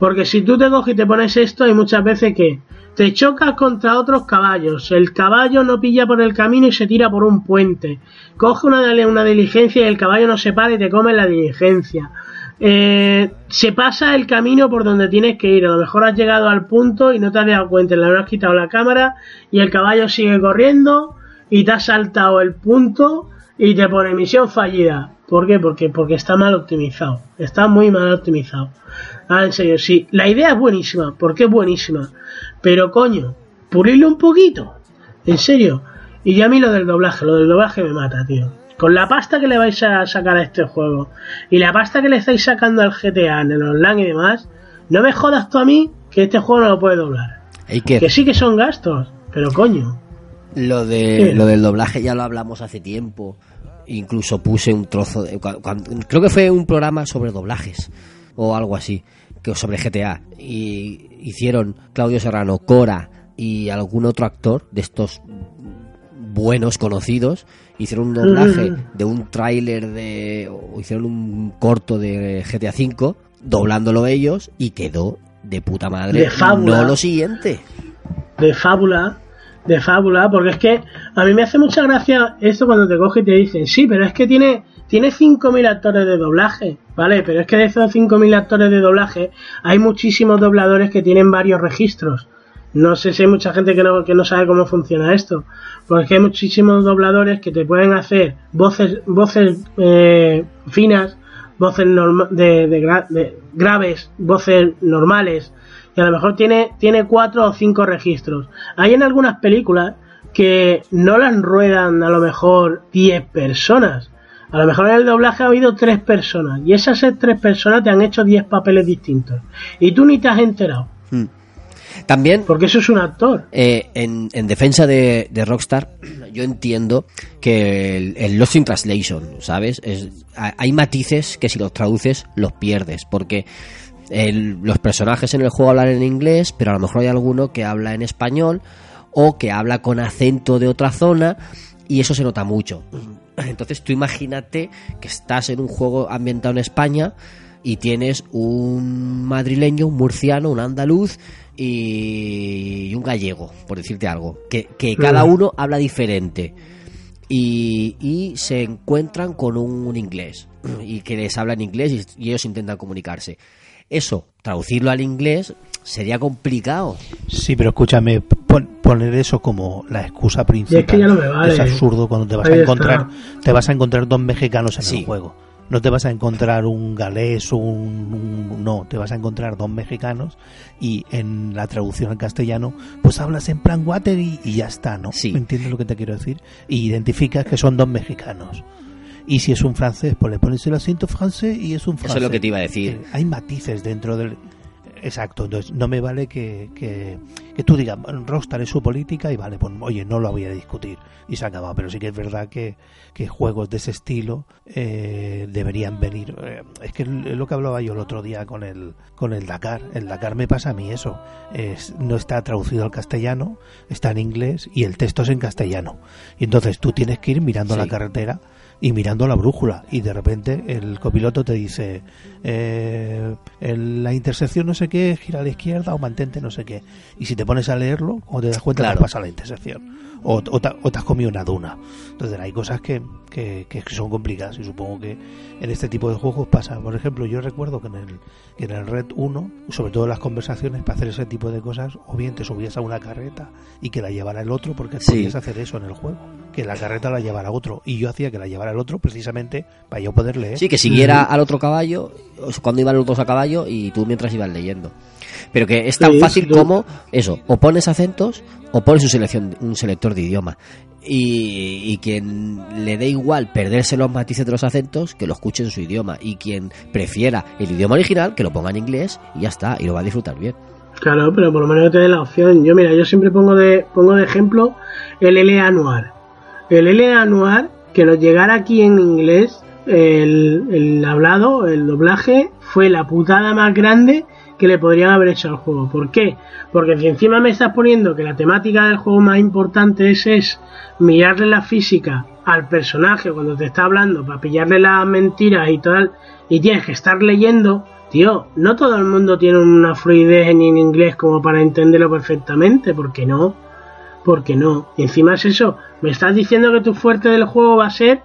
Porque si tú te coges y te pones esto, hay muchas veces que te chocas contra otros caballos. El caballo no pilla por el camino y se tira por un puente. Coge una, una diligencia y el caballo no se para y te come la diligencia. Eh, se pasa el camino por donde tienes que ir. A lo mejor has llegado al punto y no te has dado cuenta. Le habrás quitado la cámara y el caballo sigue corriendo y te has saltado el punto y te pone misión fallida. ¿Por qué? Porque, porque está mal optimizado. Está muy mal optimizado. Ah, en serio, sí. La idea es buenísima, porque es buenísima. Pero coño, pulirlo un poquito. En serio. Y ya a mí lo del doblaje, lo del doblaje me mata, tío. con la pasta que le vais a sacar a este juego y la pasta que le estáis sacando al GTA en el online y demás, no me jodas tú a mí que este juego no lo puede doblar. que... sí que son gastos, pero coño. Lo, de, lo del doblaje ya lo hablamos hace tiempo. Incluso puse un trozo de... creo que fue un programa sobre doblajes o algo así, que sobre GTA. Y hicieron Claudio Serrano, Cora y algún otro actor de estos buenos conocidos hicieron un doblaje de un tráiler de o hicieron un corto de GTA V doblándolo ellos y quedó de puta madre. De fábula. No lo siguiente. De fábula. De fábula, porque es que a mí me hace mucha gracia esto cuando te coge y te dicen, sí, pero es que tiene, tiene 5.000 actores de doblaje, ¿vale? Pero es que de esos 5.000 actores de doblaje hay muchísimos dobladores que tienen varios registros. No sé si hay mucha gente que no, que no sabe cómo funciona esto. Porque hay muchísimos dobladores que te pueden hacer voces, voces eh, finas voces de, de, graves, voces normales, y a lo mejor tiene, tiene cuatro o cinco registros. Hay en algunas películas que no las ruedan a lo mejor 10 personas. A lo mejor en el doblaje ha habido tres personas y esas tres personas te han hecho 10 papeles distintos. Y tú ni te has enterado. Hmm. También. Porque eso es un actor. Eh, en, defensa de, Rockstar, yo entiendo que el, Lost in Translation, ¿sabes? hay matices que si los traduces los pierdes. Porque los personajes en el juego hablan en inglés, pero a lo mejor hay alguno que habla en español o que habla con acento de otra zona y eso se nota mucho. Entonces tú imagínate que estás en un juego ambientado en España y tienes un madrileño, un murciano, un andaluz y, un gallego, por decirte algo, que, cada uno habla diferente. Y, se encuentran con un, inglés y que les habla en inglés y, ellos intentan comunicarse. Eso, traducirlo al inglés sería complicado. Sí, pero escúchame, poner eso como la excusa principal es, absurdo cuando te vas a encontrar te vas a encontrar dos mexicanos en el juego no te vas a encontrar un galés, un, un, no, te vas a encontrar dos mexicanos y en la traducción al castellano, pues hablas en plan water y, ya está, ¿no? Sí. ¿Entiendes lo que te quiero decir? Y identificas que son dos mexicanos. Y si es un francés, pues le pones el acento francés y es un francés. Eso es lo que te iba a decir. Eh, hay matices dentro del Exacto, entonces no me vale que, que, tú digas, Rockstar es su política y vale, pues oye, no lo voy a discutir y se acaba, pero sí que es verdad que, que juegos de ese estilo eh, deberían venir. Eh, es que es lo que hablaba yo el otro día con el, con el Dakar, el Dakar me pasa a mí eso, es, no está traducido al castellano, está en inglés y el texto es en castellano. Y entonces tú tienes que ir mirando la carretera y mirando la brújula. Y de repente el copiloto te dice eh, en la intersección no sé qué gira a la izquierda o mantente no sé qué. Y si te pones a leerlo o te das cuenta claro. que pasa la intersección. O, o, te, has comido una duna. Entonces hay cosas que, que, que, son complicadas y supongo que en este tipo de juegos pasa. Por ejemplo yo recuerdo que en el, que en el Red 1 sobre todo las conversaciones para hacer ese tipo de cosas o bien te subías a una carreta y que la llevara el otro porque podías hacer eso en el juego que la carreta la llevara otro y yo hacía que la llevara el otro precisamente para yo poder leer. Sí, que siguiera al otro caballo cuando iban los dos a caballo y tú mientras ibas leyendo. Pero que es tan fácil como eso, o pones acentos o pones un, selección, un selector de idioma. Y, quien le dé igual perderse los matices de los acentos, que lo escuche en su idioma. Y quien prefiera el idioma original, que lo ponga en inglés y ya está, y lo va a disfrutar bien. Claro, pero por lo menos te dé la opción. Yo, mira, yo siempre pongo de, pongo de ejemplo el LA Noir. El LA Noir que nos llegara aquí en inglés el, hablado, el doblaje, fue la putada más grande que le podrían haber hecho al juego. ¿Por qué? Porque si encima me estás poniendo que la temática del juego más importante es, es mirarle la física al personaje cuando te está hablando para pillarle las mentiras y tal, y tienes que estar leyendo, tío, no todo el mundo tiene una fluidez en inglés como para entenderlo perfectamente, ¿por qué no? Porque no. Encima es eso, me estás diciendo que tu fuerte del juego va a ser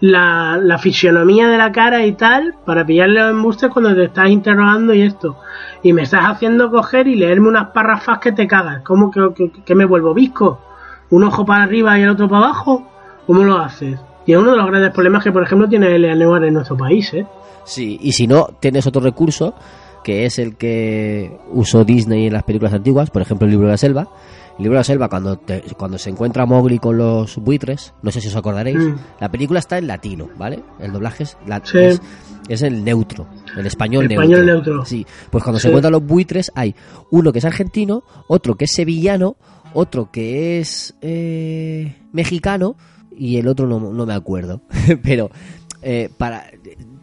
la, la fisionomía de la cara y tal, para pillarle los embustes cuando te estás interrogando y esto. Y me estás haciendo coger y leerme unas párrafas que te cagas. ¿Cómo que, que, me vuelvo visco? ¿Un ojo para arriba y el otro para abajo? ¿Cómo lo haces? Y es uno de los grandes problemas que, por ejemplo, tiene el en nuestro país, ¿eh? Sí, y si no, tienes otro recurso, que es el que usó Disney en las películas antiguas, por ejemplo, el libro de la selva, El libro de la selva, cuando, te- cuando se encuentra Mowgli con los buitres, no sé si os acordaréis, Mm. la película está en latino, ¿vale? El doblaje es, la- Sí. es, es el neutro, el español, El neutro. español neutro. Sí, pues cuando se encuentran los buitres hay uno que es argentino, otro que es sevillano, otro que es eh, mexicano y el otro no, no me acuerdo. Pero eh, para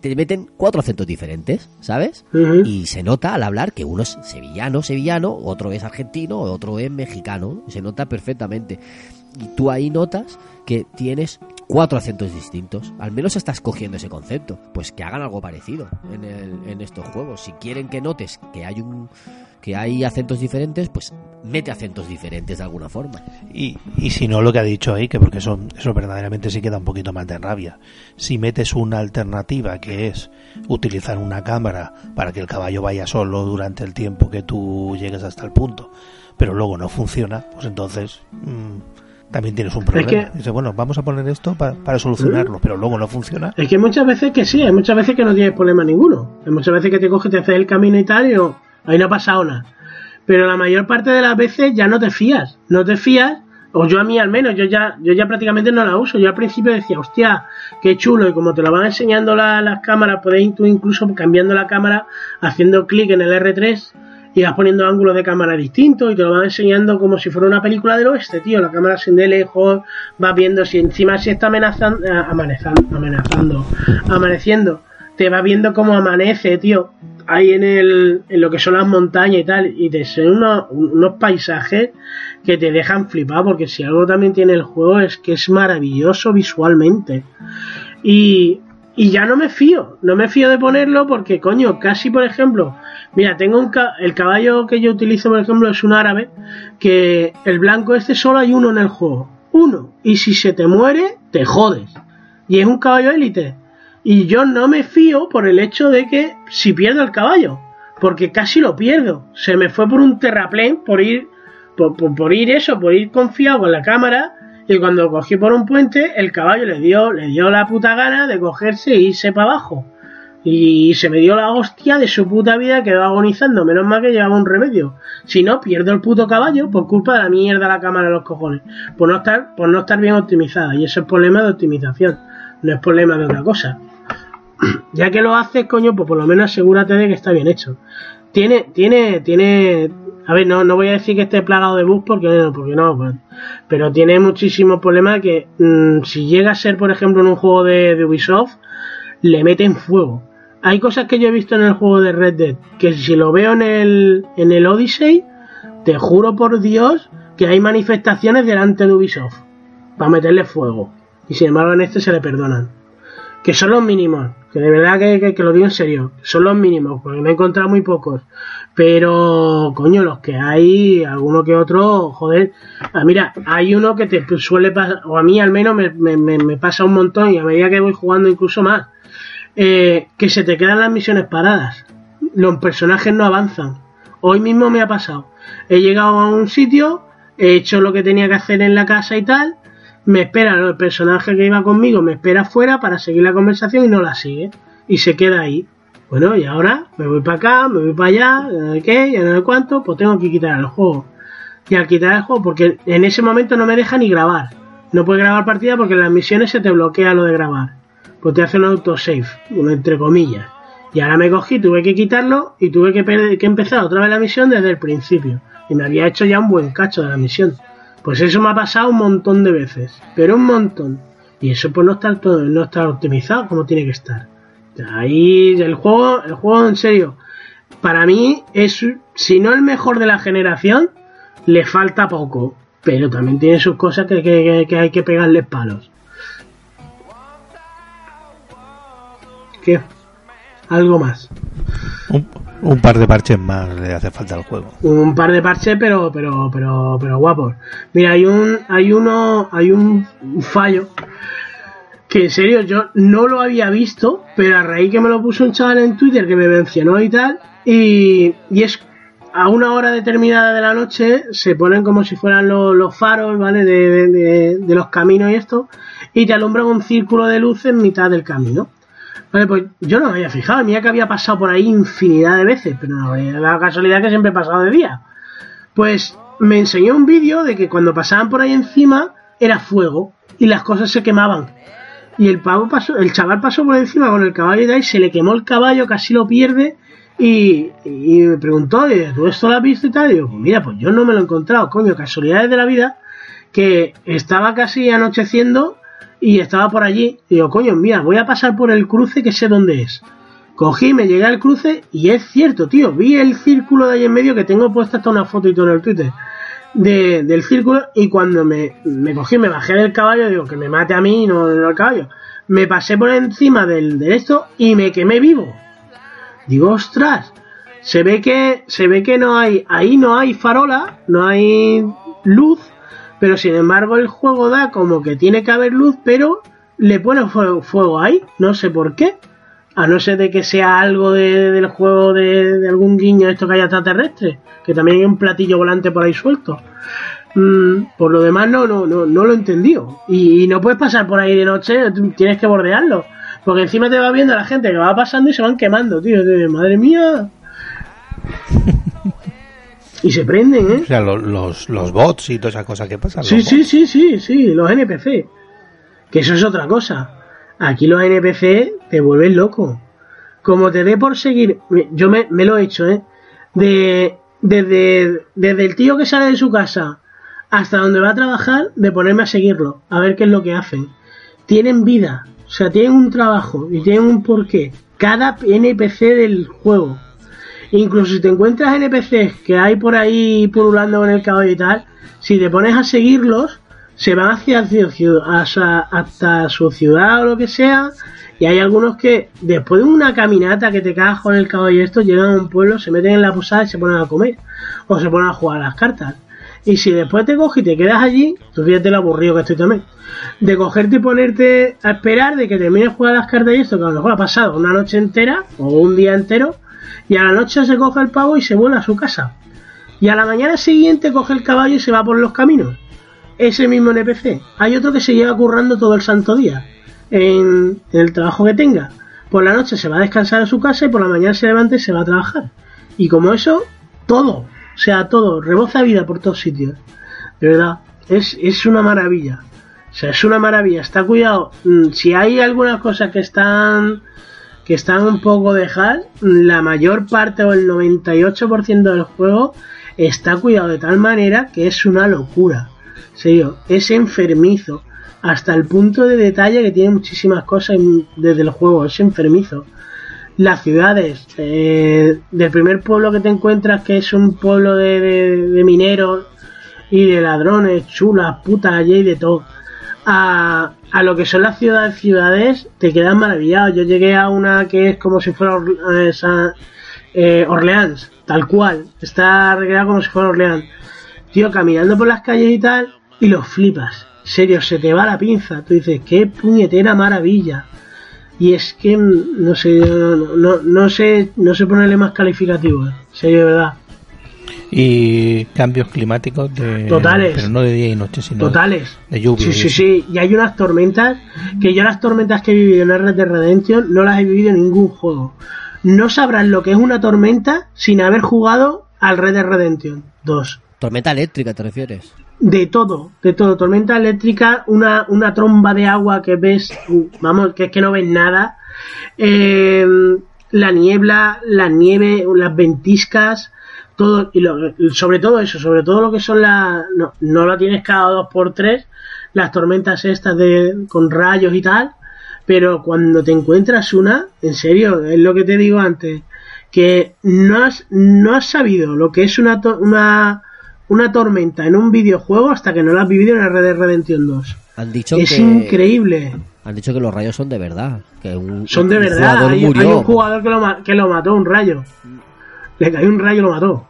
te meten cuatro acentos diferentes, ¿sabes? Y se nota al hablar que uno es sevillano, sevillano, otro es argentino, otro es mexicano. Se nota perfectamente. Y tú ahí notas que tienes cuatro acentos distintos. Al menos estás cogiendo ese concepto. Pues que hagan algo parecido en, el- en estos juegos. Si quieren que notes que hay un que hay acentos diferentes, pues mete acentos diferentes de alguna forma. Y, y si no, lo que ha dicho ahí, que porque eso, eso verdaderamente sí queda un poquito más de rabia. Si metes una alternativa que es utilizar una cámara para que el caballo vaya solo durante el tiempo que tú llegues hasta el punto, pero luego no funciona, pues entonces mm, también tienes un problema. que- Dice, bueno, vamos a poner esto pa- para solucionarlo, pero luego no funciona. Es que muchas veces que sí, hay muchas veces que no tienes problema ninguno. Hay muchas veces que te coges, te haces el camino y tal, y no, ahí no ha pasado nada. Pero la mayor parte de las veces ya no te fías. No te fías, o yo a mí al menos, yo ya, yo ya prácticamente no la uso. Yo al principio decía, hostia, qué chulo, y como te lo van enseñando la- las cámaras, puedes tú incluso cambiando la cámara, haciendo clic en el R3 y vas poniendo ángulos de cámara distintos y te lo van enseñando como si fuera una película del oeste, tío. La cámara sin de lejos, vas viendo si encima si está amenazando, amenazando, amenazando, amaneciendo, te vas viendo cómo amanece, tío. Ahí en, el, en lo que son las montañas y tal, y te son unos, unos paisajes que te dejan flipar, porque si algo también tiene el juego es que es maravilloso visualmente. Y, y ya no me fío, no me fío de ponerlo porque, coño, casi por ejemplo, mira, tengo un ca- el caballo que yo utilizo, por ejemplo, es un árabe, que el blanco este solo hay uno en el juego, uno, y si se te muere, te jodes. Y es un caballo élite. Y yo no me fío por el hecho de que si pierdo el caballo, porque casi lo pierdo. Se me fue por un terraplén, por ir, por, por- por ir eso, por ir confiado con la cámara. Y cuando cogí por un puente, el caballo le dio, le dio la puta gana de cogerse e irse para abajo. Y se me dio la hostia de su puta vida, quedó agonizando. Menos mal que llevaba un remedio. Si no, pierdo el puto caballo por culpa de la mierda la cámara de los cojones. Por no estar, por no estar bien optimizada. Y eso es problema de optimización. No es problema de otra cosa. Ya que lo haces, coño, pues por lo menos asegúrate de que está bien hecho. Tiene, tiene, tiene. A ver, no, no voy a decir que esté plagado de bugs porque no, porque no, pues, pero tiene muchísimos problemas que mm, si llega a ser, por ejemplo, en un juego de, de Ubisoft, le meten fuego. Hay cosas que yo he visto en el juego de Red Dead que si lo veo en el, en el Odyssey, te juro por Dios que hay manifestaciones delante de Ubisoft para meterle fuego. Y sin embargo en este se le perdonan. Que son los mínimos. Que de verdad que, que- lo digo en serio. Son los mínimos, porque me he encontrado muy pocos. Pero, coño, los que hay, alguno que otro, joder. Ah, mira, hay uno que te suele pasar, o a mí al menos me, me- me- me pasa un montón y a medida que voy jugando incluso más. eh, que se te quedan las misiones paradas. Los personajes no avanzan. Hoy mismo me ha pasado. He llegado a un sitio, he hecho lo que tenía que hacer en la casa y tal. Me espera el personaje que iba conmigo, me espera afuera para seguir la conversación y no la sigue. Y se queda ahí. Bueno, y ahora me voy para acá, me voy para allá, no sé qué, ya no sé cuánto, pues tengo que quitar el juego. Y al quitar el juego, porque en ese momento no me deja ni grabar. No puedes grabar partida porque en las misiones se te bloquea lo de grabar. Pues te hace un autosave, entre comillas. Y ahora me cogí, tuve que quitarlo y tuve que, que empezar otra vez la misión desde el principio. Y me había hecho ya un buen cacho de la misión. Pues eso me ha pasado un montón de veces, pero un montón. Y eso pues no está todo, no está optimizado como tiene que estar. Ahí el juego, el juego en serio, para mí es, si no el mejor de la generación, le falta poco. Pero también tiene sus cosas que, que- hay que pegarles palos. ¿Qué? Algo más. Un, un par de parches más le hace falta al juego. un par de parches pero pero pero pero guapos. Mira hay un hay uno hay un fallo que en serio yo no lo había visto pero a raíz que me lo puso un chaval en Twitter que me mencionó y tal y, y es a una hora determinada de la noche se ponen como si fueran los, faros vale de, de- de- de los caminos y esto y te alumbran un círculo de luz en mitad del camino Pues yo no me había fijado, mira que había pasado por ahí infinidad de veces, pero no, eh, la casualidad que siempre he pasado de día. Pues me enseñó un vídeo de que cuando pasaban por ahí encima era fuego y las cosas se quemaban. Y el pavo pasó, el chaval pasó por encima con el caballo y de ahí se le quemó el caballo, casi lo pierde. Y, me preguntó, ¿tú esto lo has visto y tal? Y digo, mira, pues yo no me lo he encontrado, coño, casualidades de la vida, que estaba casi anocheciendo y estaba por allí. Y digo, coño, mira, voy a pasar por el cruce que sé dónde es. Cogí, me llegué al cruce y es cierto, tío, vi el círculo de ahí en medio que tengo puesta hasta una foto y todo en el Twitter de, del círculo y cuando me, me, cogí, me bajé del caballo, digo que me mate a mí, no, no al caballo, me pasé por encima del, de esto y me quemé vivo. Digo, ostras, se ve que, se ve que no hay, ahí no hay farola, no hay luz, pero sin embargo el juego da como que tiene que haber luz, pero le pone fuego, ahí, no sé por qué. A no ser de que sea algo de, del juego de, algún guiño esto que haya extraterrestre, que también hay un platillo volante por ahí suelto. Mm, por lo demás no, no, no, no lo he entendido. Y, no puedes pasar por ahí de noche, tienes que bordearlo. Porque encima te va viendo la gente que va pasando y se van quemando, tío. Madre mía. y se prenden, ¿eh? O sea, los, los, los bots y toda esa cosa que pasa. Sí, sí, sí, sí, sí, los NPC. Que eso es otra cosa. Aquí los NPC te vuelven loco. Como te dé por seguir, yo me, me lo he hecho, ¿eh? De, desde, desde el tío que sale de su casa hasta donde va a trabajar, de ponerme a seguirlo, a ver qué es lo que hacen. Tienen vida, o sea, tienen un trabajo y tienen un porqué. Cada NPC del juego. Incluso si te encuentras NPCs que hay por ahí pululando con el caballo y tal, si te pones a seguirlos, se van hacia, hacia, hasta su ciudad o lo que sea. Y hay algunos que después de una caminata que te cagas con el caballo y esto, llegan a un pueblo, se meten en la posada y se ponen a comer. O se ponen a jugar las cartas. Y si después te coges y te quedas allí, tú fíjate lo aburrido que estoy también. De cogerte y ponerte a esperar de que termine de jugar las cartas y esto, que a lo mejor ha pasado una noche entera o un día entero, y a la noche se coge el pavo y se vuelve a su casa. Y a la mañana siguiente coge el caballo y se va por los caminos. Ese mismo NPC. Hay otro que se lleva currando todo el santo día. En, el trabajo que tenga. Por la noche se va a descansar a su casa y por la mañana se levanta y se va a trabajar. Y como eso, todo. O sea, todo, reboza vida por todos sitios. De verdad, es, es una maravilla. O sea, es una maravilla. Está cuidado. Si hay algunas cosas que están que están un poco dejar, la mayor parte o el 98% del juego está cuidado de tal manera que es una locura. Serio, es enfermizo. Hasta el punto de detalle que tiene muchísimas cosas desde el juego. Es enfermizo las ciudades eh, del primer pueblo que te encuentras que es un pueblo de, de, de mineros y de ladrones chulas putas allí y de todo a, a, lo que son las ciudades ciudades te quedan maravillados yo llegué a una que es como si fuera esa, eh, Orleans tal cual. Está recreada como si fuera Orleans. Tío caminando por las calles y tal y los flipas. En serio se te va la pinza. Tú dices qué puñetera maravilla y es que no sé no, no, sé no sé ponerle más calificativo ¿eh? serio de verdad y cambios climáticos de totales. pero no de día y noche sino totales. de lluvia sí sí sí. Y hay unas tormentas que yo las tormentas que he vivido en Red de Redemption no las he vivido en ningún juego. No sabrán lo que es una tormenta sin haber jugado al Red de Redemption 2 tormenta eléctrica te refieres de todo, de todo, tormenta eléctrica, una, una tromba de agua que ves, vamos, que es que no ves nada, eh, la niebla, la nieve, las ventiscas, todo, y lo, sobre todo eso, sobre todo lo que son las, no, no lo tienes cada dos por tres, las tormentas estas de, con rayos y tal, pero cuando te encuentras una, en serio, es lo que te digo antes, que no has, no has sabido lo que es una, una, una tormenta en un videojuego hasta que no la has vivido en Red Dead Redemption 2. Han dicho es que, increíble. Han dicho que los rayos son de verdad. Que un, son de un verdad. Hay, hay, un jugador que lo, que lo mató, un rayo. Le cayó un rayo y lo mató.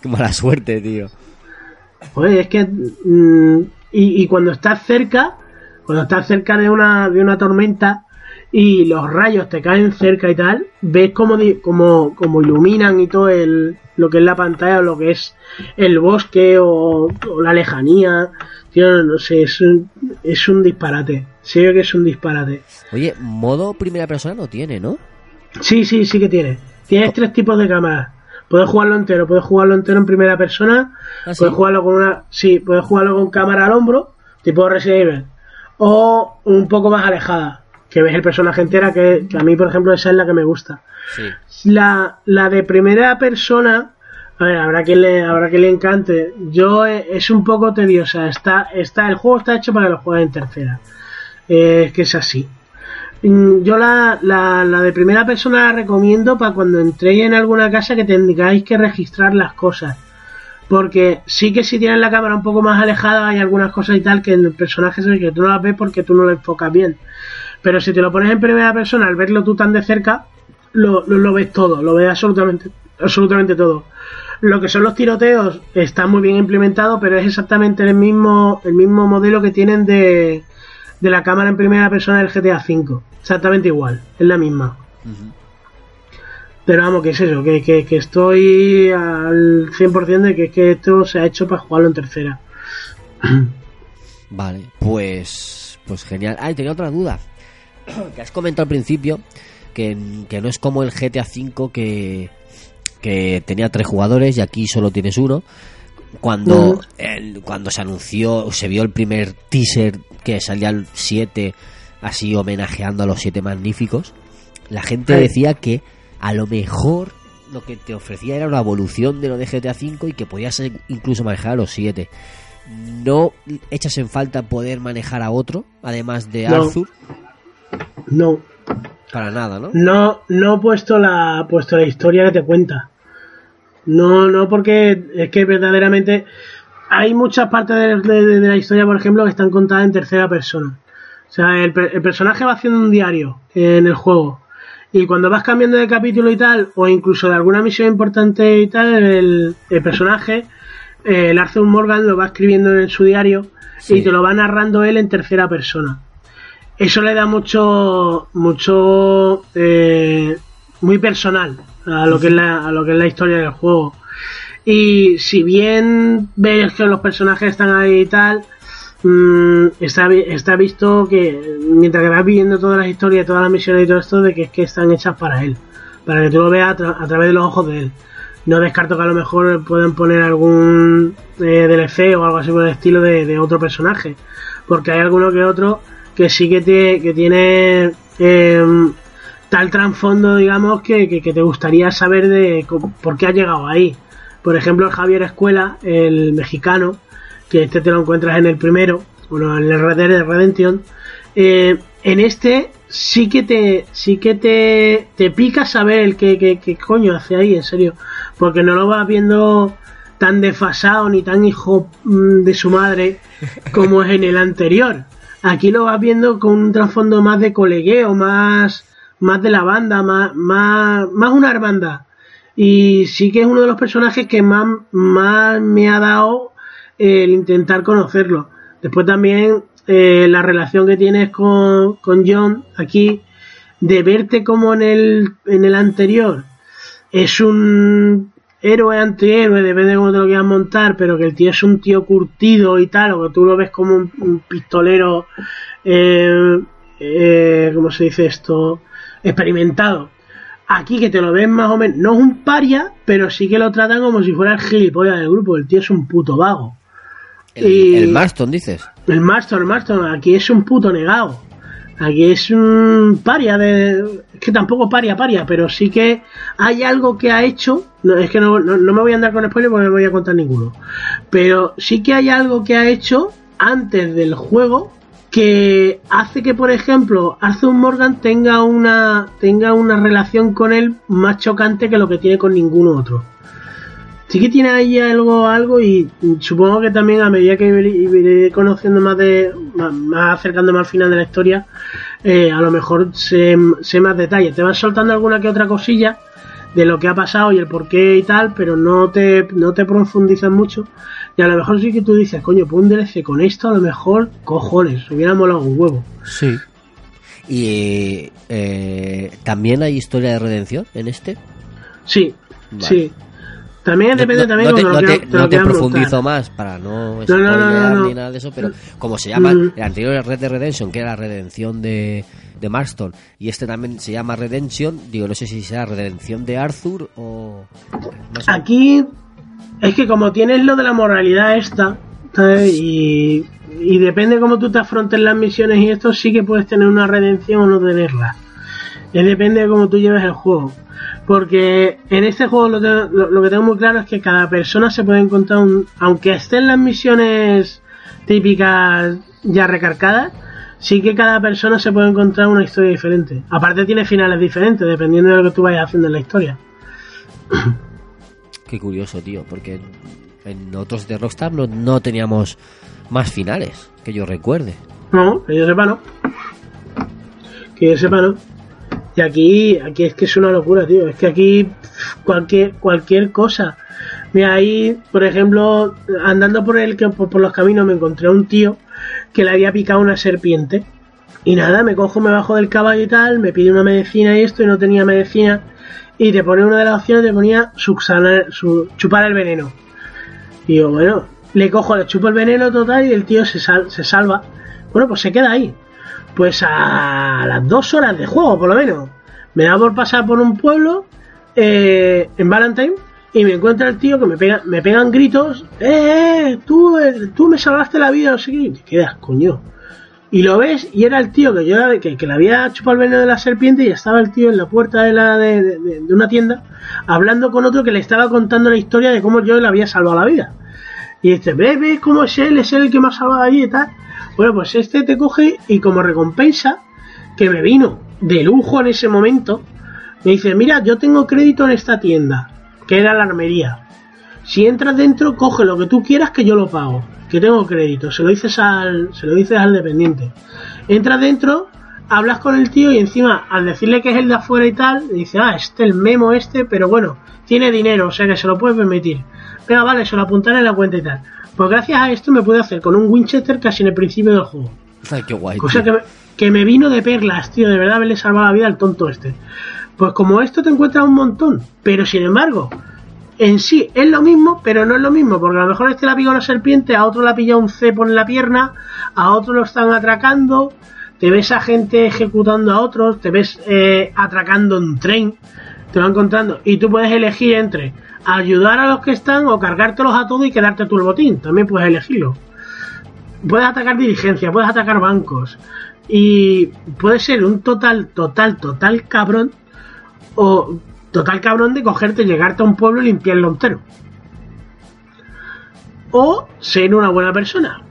Qué mala suerte, tío. Pues es que. Mmm, y, y, cuando estás cerca, cuando estás cerca de una, de una tormenta y los rayos te caen cerca y tal, ves como, como, como iluminan y todo el, lo que es la pantalla o lo que es el bosque o, o la lejanía. Tío, no sé, es un, es un disparate. Sé que es un disparate. Oye, modo primera persona no tiene, ¿no? Sí, sí, sí que tiene. Tienes tres tipos de cámaras. Puedes jugarlo entero, puedes jugarlo entero en primera persona, ¿Ah, sí? puedes jugarlo con una, sí, puedes jugarlo con cámara al hombro, tipo Resident Evil, o un poco más alejada, que ves el personaje entera, que, que a mí, por ejemplo, esa es la que me gusta. Sí. La, la de primera persona, a ver, habrá quien le, habrá quien le encante. Yo eh, es un poco tediosa. Está, está, el juego está hecho para que lo juegues en tercera. Eh, es que es así. Mm, Yo la, la, la de primera persona la recomiendo para cuando entréis en alguna casa que tengáis que registrar las cosas. Porque sí que si tienes la cámara un poco más alejada hay algunas cosas y tal que en el personaje se ve que tú no las ves porque tú no lo enfocas bien. Pero si te lo pones en primera persona, al verlo tú tan de cerca, lo, lo, lo ves todo, lo ves absolutamente, absolutamente todo. Lo que son los tiroteos está muy bien implementado, pero es exactamente el mismo, el mismo modelo que tienen de, de la cámara en primera persona del GTA V. Exactamente igual, es la misma. Pero vamos, que es eso, que, que, que estoy al 100% de que, que esto se ha hecho para jugarlo en tercera. Vale, pues, pues genial. Ah, y tenía otra duda. Que has comentado al principio que, que no es como el GTA V que, que tenía tres jugadores y aquí solo tienes uno. Cuando, el- cuando se anunció, se vio el primer teaser que salía el 7, así homenajeando a los siete magníficos, la gente decía que a lo mejor lo que te ofrecía era una evolución de lo de GTA V y que podías incluso manejar a los siete. ¿No echas en falta poder manejar a otro, además de No. Arthur? No, Para nada, ¿no? no, no he puesto la, puesto la historia que te cuenta. No, no, porque es que verdaderamente hay muchas partes de, de- de la historia, por ejemplo, que están contadas en tercera persona. O sea, el, el personaje va haciendo un diario en el juego. Y cuando vas cambiando de capítulo y tal, o incluso de alguna misión importante y tal, el, el personaje, eh, el Arthur Morgan, lo va escribiendo en su diario Sí. y te lo va narrando él en tercera persona. Eso le da mucho, mucho, eh, muy personal a lo que es la, a lo que es la historia del juego. Y si bien ves que los personajes están ahí y tal, mm, está, está visto que mientras que vas viviendo todas las historias, todas las misiones y todo esto, de que es que están hechas para él, para que tú lo veas a, tra- a través de los ojos de él. No descarto que a lo mejor pueden poner algún eh, DLC o algo así por el estilo de, otro personaje, porque hay alguno que otro que sí que, te, que tiene em, tal trasfondo, digamos, que, que, que te gustaría saber de por qué ha llegado ahí. Por ejemplo, el Javier Escuela, el mexicano, que este te lo encuentras en el primero, bueno, en el Red Dead Redemption. eh, en este sí que te sí que te, te pica saber el que, que, que coño hace ahí, en serio. Porque no lo vas viendo tan desfasado ni tan hijo mm, de su madre como es en el anterior. Aquí lo vas viendo con un trasfondo más de colegueo, más, más de la banda, más, más, más una hermandad. Y sí que es uno de los personajes que más, más me ha dado el intentar conocerlo. Después también eh, la relación que tienes con, con John aquí, de verte como en el, en el anterior, es un héroe antihéroe, depende de cómo te lo quieras montar, pero que el tío es un tío curtido y tal, o que tú lo ves como un, pistolero, eh, eh, ¿cómo se dice esto? Experimentado. Aquí que te lo ves más o menos, no es un paria, pero sí que lo tratan como si fuera el gilipollas del grupo, el tío es un puto vago. El, Y- el Marston, dices. El Marston, el Marston, aquí es un puto negado. Aquí es un paria de. Es que tampoco paria, paria, pero sí que hay algo que ha hecho. No, es que no, no, no me voy a andar con spoiler porque no voy a contar ninguno. Pero sí que hay algo que ha hecho antes del juego que hace que, por ejemplo, Arthur Morgan tenga una, tenga una relación con él más chocante que lo que tiene con ninguno otro. Sí que tiene ahí algo algo y supongo que también a medida que iré, conociendo más de más, más acercándome al final de la historia eh, a lo mejor sé, sé más detalles. Te van soltando alguna que otra cosilla de lo que ha pasado y el por qué y tal pero no te no te profundizan mucho y a lo mejor sí que tú dices coño pues un DLC con esto a lo mejor cojones hubiera molado un huevo Sí. Y eh, también hay historia de redención en este. Sí, Vale. sí. También depende también no te, no te- no te profundizo más para no No, no, no, no, no. ni nada de eso, pero como se llama Mm. el anterior Red Dead Redemption, que era la redención de, de Marston, y este también se llama Redemption, digo, no sé si será redención de Arthur o... no sé. Aquí es que como tienes lo de la moralidad esta, ¿sabes? Y, y depende cómo tú te afrontes las misiones y esto, sí que puedes tener una redención o no tenerla. Es depende de cómo tú lleves el juego. Porque en este juego lo, tengo- lo- lo que tengo muy claro es que cada persona se puede encontrar un... Aunque estén las misiones típicas ya recargadas, sí que cada persona se puede encontrar una historia diferente. Aparte tiene finales diferentes, dependiendo de lo que tú vayas haciendo en la historia. Qué curioso, tío, porque en otros de Rockstar no, no teníamos más finales, que yo recuerde. No, que yo sepa no. Que yo sepa no. Y aquí, aquí es que es una locura, tío. Es que aquí cualquier, cualquier cosa. Mira, ahí, por ejemplo, andando por el que por, por los caminos me encontré a un tío que le había picado una serpiente. Y nada, me cojo, me bajo del caballo y tal, me pide una medicina y esto, y no tenía medicina. Y te pone una de las opciones, te ponía su, chupar el veneno. Y yo, bueno, le cojo, le chupo el veneno total y el tío se, sal- se salva. Bueno, pues se queda ahí. Pues a las dos horas de juego, por lo menos. Me da por pasar por un pueblo eh, en Valentine y me encuentra el tío que me pega, me pegan gritos. ¡Eh, eh! Tú, eh, tú me salvaste la vida, no sé qué. Y quedas, coño. Y lo ves y era el tío que yo que, que le había chupado el veneno de la serpiente y estaba el tío en la puerta de, la, de, de- una tienda hablando con otro que le estaba contando la historia de cómo yo le había salvado la vida. Y este, ve, ve cómo es él, es él el que me ha salvado allí y tal. Bueno, pues este te coge y como recompensa, que me vino de lujo en ese momento, me dice, mira, yo tengo crédito en esta tienda, que era la armería. Si entras dentro, coge lo que tú quieras que yo lo pago, que tengo crédito. Se lo dices al, se lo dices al dependiente. Entras dentro, hablas con el tío y encima, al decirle que es el de afuera y tal, dice, ah, este el memo este, pero bueno, tiene dinero, o sea que se lo puede permitir. Venga, vale, se lo apuntaré en la cuenta y tal. Pues gracias a esto me puede hacer con un Winchester casi en el principio del juego. Ay, qué guay. Cosa que me, que me vino de perlas, tío, de verdad haberle salvado la vida al tonto este. Pues como esto te encuentras un montón, pero sin embargo, en sí es lo mismo, pero no es lo mismo, porque a lo mejor este le ha pillado una serpiente, a otro le ha pillado un cepo en la pierna, a otro lo están atracando, te ves a gente ejecutando a otros, te ves eh, atracando en tren, te va encontrando, y tú puedes elegir entre ayudar a los que están o cargártelos a todos y quedarte tú el botín, también puedes elegirlo. Puedes atacar dirigencia, puedes atacar bancos y puede ser un total, total, total cabrón o total cabrón de cogerte, llegarte a un pueblo y limpiarlo entero. O ser una buena persona.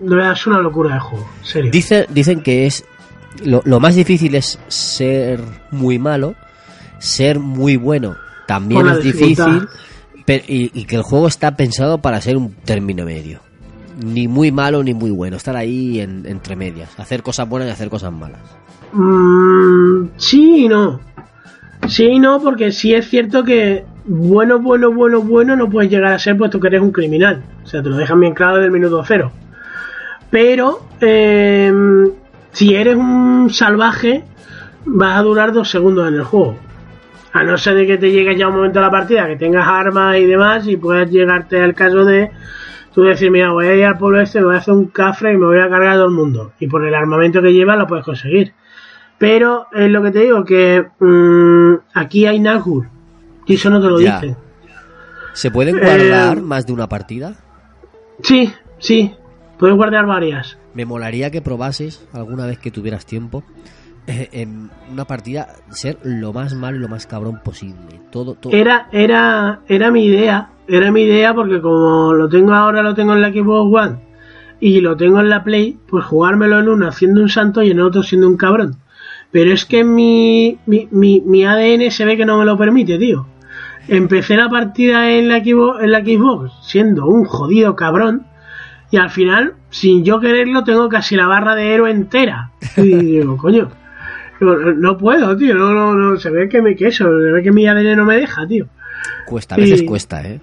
Verdad es una locura de juego, serio. Dice- dicen que es lo, lo más difícil es ser muy malo, ser muy bueno también es difícil pe- y, y que el juego está pensado para ser un término medio. Ni muy malo ni muy bueno, estar ahí en- entre medias, hacer cosas buenas y hacer cosas malas. Mm, sí y no. Sí y no, porque sí es cierto que bueno, bueno, bueno, bueno no puedes llegar a ser puesto que eres un criminal. O sea, te lo dejan bien claro desde el minuto cero. Pero eh, si eres un salvaje, vas a durar dos segundos en el juego. A no ser de que te llegue ya un momento de la partida, que tengas armas y demás, y puedas llegarte al caso de tú decir, mira, voy a ir al pueblo este, me voy a hacer un cafre y me voy a cargar a todo el mundo. Y por el armamento que lleva lo puedes conseguir. Pero es lo que te digo, que mm, aquí hay Nazgûl. Y eso no te lo Ya. dicen. ¿Se pueden Eh, guardar más de una partida? Sí, sí. Puedes guardar varias. Me molaría que probases alguna vez que tuvieras tiempo eh, en una partida ser lo más malo y lo más cabrón posible. Todo, todo. Era, era, era mi idea. Era mi idea porque como lo tengo ahora, lo tengo en la Xbox One y lo tengo en la Play, pues jugármelo en uno haciendo un santo y en otro siendo un cabrón. Pero es que mi, mi, mi, mi ADN se ve que no me lo permite, tío. Empecé la partida en la, Xbox, en la Xbox siendo un jodido cabrón y al final, sin yo quererlo, tengo casi la barra de héroe entera. Y digo, coño, no, no puedo, tío, no, no, no, se ve que me queso, se ve que mi ADN no me deja, tío. Cuesta, a veces y- cuesta, ¿eh?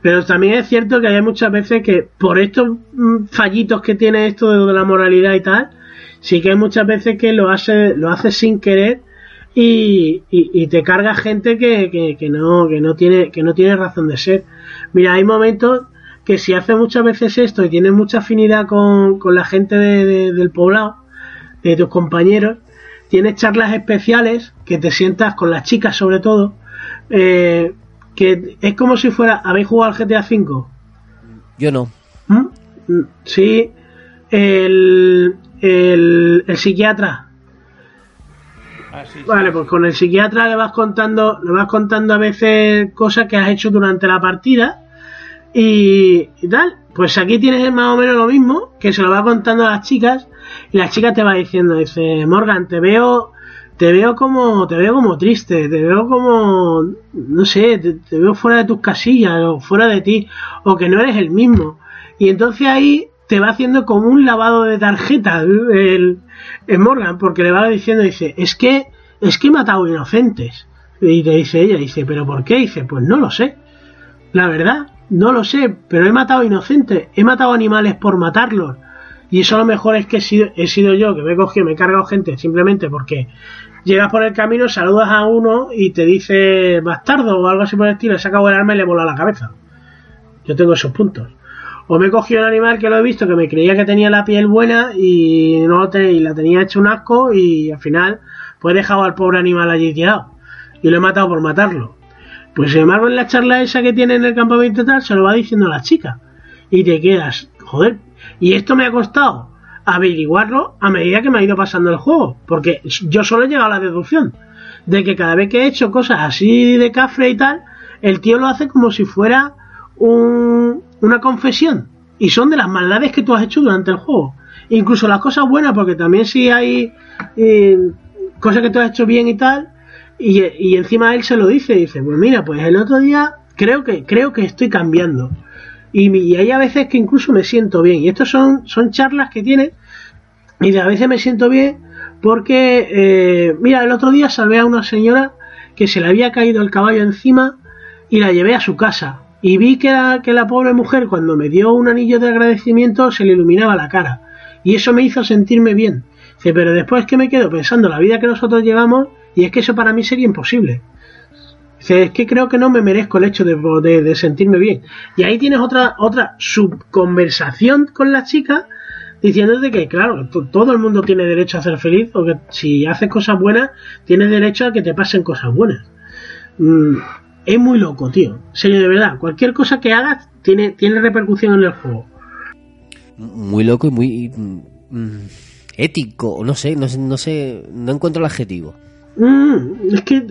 Pero también es cierto que hay muchas veces que por estos mm, fallitos que tiene esto de la moralidad y tal, sí que hay muchas veces que lo hace, lo hace sin querer y, y, te carga gente que, que, no, que, no tiene, que no tiene razón de ser. Mira, hay momentos que si haces muchas veces esto y tienes mucha afinidad con, con la gente del poblado, de tus compañeros, tienes charlas especiales que te sientas con las chicas sobre todo, eh, que es como si fuera, ¿habéis jugado al GTA V? Yo no. ¿Mm? Sí, el, el, el psiquiatra. Ah, vale, pues con el psiquiatra le vas contando, le vas contando a veces cosas que has hecho durante la partida y, y tal. Pues aquí tienes más o menos lo mismo, que se lo va contando a las chicas y la chica te va diciendo, dice, Morgan, te veo, te veo como, te veo como triste, te veo como, no sé, te, veo fuera de tus casillas o fuera de ti o que no eres el mismo. Y entonces ahí te va haciendo como un lavado de tarjeta el, Morgan, porque le va diciendo, dice, es que, es que he matado inocentes. Y te dice ella, dice, ¿pero por qué? Dice, pues no lo sé. La verdad, no lo sé, pero he matado inocentes, he matado animales por matarlos. Y eso lo mejor es que he sido, he sido yo, que me he cogido, me he cargado gente simplemente porque llegas por el camino, saludas a uno y te dice bastardo o algo así por el estilo, he sacado el arma y le mola la cabeza. Yo tengo esos puntos. O me he cogido un animal que lo he visto, que me creía que tenía la piel buena y no y la tenía hecho un asco y al final pues he dejado al pobre animal allí tirado. Y lo he matado por matarlo. Pues sin embargo en la charla esa que tiene en el campamento tal se lo va diciendo a la chica. Y te quedas, joder. Y esto me ha costado averiguarlo a medida que me ha ido pasando el juego. Porque yo solo he llegado a la deducción de que cada vez que he hecho cosas así de cafre y tal, el tío lo hace como si fuera un, una confesión. Y son de las maldades que tú has hecho durante el juego. Incluso las cosas buenas, porque también si hay eh, cosas que tú has hecho bien y tal. Y, y, encima él se lo dice, dice, pues mira, pues el otro día creo que, creo que estoy cambiando. Y, y hay a veces que incluso me siento bien. Y estos son, son charlas que tiene. Y a veces me siento bien porque, eh, mira, el otro día salvé a una señora que se le había caído el caballo encima y la llevé a su casa y vi que la, que la pobre mujer cuando me dio un anillo de agradecimiento se le iluminaba la cara y eso me hizo sentirme bien. Dice, pero después que me quedo pensando la vida que nosotros llevamos y es que eso para mí sería imposible. Dice, es que creo que no me merezco el hecho de, de, sentirme bien. Y ahí tienes otra, otra subconversación con la chica diciéndote que, claro, todo el mundo tiene derecho a ser feliz, o que si haces cosas buenas, tienes derecho a que te pasen cosas buenas. Mm, es muy loco, tío. Serio, de verdad. Cualquier cosa que hagas tiene, tiene repercusión en el juego. Muy loco y muy mm, ético. No sé, no sé, no sé, no encuentro el adjetivo. Mm, es que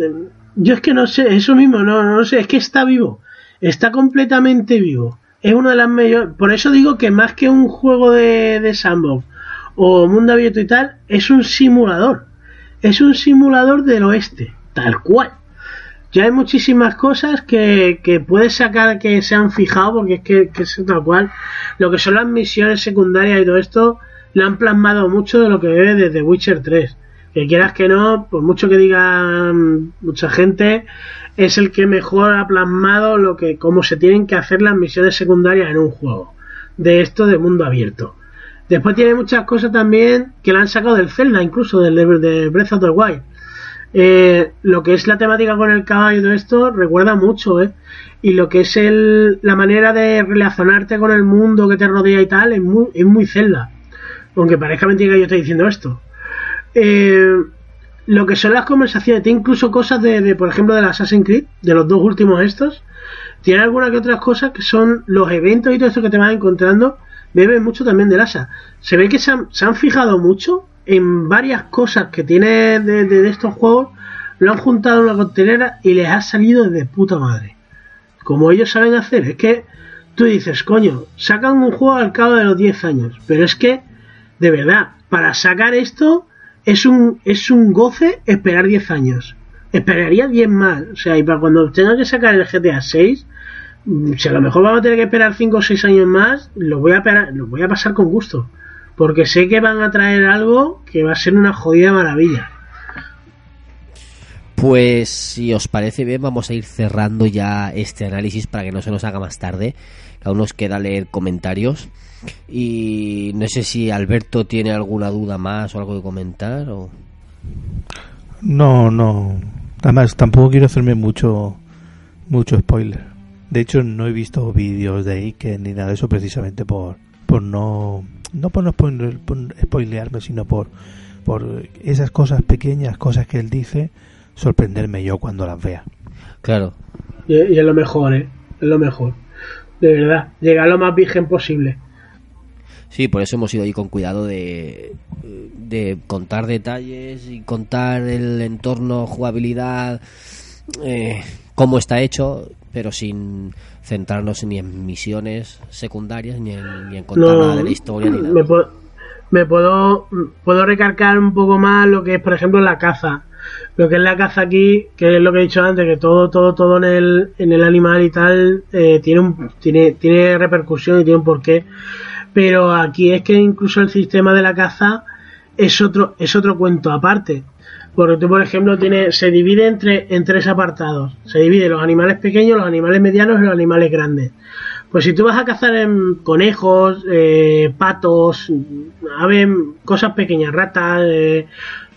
yo es que no sé, eso mismo, no, no sé, es que está vivo. Está completamente vivo. Es una de las mayores. Por eso digo que más que un juego de, de sandbox o mundo abierto y tal, es un simulador. Es un simulador del oeste, tal cual ya hay muchísimas cosas que, que puedes sacar que se han fijado, porque es que, es tal cual. Lo que son las misiones secundarias y todo esto, le han plasmado mucho de lo que ve desde Witcher 3. Que quieras que no, por mucho que digan mucha gente, es el que mejor ha plasmado lo que, cómo se tienen que hacer las misiones secundarias en un juego. De esto de mundo abierto. Después tiene muchas cosas también que le han sacado del Zelda, incluso del de Breath of the Wild eh, lo que es la temática con el caballo y todo esto recuerda mucho, ¿eh? Y lo que es el, la manera de relacionarte con el mundo que te rodea y tal es muy, es muy celda. Aunque parezca mentira yo estoy diciendo esto. Eh, lo que son las conversaciones, tiene incluso cosas de, por ejemplo, de Assassin's Creed, de los dos últimos estos. Tiene algunas que otras cosas que son los eventos y todo esto que te vas encontrando. Beben mucho también del Asa. Se ve que se han, se han fijado mucho en varias cosas que tiene de, estos juegos, lo han juntado en una coctelera y les ha salido de puta madre. Como ellos saben hacer, es que tú dices, coño, sacan un juego al cabo de los 10 años, pero es que, de verdad, para sacar esto es un, es un goce esperar 10 años. Esperaría 10 más, o sea, y para cuando tenga que sacar el GTA 6, mm, si a lo mejor vamos a tener que esperar 5 o 6 años más, lo voy a, lo voy a pasar con gusto porque sé que van a traer algo que va a ser una jodida maravilla. Pues si os parece bien, vamos a ir cerrando ya este análisis para que no se nos haga más tarde. Aún nos queda leer comentarios. Y no sé si Alberto tiene alguna duda más o algo que comentar. O... No, no. Además, tampoco quiero hacerme mucho, mucho spoiler. De hecho, no he visto vídeos de Ike ni nada de eso precisamente por, por no, no por no por spoilearme, sino por, por esas cosas pequeñas, cosas que él dice, sorprenderme yo cuando las vea. Claro. Y, y es lo mejor, ¿eh? Es lo mejor. De verdad. Llegar lo más virgen posible. Sí, por eso hemos ido ahí con cuidado de, de contar detalles y contar el entorno, jugabilidad, eh, cómo está hecho, pero sin centrarnos ni en misiones secundarias ni en, ni en contar No, nada de la historia ni nada. me puedo, me puedo puedo recargar un poco más lo que es por ejemplo la caza. Lo que es la caza aquí que es lo que he dicho antes que todo todo todo en el en el animal y tal eh, tiene un tiene tiene repercusión y tiene un porqué. Pero aquí es que incluso el sistema de la caza es otro es otro cuento aparte porque tú por ejemplo tiene se divide entre en tres apartados se divide los animales pequeños los animales medianos y los animales grandes pues si tú vas a cazar en conejos, eh, patos, aves, cosas pequeñas, ratas, eh,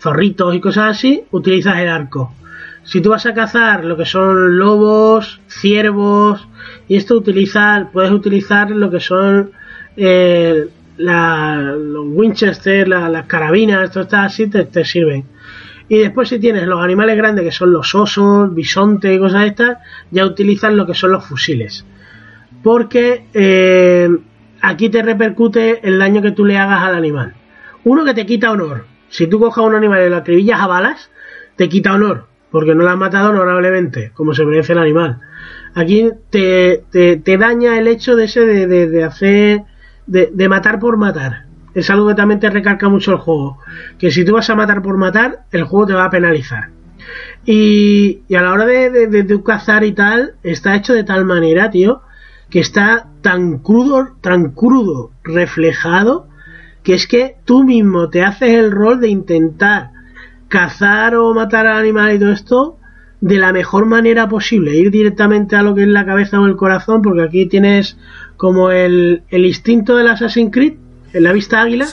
zorritos y cosas así, utilizas el arco. Si tú vas a cazar lo que son lobos, ciervos, y esto utilizar, puedes utilizar lo que son eh, la- los Winchester, la- las carabinas, esto está así, te, te sirven. Y después si tienes los animales grandes que son los osos, bisonte y cosas estas, ya utilizas lo que son los fusiles porque eh, aquí te repercute el daño que tú le hagas al animal. Uno que te quita honor. Si tú cojas un animal y lo acribillas a balas, te quita honor, porque no lo has matado honorablemente, como se merece el animal. Aquí te, te, te daña el hecho de ese de, hacer, de matar por matar. Es algo que también te recarga mucho el juego. Que si tú vas a matar por matar, el juego te va a penalizar. Y, a la hora de, de, cazar y tal, está hecho de tal manera, tío, que está tan crudo, tan crudo reflejado, que es que tú mismo te haces el rol de intentar cazar o matar al animal y todo esto de la mejor manera posible, ir directamente a lo que es la cabeza o el corazón, porque aquí tienes como el, el instinto del Assassin's Creed, en la vista águila,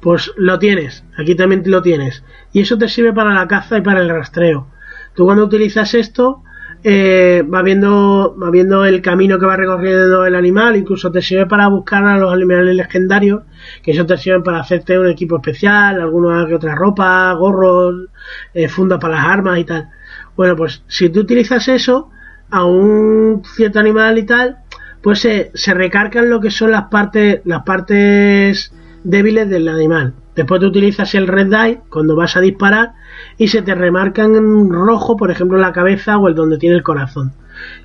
pues lo tienes, aquí también lo tienes, y eso te sirve para la caza y para el rastreo. Tú cuando utilizas esto, eh, va viendo va viendo el camino que va recorriendo el animal, incluso te sirve para buscar a los animales legendarios, que eso te sirve para hacerte un equipo especial, alguna que otra ropa, gorros, eh, fundas para las armas y tal. Bueno, pues si tú utilizas eso a un cierto animal y tal, pues se, se recargan lo que son las partes las partes débiles del animal. Después tú utilizas el red die cuando vas a disparar y se te remarcan en rojo, por ejemplo, la cabeza o el donde tiene el corazón.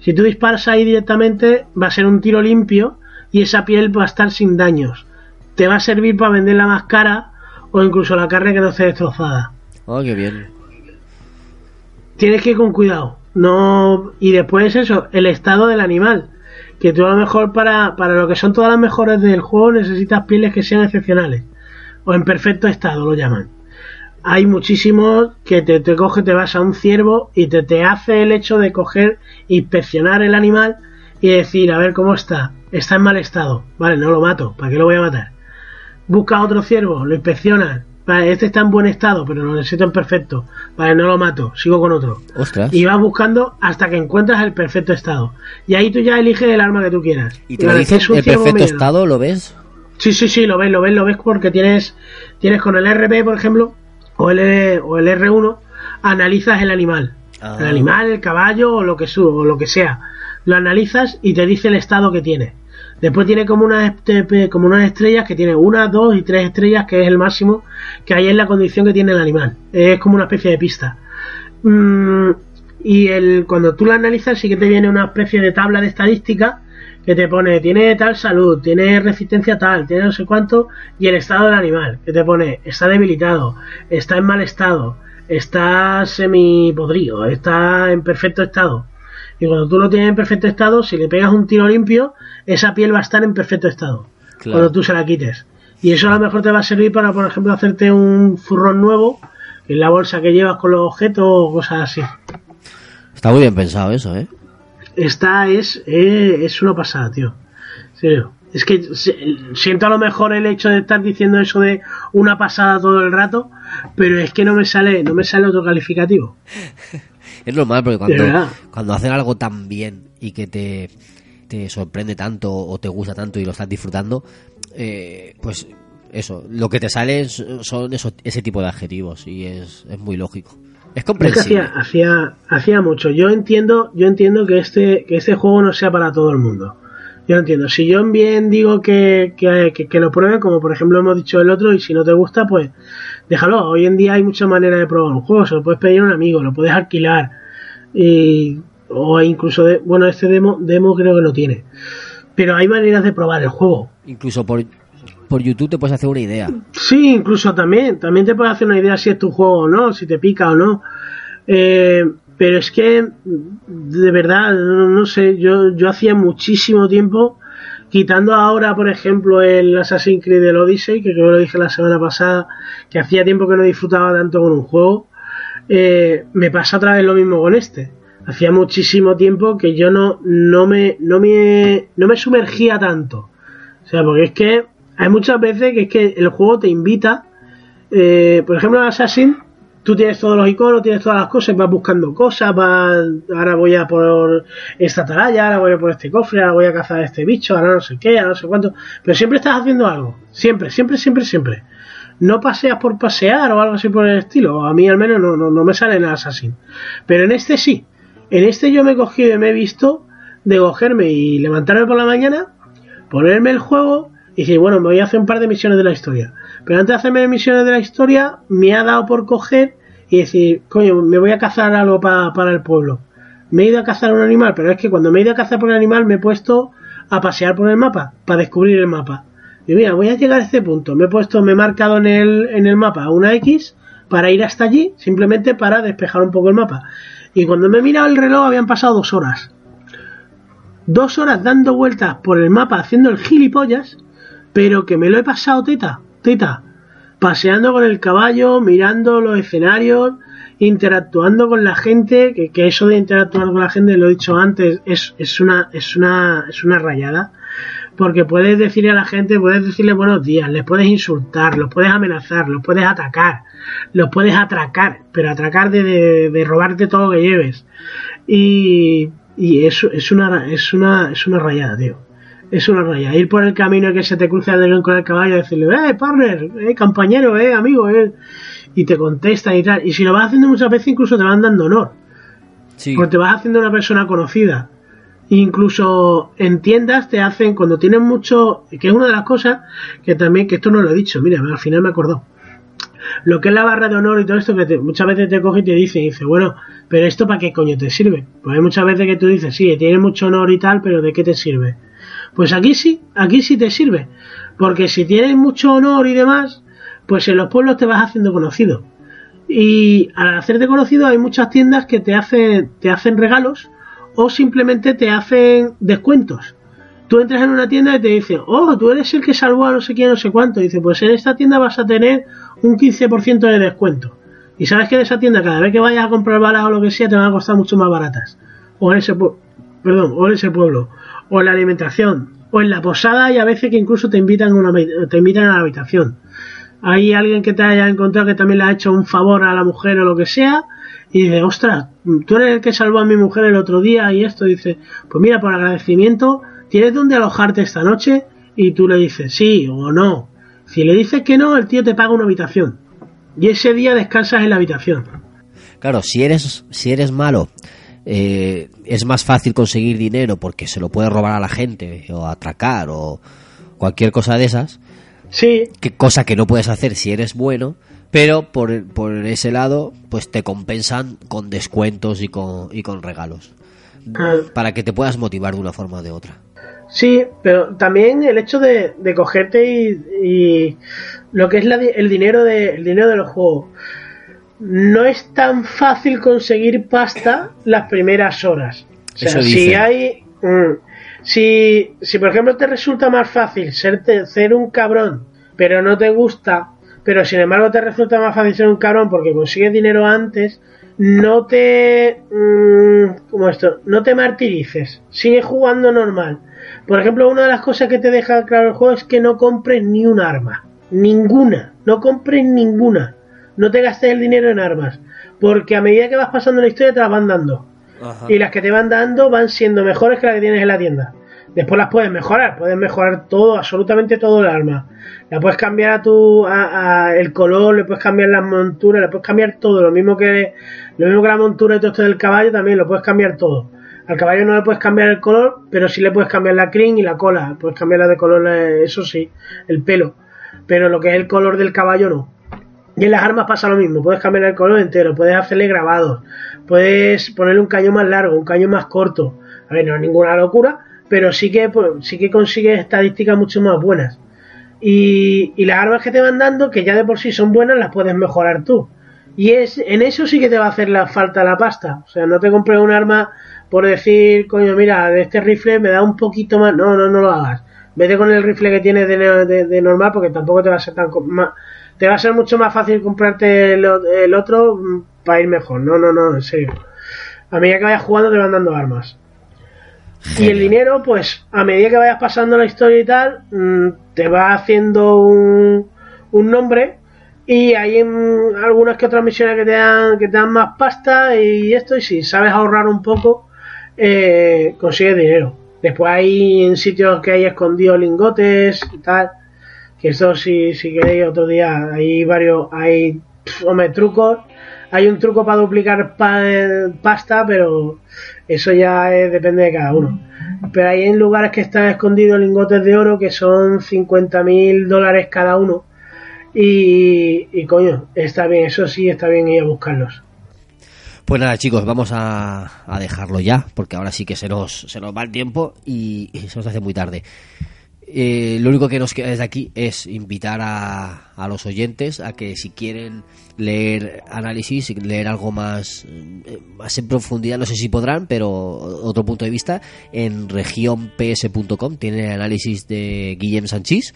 Si tú disparas ahí directamente, va a ser un tiro limpio y esa piel va a estar sin daños. Te va a servir para venderla más cara o incluso la carne que no esté destrozada. Oh, qué bien. Tienes que ir con cuidado. No y después eso, el estado del animal. Que tú a lo mejor para, para lo que son todas las mejores del juego necesitas pieles que sean excepcionales. O en perfecto estado lo llaman. Hay muchísimos que te, te coge, te vas a un ciervo y te, te hace el hecho de coger, inspeccionar el animal y decir, a ver cómo está. Está en mal estado. Vale, no lo mato. ¿Para qué lo voy a matar? Busca otro ciervo, lo inspeccionas. Vale, este está en buen estado, pero lo necesito en perfecto. Vale, no lo mato, sigo con otro. Ostras. Y vas buscando hasta que encuentras el perfecto estado. Y ahí tú ya eliges el arma que tú quieras. ¿Y te lo ciervo perfecto estado? ¿Lo ves? Sí, sí, sí, lo ves, lo ves, lo ves porque tienes, tienes con el RB, por ejemplo, o el, o el R1, analizas el animal. Ah. El animal, el caballo o lo que su, o lo que sea. Lo analizas y te dice el estado que tiene. Después tiene como unas, este- como unas estrellas que tiene una, dos y tres estrellas, que es el máximo que hay en la condición que tiene el animal. Es como una especie de pista. Mm, y el, cuando tú la analizas, sí que te viene una especie de tabla de estadística que te pone, tiene tal salud, tiene resistencia tal, tiene no sé cuánto, y el estado del animal, que te pone, está debilitado, está en mal estado, está semipodrido, está en perfecto estado. Y cuando tú lo tienes en perfecto estado, si le pegas un tiro limpio, esa piel va a estar en perfecto estado. Claro. Cuando tú se la quites. Y eso a lo mejor te va a servir para, por ejemplo, hacerte un zurrón nuevo en la bolsa que llevas con los objetos o cosas así. Está muy bien pensado eso, ¿eh? Esta es, eh, es una pasada, tío. Serio. Es que siento a lo mejor el hecho de estar diciendo eso de una pasada todo el rato, pero es que no me sale, no me sale otro calificativo. es normal porque cuando, cuando hacen algo tan bien y que te, te sorprende tanto o te gusta tanto y lo estás disfrutando, eh, pues eso, lo que te sale son ese tipo de adjetivos y es, es muy lógico. Es comprensible. hacía, hacía, hacía mucho. Yo entiendo, yo entiendo que este, que este juego no sea para todo el mundo. Yo entiendo. Si yo bien digo que, que, lo pruebe, como por ejemplo hemos dicho el otro, y si no te gusta, pues déjalo. Hoy en día hay muchas maneras de probar un juego. Se lo puedes pedir a un amigo, lo puedes alquilar. Y, o incluso, de, bueno, este demo, demo creo que no tiene. Pero hay maneras de probar el juego. Incluso por, por YouTube te puedes hacer una idea. Sí, incluso también. También te puedes hacer una idea si es tu juego o no, si te pica o no. Eh, pero es que, de verdad, no, sé, yo, yo hacía muchísimo tiempo, quitando ahora, por ejemplo, el Assassin's Creed del Odyssey, que que lo dije la semana pasada, que hacía tiempo que no disfrutaba tanto con un juego, eh, me pasa otra vez lo mismo con este. Hacía muchísimo tiempo que yo no, no, me, no, me, no me sumergía tanto. O sea, porque es que hay muchas veces que es que el juego te invita, eh, por ejemplo, en Assassin, tú tienes todos los iconos, tienes todas las cosas, vas buscando cosas, vas, ahora voy a por esta atalaya, ahora voy a por este cofre, ahora voy a cazar a este bicho, ahora no sé qué, ahora no sé cuánto, pero siempre estás haciendo algo, siempre, siempre, siempre, siempre. No paseas por pasear o algo así por el estilo, a mí al menos no, no, no me sale en Assassin, pero en este sí, en este yo me he cogido y me he visto de cogerme y levantarme por la mañana, ponerme el juego y decir, bueno, me voy a hacer un par de misiones de la historia pero antes de hacerme misiones de la historia, me ha dado por coger y decir, coño, me voy a cazar algo para el pueblo. Me he ido a cazar un animal, pero es que cuando me he ido a cazar por el animal me he puesto a pasear por el mapa, para descubrir el mapa. Y mira, voy a llegar a este punto. Me he puesto, me he marcado en el, en el mapa una X para ir hasta allí, simplemente para despejar un poco el mapa. Y cuando me he mirado el reloj habían pasado dos horas. Dos horas dando vueltas por el mapa haciendo el gilipollas, pero que me lo he pasado teta paseando con el caballo, mirando los escenarios, interactuando con la gente, que, eso de interactuar con la gente, lo he dicho antes, es, una, es, una, es una rayada. Porque puedes decirle a la gente, puedes decirle buenos días, les puedes insultar, los puedes amenazar, los puedes atacar, los puedes atracar, pero atracar de, de, robarte todo lo que lleves. Y, y eso es una, es una, es una rayada, tío es una raya. Ir por el camino que se te cruza el con el caballo y decirle, eh, partner, eh, compañero, eh, amigo, eh. Y te contestan y tal. Y si lo vas haciendo muchas veces, incluso te van dando honor. Porque te vas haciendo una persona conocida. Incluso en tiendas te hacen, cuando tienen mucho, que es una de las cosas que también, que esto no lo he dicho, mira, al final me acordó. Lo que es la barra de honor y todo esto, que muchas veces te coge y te dice, y dice, bueno, pero esto para qué coño te sirve. Pues hay muchas veces que tú dices, sí, tiene mucho honor y tal, pero ¿de qué te sirve? Pues aquí sí, aquí sí te sirve. Porque si tienes mucho honor y demás, pues en los pueblos te vas haciendo conocido. Y al hacerte conocido hay muchas tiendas que te hacen, te hacen regalos o simplemente te hacen descuentos. Tú entras en una tienda y te dicen, oh, tú eres el que salvó a no sé quién, no sé cuánto. dice, pues en esta tienda vas a tener un 15% de descuento. Y sabes que en esa tienda, cada vez que vayas a comprar balas o lo que sea, te van a costar mucho más baratas. O en ese, perdón, o en ese pueblo o en la alimentación, o en la posada y a veces que incluso te invitan, una, te invitan a la habitación. Hay alguien que te haya encontrado que también le ha hecho un favor a la mujer o lo que sea, y dice, ostras, tú eres el que salvó a mi mujer el otro día y esto, dice, pues mira, por agradecimiento, ¿tienes dónde alojarte esta noche? Y tú le dices, sí o no. Si le dices que no, el tío te paga una habitación. Y ese día descansas en la habitación. Claro, si eres, si eres malo eh, es más fácil conseguir dinero porque se lo puede robar a la gente o atracar o cualquier cosa de esas. Sí. Que, cosa que no puedes hacer si eres bueno, pero por, por ese lado, pues te compensan con descuentos y con, y con regalos. Ah. Para que te puedas motivar de una forma o de otra. Sí, pero también el hecho de, cogerte y, lo que es el dinero de, el dinero de los juegos no es tan fácil conseguir pasta las primeras horas. O sea, si hay. Mm, si, si, por ejemplo, te resulta más fácil ser, ser un cabrón, pero no te gusta, pero sin embargo te resulta más fácil ser un cabrón porque consigues dinero antes, no te. Mm, como esto, no te martirices. Sigue jugando normal. Por ejemplo, una de las cosas que te deja claro el juego es que no compres ni un arma. Ninguna. No compres ninguna. No te gastes el dinero en armas, porque a medida que vas pasando la historia te las van dando. Y las que te van dando van siendo mejores que las que tienes en la tienda. Después las puedes mejorar, puedes mejorar todo, absolutamente todo el arma. La puedes cambiar a tu a, el color, le puedes cambiar las monturas, le puedes cambiar todo, lo mismo que lo mismo que la montura y todo esto del caballo también lo puedes cambiar todo. Al caballo no le puedes cambiar el color, pero sí le puedes cambiar la crin y la cola, puedes cambiarla de color, eh, eso sí, el pelo. Pero lo que es el color del caballo no. Y en las armas pasa lo mismo, puedes cambiar el color entero, puedes hacerle grabados, puedes ponerle un cañón más largo, un cañón más corto. A ver, no es ninguna locura, pero sí que, pues, sí que consigues estadísticas mucho más buenas. Y, y las armas que te van dando, que ya de por sí son buenas, las puedes mejorar tú. Y es, en eso sí que te va a hacer la falta la pasta. O sea, no te compres un arma por decir, coño, mira, de este rifle me da un poquito más. No, no, no lo hagas. Vete con el rifle que tienes de, normal porque tampoco te va a ser tan. Te va a ser mucho más fácil comprarte el, el otro mm, para ir mejor. No, no, no, en serio. A medida que vayas jugando te van dando armas. Y el dinero, pues a medida que vayas pasando la historia y tal, mm, te va haciendo un, un nombre y hay en algunas que otras misiones que te dan, que te dan más pasta y esto, y si sabes ahorrar un poco, eh, consigues dinero. Después hay en sitios que hay escondidos lingotes y tal, que eso si, si queréis otro día, hay varios, hay, hombre, trucos. Hay un truco para duplicar pasta, pero eso ya depende de cada uno. Pero hay en lugares que están escondidos lingotes de oro que son 50 mil dólares cada uno. Y, coño, está bien, eso sí, está bien ir a buscarlos. Pues nada, chicos, vamos a, dejarlo ya, porque ahora sí que se nos, se nos va el tiempo y, se nos hace muy tarde. Eh, lo único que nos queda desde aquí es invitar a, a, los oyentes a que si quieren leer análisis, leer algo más, eh, más en profundidad, no sé si podrán, pero otro punto de vista, en regionps.com tiene análisis de Guillem Sanchís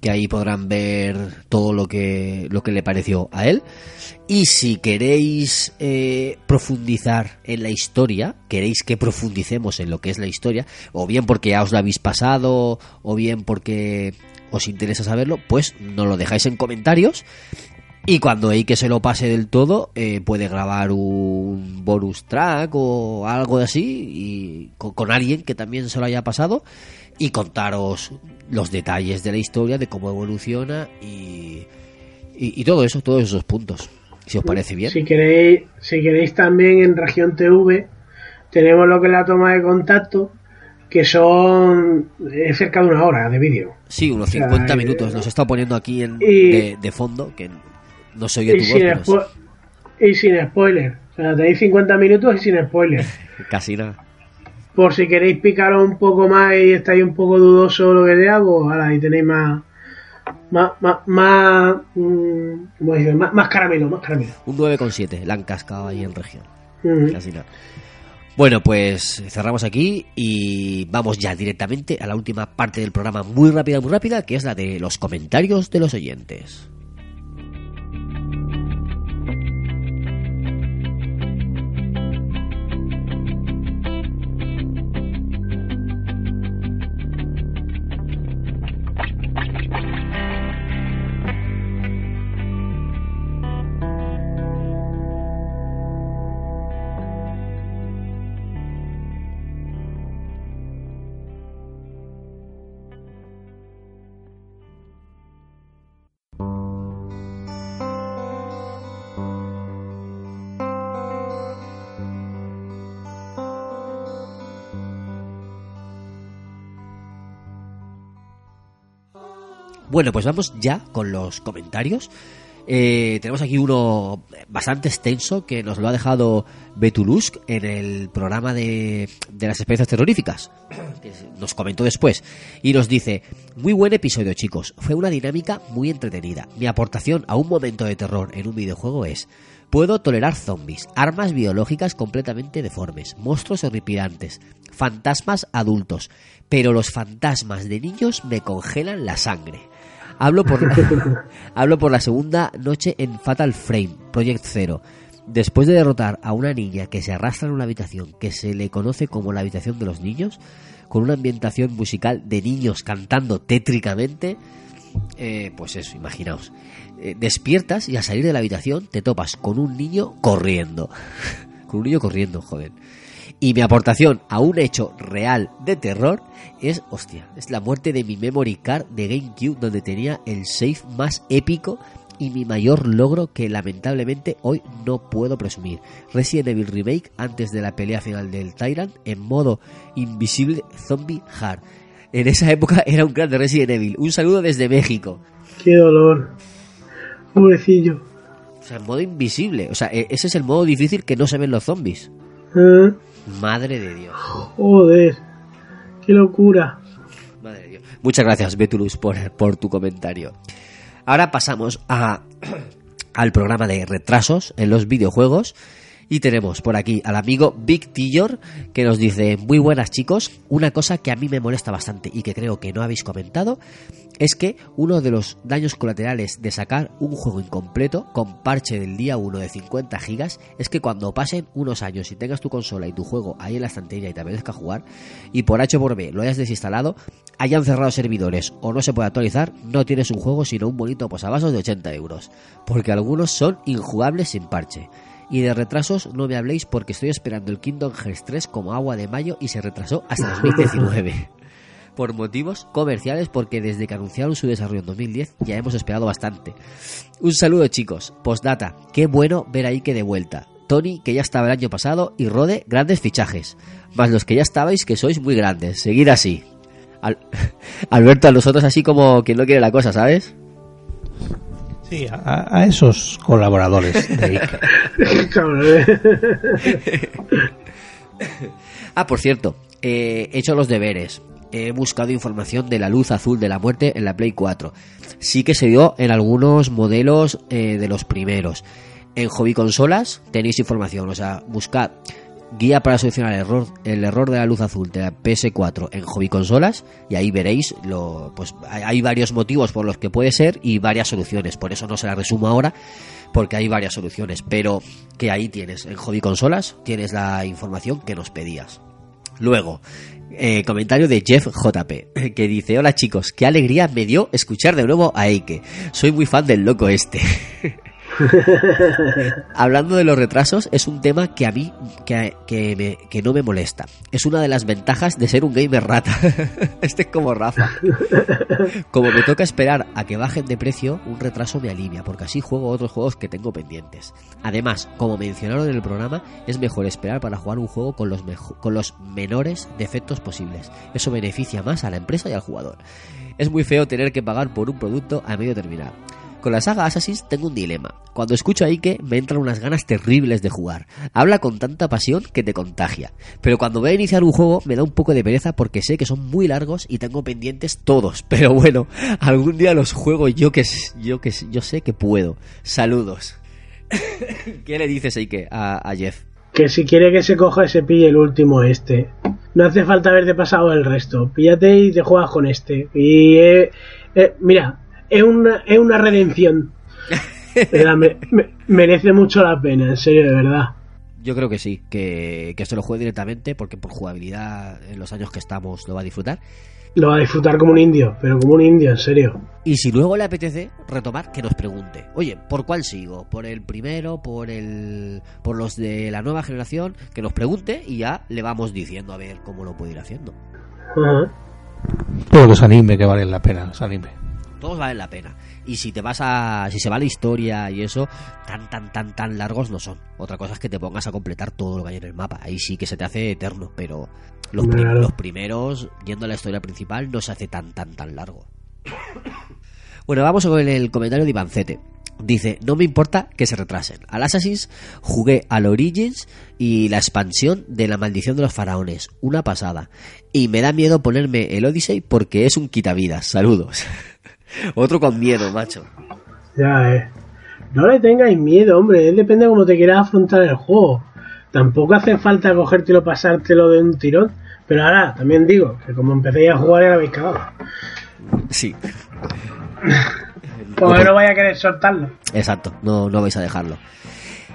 que ahí podrán ver todo lo que, lo que le pareció a él. Y si queréis eh, profundizar en la historia, queréis que profundicemos en lo que es la historia, o bien porque ya os la habéis pasado, o bien porque os interesa saberlo, pues nos lo dejáis en comentarios y cuando que se lo pase del todo, eh, puede grabar un bonus track o algo así y con, alguien que también se lo haya pasado y contaros los detalles de la historia, de cómo evoluciona y, y, todo eso, todos esos puntos. Si os parece bien. Si queréis, si queréis también en región TV tenemos lo que es la toma de contacto, que son cerca de una hora de vídeo. Sí, unos 50 minutos. Nos he estado poniendo aquí en, de, de, fondo, que no soy yo y, sin y sin spoiler. O sea, tenéis 50 minutos y sin spoiler. Casi nada. Por si queréis picaros un poco más y estáis un poco dudoso lo que sea, pues ahora ahí tenéis más. Más, más, más, mm, más, más, caramelo, más caramelo. Un 9,7 la han cascado ahí en región. Casi nada. Bueno, pues cerramos aquí y vamos ya directamente a la última parte del programa, muy rápida, muy rápida, que es la de los comentarios de los oyentes. Bueno, pues vamos ya con los comentarios. Eh, tenemos aquí uno bastante extenso que nos lo ha dejado Betulusk en el programa de, de, las experiencias terroríficas. Que nos comentó después. Y nos dice: Muy buen episodio, chicos. Fue una dinámica muy entretenida. Mi aportación a un momento de terror en un videojuego es. Puedo tolerar zombies, armas biológicas completamente deformes, monstruos horripilantes, fantasmas adultos, pero los fantasmas de niños me congelan la sangre. Hablo por, hablo por la segunda noche en Fatal Frame, Project Zero. Después de derrotar a una niña que se arrastra en una habitación que se le conoce como la habitación de los niños, con una ambientación musical de niños cantando tétricamente, eh, pues eso, imaginaos. Eh, despiertas y al salir de la habitación te topas con un niño corriendo. con un niño corriendo, joder. Y mi aportación a un hecho real de terror es, hostia, es la muerte de mi memory card de GameCube donde tenía el save más épico y mi mayor logro que lamentablemente hoy no puedo presumir. Resident Evil Remake antes de la pelea final del Tyrant en modo Invisible Zombie Hard. En esa época era un crack de Resident Evil. Un saludo desde México. Qué dolor. Pobrecillo. O sea, en modo invisible. O sea, e- ese es el modo difícil que no se ven los zombies. ¿Eh? Madre de Dios. Joder. Qué locura. Madre de Dios. Muchas gracias, Betulus, por, por tu comentario. Ahora pasamos a, al programa de retrasos en los videojuegos. Y tenemos por aquí al amigo Big Tillor que nos dice, muy buenas chicos, una cosa que a mí me molesta bastante y que creo que no habéis comentado es que uno de los daños colaterales de sacar un juego incompleto con parche del día 1 de 50 gigas es que cuando pasen unos años y tengas tu consola y tu juego ahí en la estantería y te apetezca jugar y por H por B lo hayas desinstalado, hayan cerrado servidores o no se puede actualizar, no tienes un juego sino un bonito posavasos de 80 euros, porque algunos son injugables sin parche. Y de retrasos no me habléis porque estoy esperando el Kingdom Hearts 3 como agua de mayo y se retrasó hasta 2019. Por motivos comerciales porque desde que anunciaron su desarrollo en 2010 ya hemos esperado bastante. Un saludo chicos. Postdata. Qué bueno ver ahí que de vuelta. Tony, que ya estaba el año pasado, y Rode, grandes fichajes. Más los que ya estabais, que sois muy grandes. Seguid así. Al- Alberto, a nosotros así como quien no quiere la cosa, ¿sabes? Sí, a, a esos colaboradores de Ica. Ah, por cierto, eh, he hecho los deberes. He buscado información de la luz azul de la muerte en la Play 4. Sí que se dio en algunos modelos eh, de los primeros. En hobby consolas tenéis información, o sea, buscad guía para solucionar el error, de la luz azul de la PS4 en hobby consolas y ahí veréis lo, pues hay, varios motivos por los que puede ser y varias soluciones. Por eso no se la resumo ahora porque hay varias soluciones, pero que ahí tienes en hobby consolas tienes la información que nos pedías. Luego, eh, comentario de Jeff JP, que dice, hola chicos, qué alegría me dio escuchar de nuevo a Eike. Soy muy fan del loco este. Hablando de los retrasos, es un tema que a mí que, que, me- que no me molesta. Es una de las ventajas de ser un gamer rata. este es como Rafa. Como me toca esperar a que bajen de precio, un retraso me alivia, porque así juego otros juegos que tengo pendientes. Además, como mencionaron en el programa, es mejor esperar para jugar un juego con los, con los menores defectos posibles. Eso beneficia más a la empresa y al jugador. Es muy feo tener que pagar por un producto a medio terminar. Con la saga Assassin's tengo un dilema. Cuando escucho a Ike me entran unas ganas terribles de jugar. Habla con tanta pasión que te contagia. Pero cuando voy a iniciar un juego me da un poco de pereza porque sé que son muy largos y tengo pendientes todos. Pero bueno, algún día los juego yo que yo que yo sé que puedo. Saludos. ¿Qué le dices Ike a, a Jeff? Que si quiere que se coja, se pille el último este. No hace falta haberte pasado el resto. Píllate y te juegas con este. Y eh, eh, mira, es una, es una redención. De verdad, me- me- merece mucho la pena, en serio, de verdad. Yo creo que sí, que, que se lo juegue directamente porque por jugabilidad en los años que estamos lo va a disfrutar. Lo va a disfrutar como un indio, pero como un indio, en serio. Y si luego le apetece retomar, que nos pregunte, oye, ¿por cuál sigo? ¿Por el primero? ¿Por el por los de la nueva generación? Que nos pregunte y ya le vamos diciendo a ver cómo lo puede ir haciendo. Ajá. Todo los anime que valen la pena, los anime. Todos valen la pena. Y si te vas a. Si se va la historia y eso, tan, tan, tan, tan largos no son. Otra cosa es que te pongas a completar todo lo que hay en el mapa. Ahí sí que se te hace eterno, pero los, prim- los primeros, yendo a la historia principal, no se hace tan, tan, tan largo. Bueno, vamos con el comentario de Ivancete. Dice, no me importa que se retrasen. Al Assassin's jugué al Origins y la expansión de la maldición de los faraones. Una pasada. Y me da miedo ponerme el Odyssey porque es un quitavidas. Saludos. Otro con miedo, macho. Ya, eh. No le tengáis miedo, hombre. Depende de cómo te quieras afrontar el juego. Tampoco hace falta cogértelo, pasártelo de un tirón. Pero ahora, también digo, que como empecéis a jugar ya la habéis cagado. Sí. Porque no vaya a querer soltarlo. Exacto, no, no vais a dejarlo.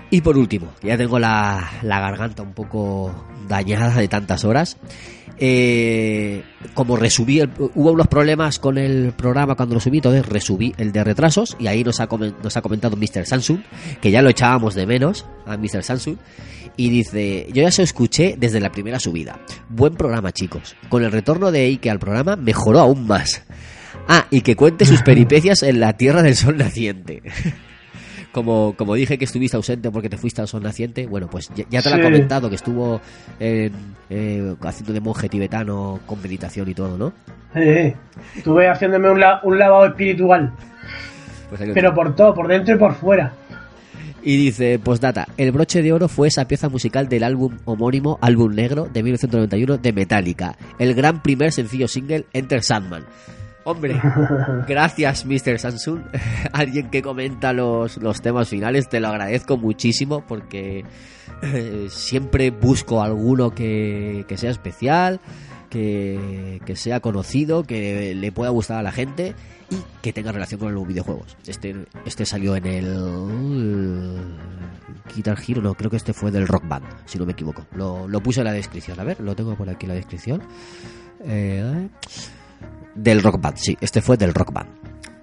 Y por último, ya tengo la, la garganta un poco dañada de tantas horas, Eh, como resubí, el- hubo unos problemas con el programa cuando lo subí, entonces resubí el de retrasos y ahí nos ha, nos ha comentado Mr. Samsung, que ya lo echábamos de menos a Mr. Samsung, y dice, yo ya se escuché desde la primera subida. Buen programa, chicos. Con el retorno de Ike al programa mejoró aún más. Ah, y que cuente sus peripecias en la Tierra del Sol Naciente. Como, como dije que estuviste ausente porque te fuiste al sol naciente, bueno, pues ya, ya te lo he Sí. comentado que estuvo en, eh, haciendo de monje tibetano con meditación y todo, ¿no? Eh, estuve haciéndome un, la- un lavado espiritual. Pues Pero por todo, por dentro y por fuera. Y dice, postdata, el broche de oro fue esa pieza musical del álbum homónimo, álbum negro, de 1991 de Metallica, el gran primer sencillo single Enter Sandman. Hombre, gracias Mr. Samsung, alguien que comenta los, los temas finales, te lo agradezco muchísimo porque eh, siempre busco alguno que, que sea especial, que, que sea conocido, que le pueda gustar a la gente y que tenga relación con los videojuegos. Este, este salió en el Guitar Hero, no, creo que este fue del Rock Band, si no me equivoco. Lo, lo puse en la descripción, a ver, lo tengo por aquí en la descripción. Eh, del Rock Band, sí, este fue del Rock Band.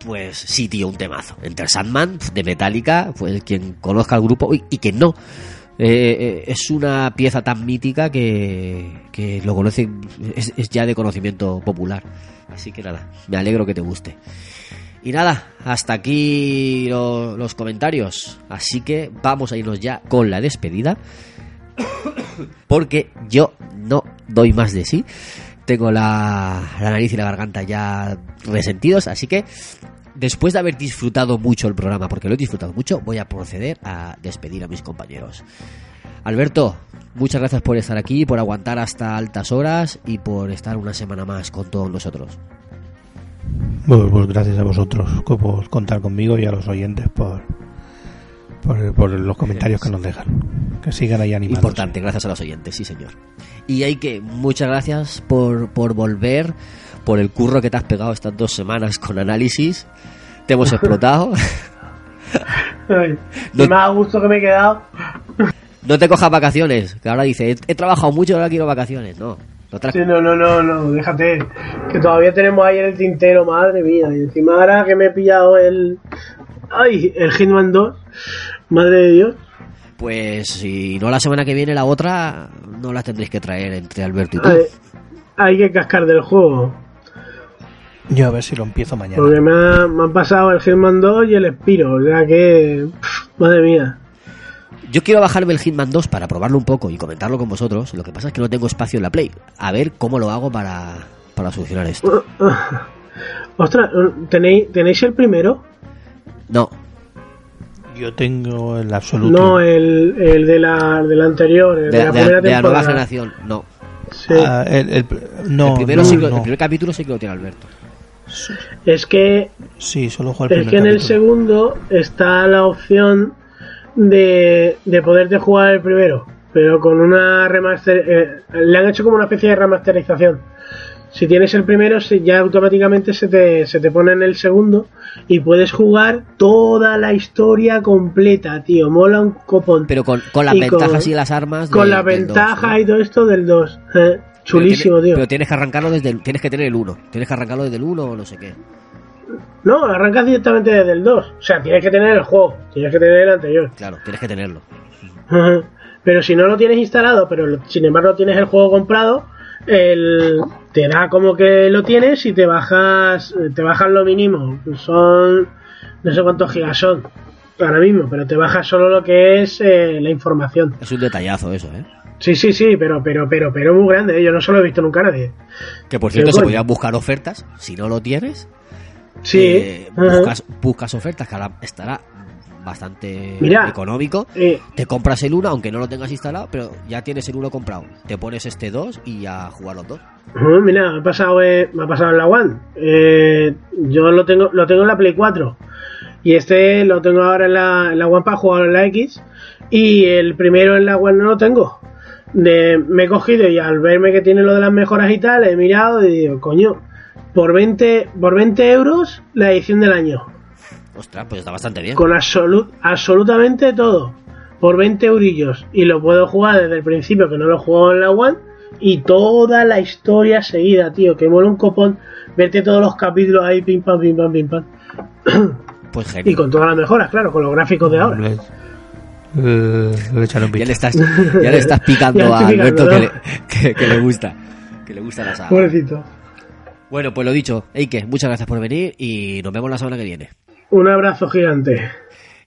Pues sí, tío, un temazo. Enter Sandman, de Metallica, pues quien conozca el grupo y, y quien no. Eh, eh, es una pieza tan mítica que, que lo conocen, es, ya de conocimiento popular. Así que nada, me alegro que te guste. Y nada, hasta aquí lo- los comentarios. Así que vamos a irnos ya con la despedida. Porque yo no doy más de sí. Tengo la, nariz y la garganta ya resentidos. Así que después de haber disfrutado mucho el programa, porque lo he disfrutado mucho, voy a proceder a despedir a mis compañeros. Alberto, muchas gracias por estar aquí, por aguantar hasta altas horas y por estar una semana más con todos nosotros. Pues, pues gracias a vosotros por contar conmigo y a los oyentes por, por, por los comentarios que nos dejan. Que sigan ahí animados. Importante, gracias a los oyentes, sí señor. Y hay que, muchas gracias por, por volver, por el curro que te has pegado estas dos semanas con análisis. Te hemos explotado. Ay, No- más a gusto que me he quedado. No te cojas vacaciones, que ahora dice, he, he trabajado mucho, ahora quiero vacaciones. No, no Sí, no, no, no, no, déjate. Que todavía tenemos ahí en el tintero, madre mía. Y encima ahora que me he pillado el. Ay, el Hitman 2. Madre de Dios. Pues si no la semana que viene, la otra, no la tendréis que traer entre Alberto y tú. Ay, hay que cascar del juego. Yo a ver si lo empiezo mañana. Porque me, ha- me han pasado el Hitman 2 y el Spiro. O sea que. pff, madre mía. Yo quiero bajarme el Hitman 2 para probarlo un poco y comentarlo con vosotros. Lo que pasa es que no tengo espacio en la Play. A ver cómo lo hago para, para solucionar esto. Ostras, ¿tenéis, ¿tenéis el primero? No, Yo tengo el absoluto. No, el, el de la, del anterior, el de, de, la de- primera de la nueva temporada. generación, no. Sí. Ah, el, el- no, el, primero no, sí que- no. el primer capítulo sí que lo tiene Alberto. Es que Sí, solo juego el Es que en el segundo está la opción de, de poderte jugar el primero, pero con una remaster. eh, le han hecho como una especie de remasterización. Si tienes el primero, ya automáticamente se te, se te pone en el segundo y puedes jugar toda la historia completa, tío. Mola un copón. Pero con, con las Y con- ventajas y las armas. Con del- la del dos, ventaja ¿no? y todo esto del 2. Pero chulísimo, tiene- tío. Pero tienes que arrancarlo desde el, Tienes que tener el 1. Tienes que arrancarlo desde el 1 o no sé qué. No, arrancas directamente desde el 2. O sea, tienes que tener el juego, tienes que tener el anterior. Claro, tienes que tenerlo. Pero si no lo tienes instalado, pero sin embargo tienes el juego comprado, el, te da como que lo tienes y te bajas, te bajas lo mínimo. Son no sé cuántos gigas son ahora mismo, pero te bajas solo lo que es eh, la información. Es un detallazo eso, ¿eh? Sí, sí, sí, pero, pero, pero, pero muy grande. ¿eh? Yo no se lo he visto nunca a nadie. Que por ¿Qué cierto, se coño? podrían buscar ofertas. Si no lo tienes, Sí. eh, buscas, buscas ofertas que ahora estará bastante Mira, económico. Eh, Te compras el 1, aunque no lo tengas instalado, pero ya tienes el 1 comprado. Te pones este 2 y a jugar los dos. Mira, me ha pasado, eh, me ha pasado en la One. Eh, yo lo tengo, lo tengo en la Play 4. Y este lo tengo ahora en la, en la One para jugar en la X. Y el primero en la One no lo tengo. De, me he cogido y al verme que tiene lo de las mejoras y tal, he mirado y digo, coño, por 20, por 20 euros la edición del año. Ostras, pues está bastante bien. Con absolu- absolutamente todo. Por 20 eurillos. Y lo puedo jugar desde el principio, que no lo juego en la One. y toda la historia seguida, tío. Que mola un copón verte todos los capítulos ahí, pim pam, pim pam, pim pam. Pues genial. Y con todas las mejoras, claro, con los gráficos de ahora. Echaron Ya le estás, ya le estás picando Ya a Alberto picando, que, le, que- que le gusta. Que le gusta la saga. Pobrecito. Bueno, pues lo dicho, Eike, muchas gracias por venir y nos vemos la semana que viene. Un abrazo gigante.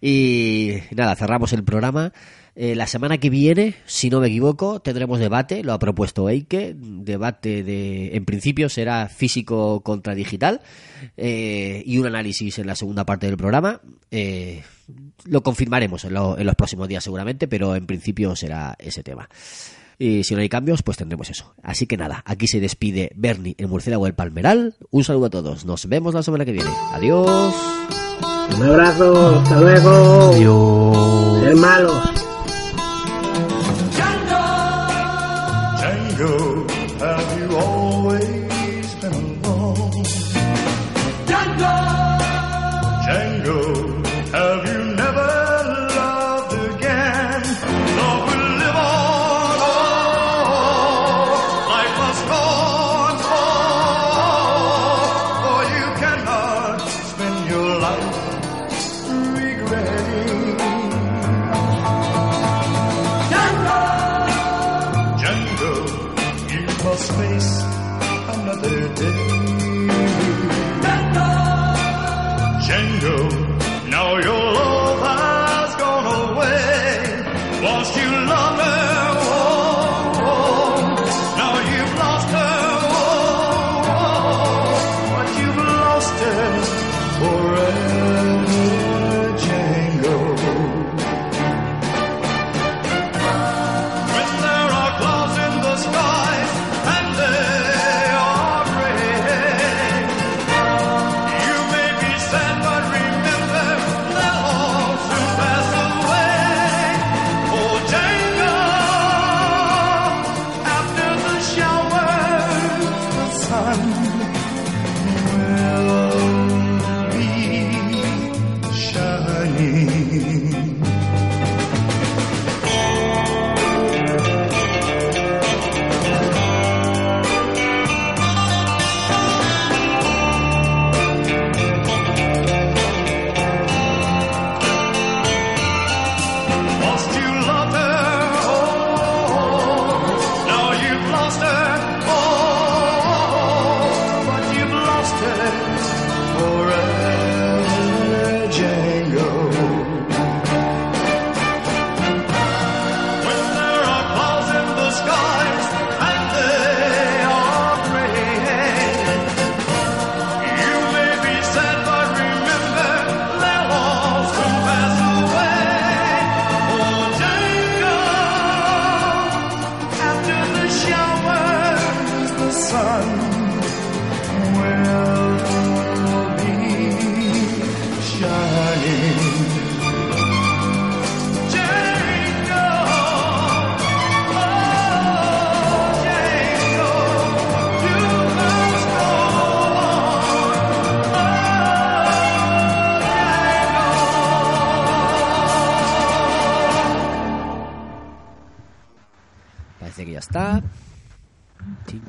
Y nada, cerramos el programa. Eh, la semana que viene, si no me equivoco, tendremos debate, lo ha propuesto Eike, debate de, en principio será físico contra digital eh, y un análisis en la segunda parte del programa. Eh, lo confirmaremos en, lo- en los próximos días seguramente, pero en principio será ese tema. Y si no hay cambios, pues tendremos eso. Así que nada, aquí se despide Bernie, el murciélago del Palmeral. Un saludo a todos. Nos vemos la semana que viene. Adiós. Un abrazo. Hasta luego. Adiós. Ser malos.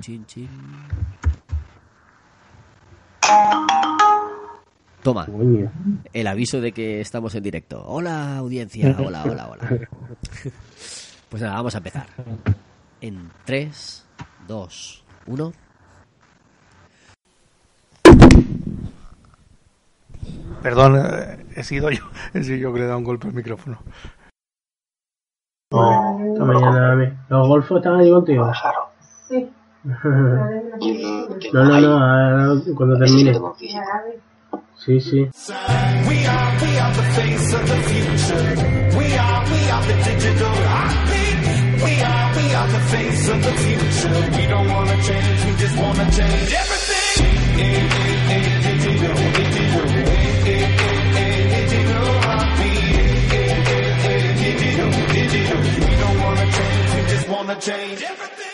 Chin, chin. Toma, el aviso de que estamos en directo. Hola, audiencia. Hola, hola, hola. Pues nada, vamos a empezar. En 3, 2, 1. Perdón, eh, he sido yo. He sido yo que le he dado un golpe al micrófono. Oh, esta mañana. ¿Los golfos están allí contigo? Sí. No, no, no, ahora cuando termine. Sí, sí. We are, we are the face of the future. We are, we are the digital heartbeat. We are, we are the face of the future. We don't wanna change, we just wanna change everything. Digital, digital. Digital heartbeat. Digital, digital. We don't wanna change, we just wanna change everything.